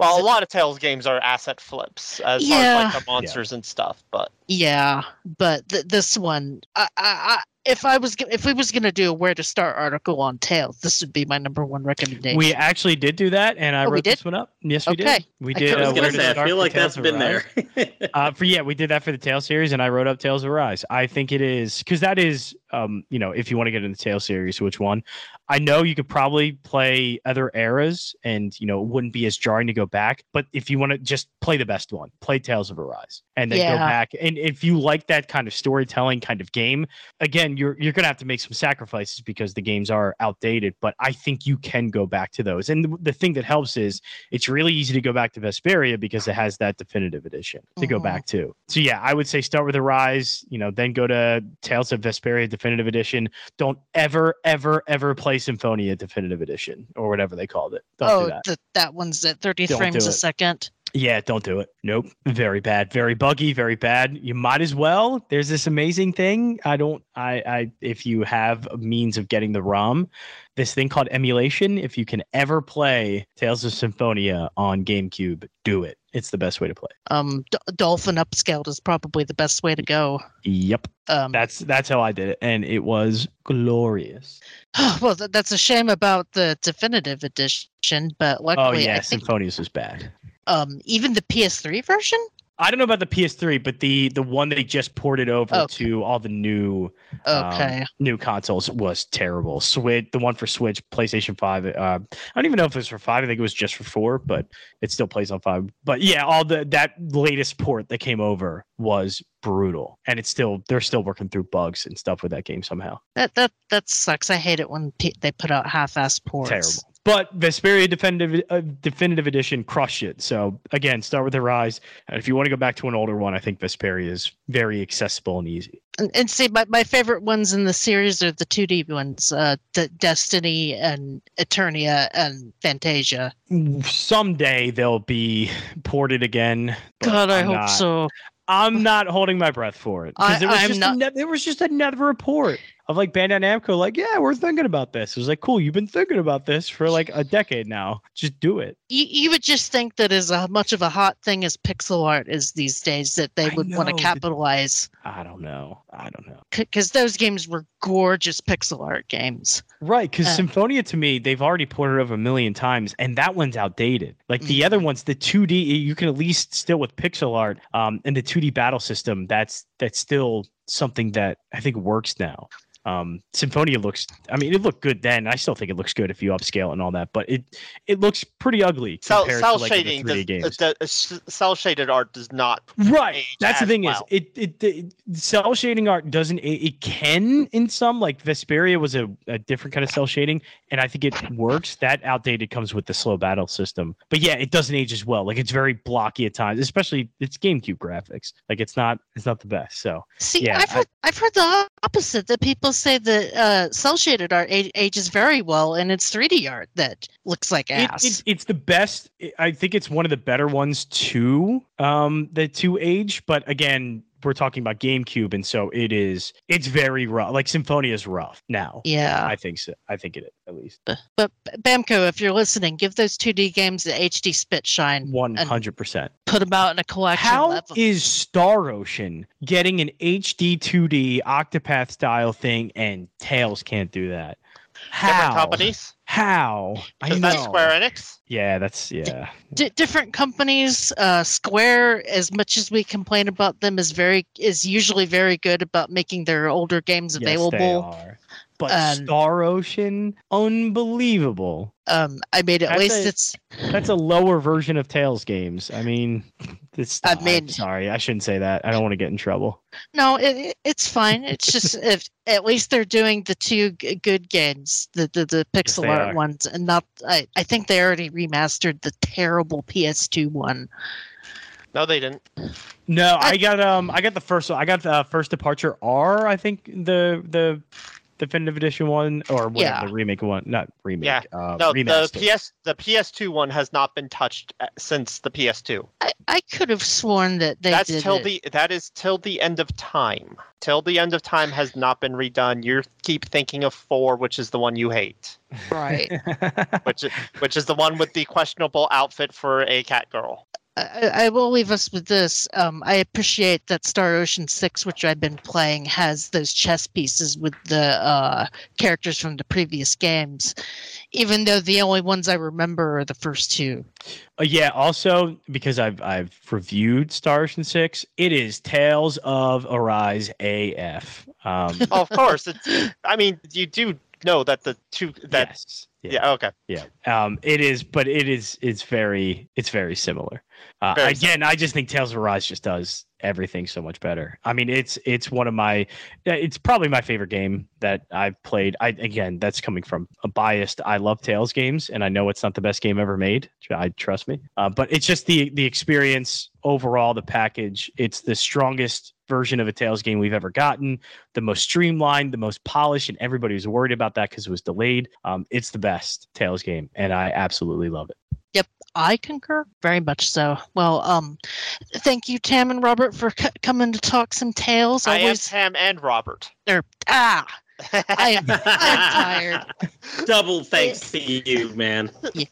Well, a lot of Tales games are asset flips as far as like the monsters and stuff. But Yeah, but th- this one, I, I, I, if I was, if we was gonna do a where to start article on Tales, this would be my number one recommendation. We actually did do that, and I Oh, wrote this one up. Yes, we Okay. did. We did. I uh, was gonna say, I feel like that's been there. uh, for yeah, we did that for the Tales series, and I wrote up Tales of Rise. I think it is because that is, um, you know, if you want to get into the Tales series, which one? I know you could probably play other eras, and you know, it wouldn't be as jarring to go back. But if you want to just play the best one, play Tales of Arise, and then go back. And if you like that kind of storytelling kind of game, again, you're you're gonna have to make some sacrifices because the games are outdated. But I think you can go back to those. And the, the thing that helps is it's really easy to go back to Vesperia because it has that definitive edition to go Mhm. back to. So yeah, I would say start with Arise, you know, then go to Tales of Vesperia definitive edition. Don't ever, ever, ever play Symphonia definitive edition or whatever they called it. Don't oh, do that. th- that one's at 30 Don't frames a second. Yeah, don't do it. Nope. Very bad. Very buggy. Very bad. You might as well. There's this amazing thing. I don't. I. I. If you have a means of getting the ROM, this thing called emulation. If you can ever play Tales of Symphonia on GameCube, do it. It's the best way to play. Um, D- Dolphin upscaled is probably the best way to go. Yep. Um, That's that's how I did it, and it was glorious. well, th- that's a shame about the definitive edition, but luckily, Oh yeah, I think was bad. um, even the PS3 version. I don't know about the PS3, but the the one they just ported over Okay. to all the new um, Okay, new consoles was terrible. Switch, the one for Switch, PlayStation Five. Uh, I don't even know if it was for five. I think it was just for four, but it still plays on five. But yeah, all the that latest port that came over was brutal, and it's still they're still working through bugs and stuff with that game somehow. that that that sucks. I hate it when pe- they put out half-ass ports. Terrible. But Vesperia Definitive uh, Definitive Edition crushed it. So again, start with the Rise. And if you want to go back to an older one, I think Vesperia is very accessible and easy. And, and see, my, my favorite ones in the series are the 2D ones, uh, the Destiny and Eternia and Fantasia. Someday they'll be ported again. God, I I'm hope not- so. I'm not holding my breath for it because there was I'm just not- ano- there was just another report of like Bandai Namco, like, yeah, we're thinking about this. It was like, cool, you've been thinking about this for like a decade now. Just do it. You, you would just think that as a, much of a hot thing as pixel art is these days, that they would want to capitalize I don't know. I don't know. because those games were gorgeous pixel art games. Right, because Uh, Symphonia to me, they've already ported over a million times, and that one's outdated. Like the Mhm. other ones, the 2D, you can at least still with pixel art, um, and the 2D battle system, that's that's still something that I think works now. Um, Symphonia looks, I mean, it looked good then. I still think it looks good if you upscale and all that, but it it looks pretty ugly cell, compared cell to like shading, the 3D does, games. the- uh, cell shaded art does not. Right. That's the thing well. is it, it it cell shading art doesn't it, it can in some like Vesperia was a, a different kind of cell shading and I think it works. That outdated comes with the slow battle system. But yeah, it doesn't age as well. Like it's very blocky at times, especially it's GameCube graphics. Like it's not it's not the best. So See, Yeah, I've I- heard I've heard the opposite that people will say that uh, cell shaded art ages very well, and it's 3D art that looks like It, ass. it's it's the best. I think it's one of the better ones to um the to age. But again, we're talking about GameCube, and so it is. It's very rough. Like Symphonia is rough now. yeah, I think so. I think it at least but Bamco, if you're listening, give those 2D games the HD spit shine. hundred percent. Put them out in a collection. How level. is Star Ocean getting an HD 2D Octopath style thing, and Tales can't do that? Different How? companies. How? I Because that's. Square Enix. Yeah, that's yeah. D- different companies uh square as much as we complain about them is very is usually very good about making their older games available. Yes, they available are. But Um, Star Ocean, unbelievable. um i mean at That's least a- it's That's a lower version of Tales games. I mean, it's. I I'm sorry, I shouldn't say that. I don't want to get in trouble. no it, it- it's fine it's just if at least they're doing the two g- good games the the, the pixel they art are. ones and not I, I think they already remastered the terrible ps2 one No, they didn't. No, I- I got um, I got the first. I got the first Departure R. I think the the definitive edition one or whatever Yeah. the remake one, not remake. Yeah. uh, No, the remaster. PS the PS2 one has not been touched uh, since the PS2. i, I could have sworn that they That's did till it. the that is till the end of time. Till the end of time has not been redone. You keep thinking of four, which is the one you hate, right which which is the one with the questionable outfit for a cat girl. I, I will leave us with this. Um, I appreciate that Star Ocean Six, which I've been playing, has those chess pieces with the uh, characters from the previous games, even though the only ones I remember are the first two. Uh, yeah. Also, because I've I've reviewed Star Ocean Six, it is Tales of Arise AF. Um, Oh, of course, it's. I mean, you do know that the two that yes. yeah, okay. Yeah. Um, it is, but it is. It's very. It's very similar. Uh, Very again, I just think Tales of Arise just does everything so much better. I mean, it's it's one of my. It's probably my favorite game that I've played. I again, that's coming from a biased. I love Tales games, and I know it's not the best game ever made. I trust me. Uh, but it's just the the experience overall, the package. It's the strongest version of a Tales game we've ever gotten the most streamlined, the most polished, and everybody was worried about that because it was delayed. Um, it's the best Tales game, and I absolutely love it. Yep, I concur, very much so. Well, um, thank you, Tam and Robert, for c- coming to talk some tales. I am Always, Tam and Robert. or ah, I am, I'm tired. Double thanks to you, man. Yeah.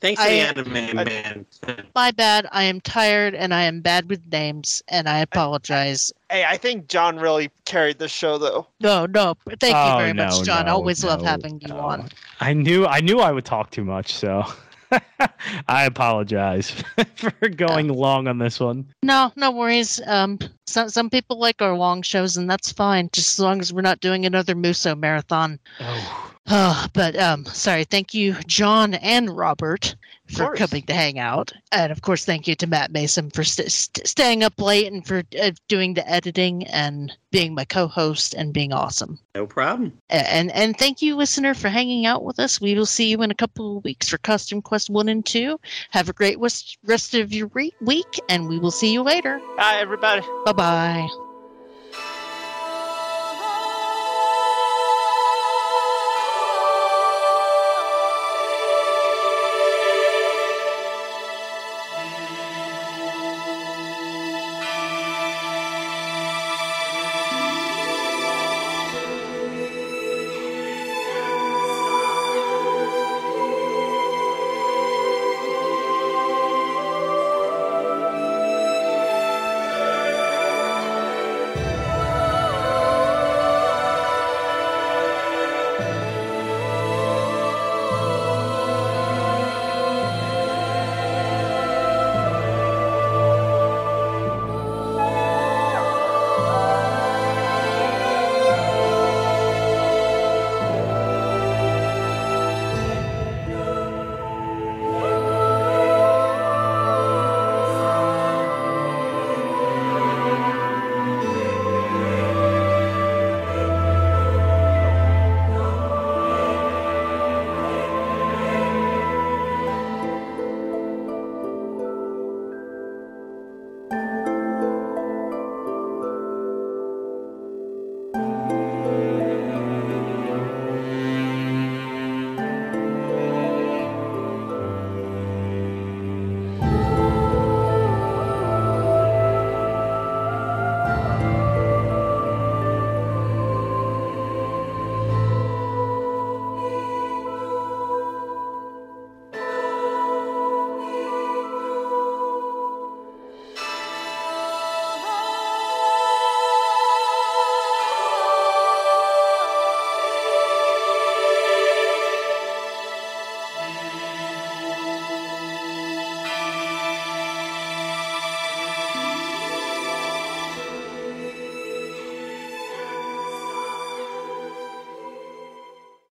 Thanks to I- the anime man. My bad. I am tired, and I am bad with names, and I apologize. Hey, I think Jon really carried the show though. No, no. Thank you Oh, very no, much, Jon. no, Always love no, having you on. I knew I knew I would talk too much, so I apologize for going long on this one. No, no worries. Um, some some people like our long shows, and that's fine, just as long as we're not doing another Musou marathon. Oh, Oh, but um, sorry. Thank you, Jon and Robert, for coming to hang out, and of course, thank you to Matt Mason for st- st- staying up late and for uh, doing the editing and being my co-host and being awesome. No problem. A- And and thank you, listener, for hanging out with us. We will see you in a couple of weeks for Costume Quest One and Two. Have a great west- rest of your re- week, and we will see you later. Bye, everybody. Bye bye.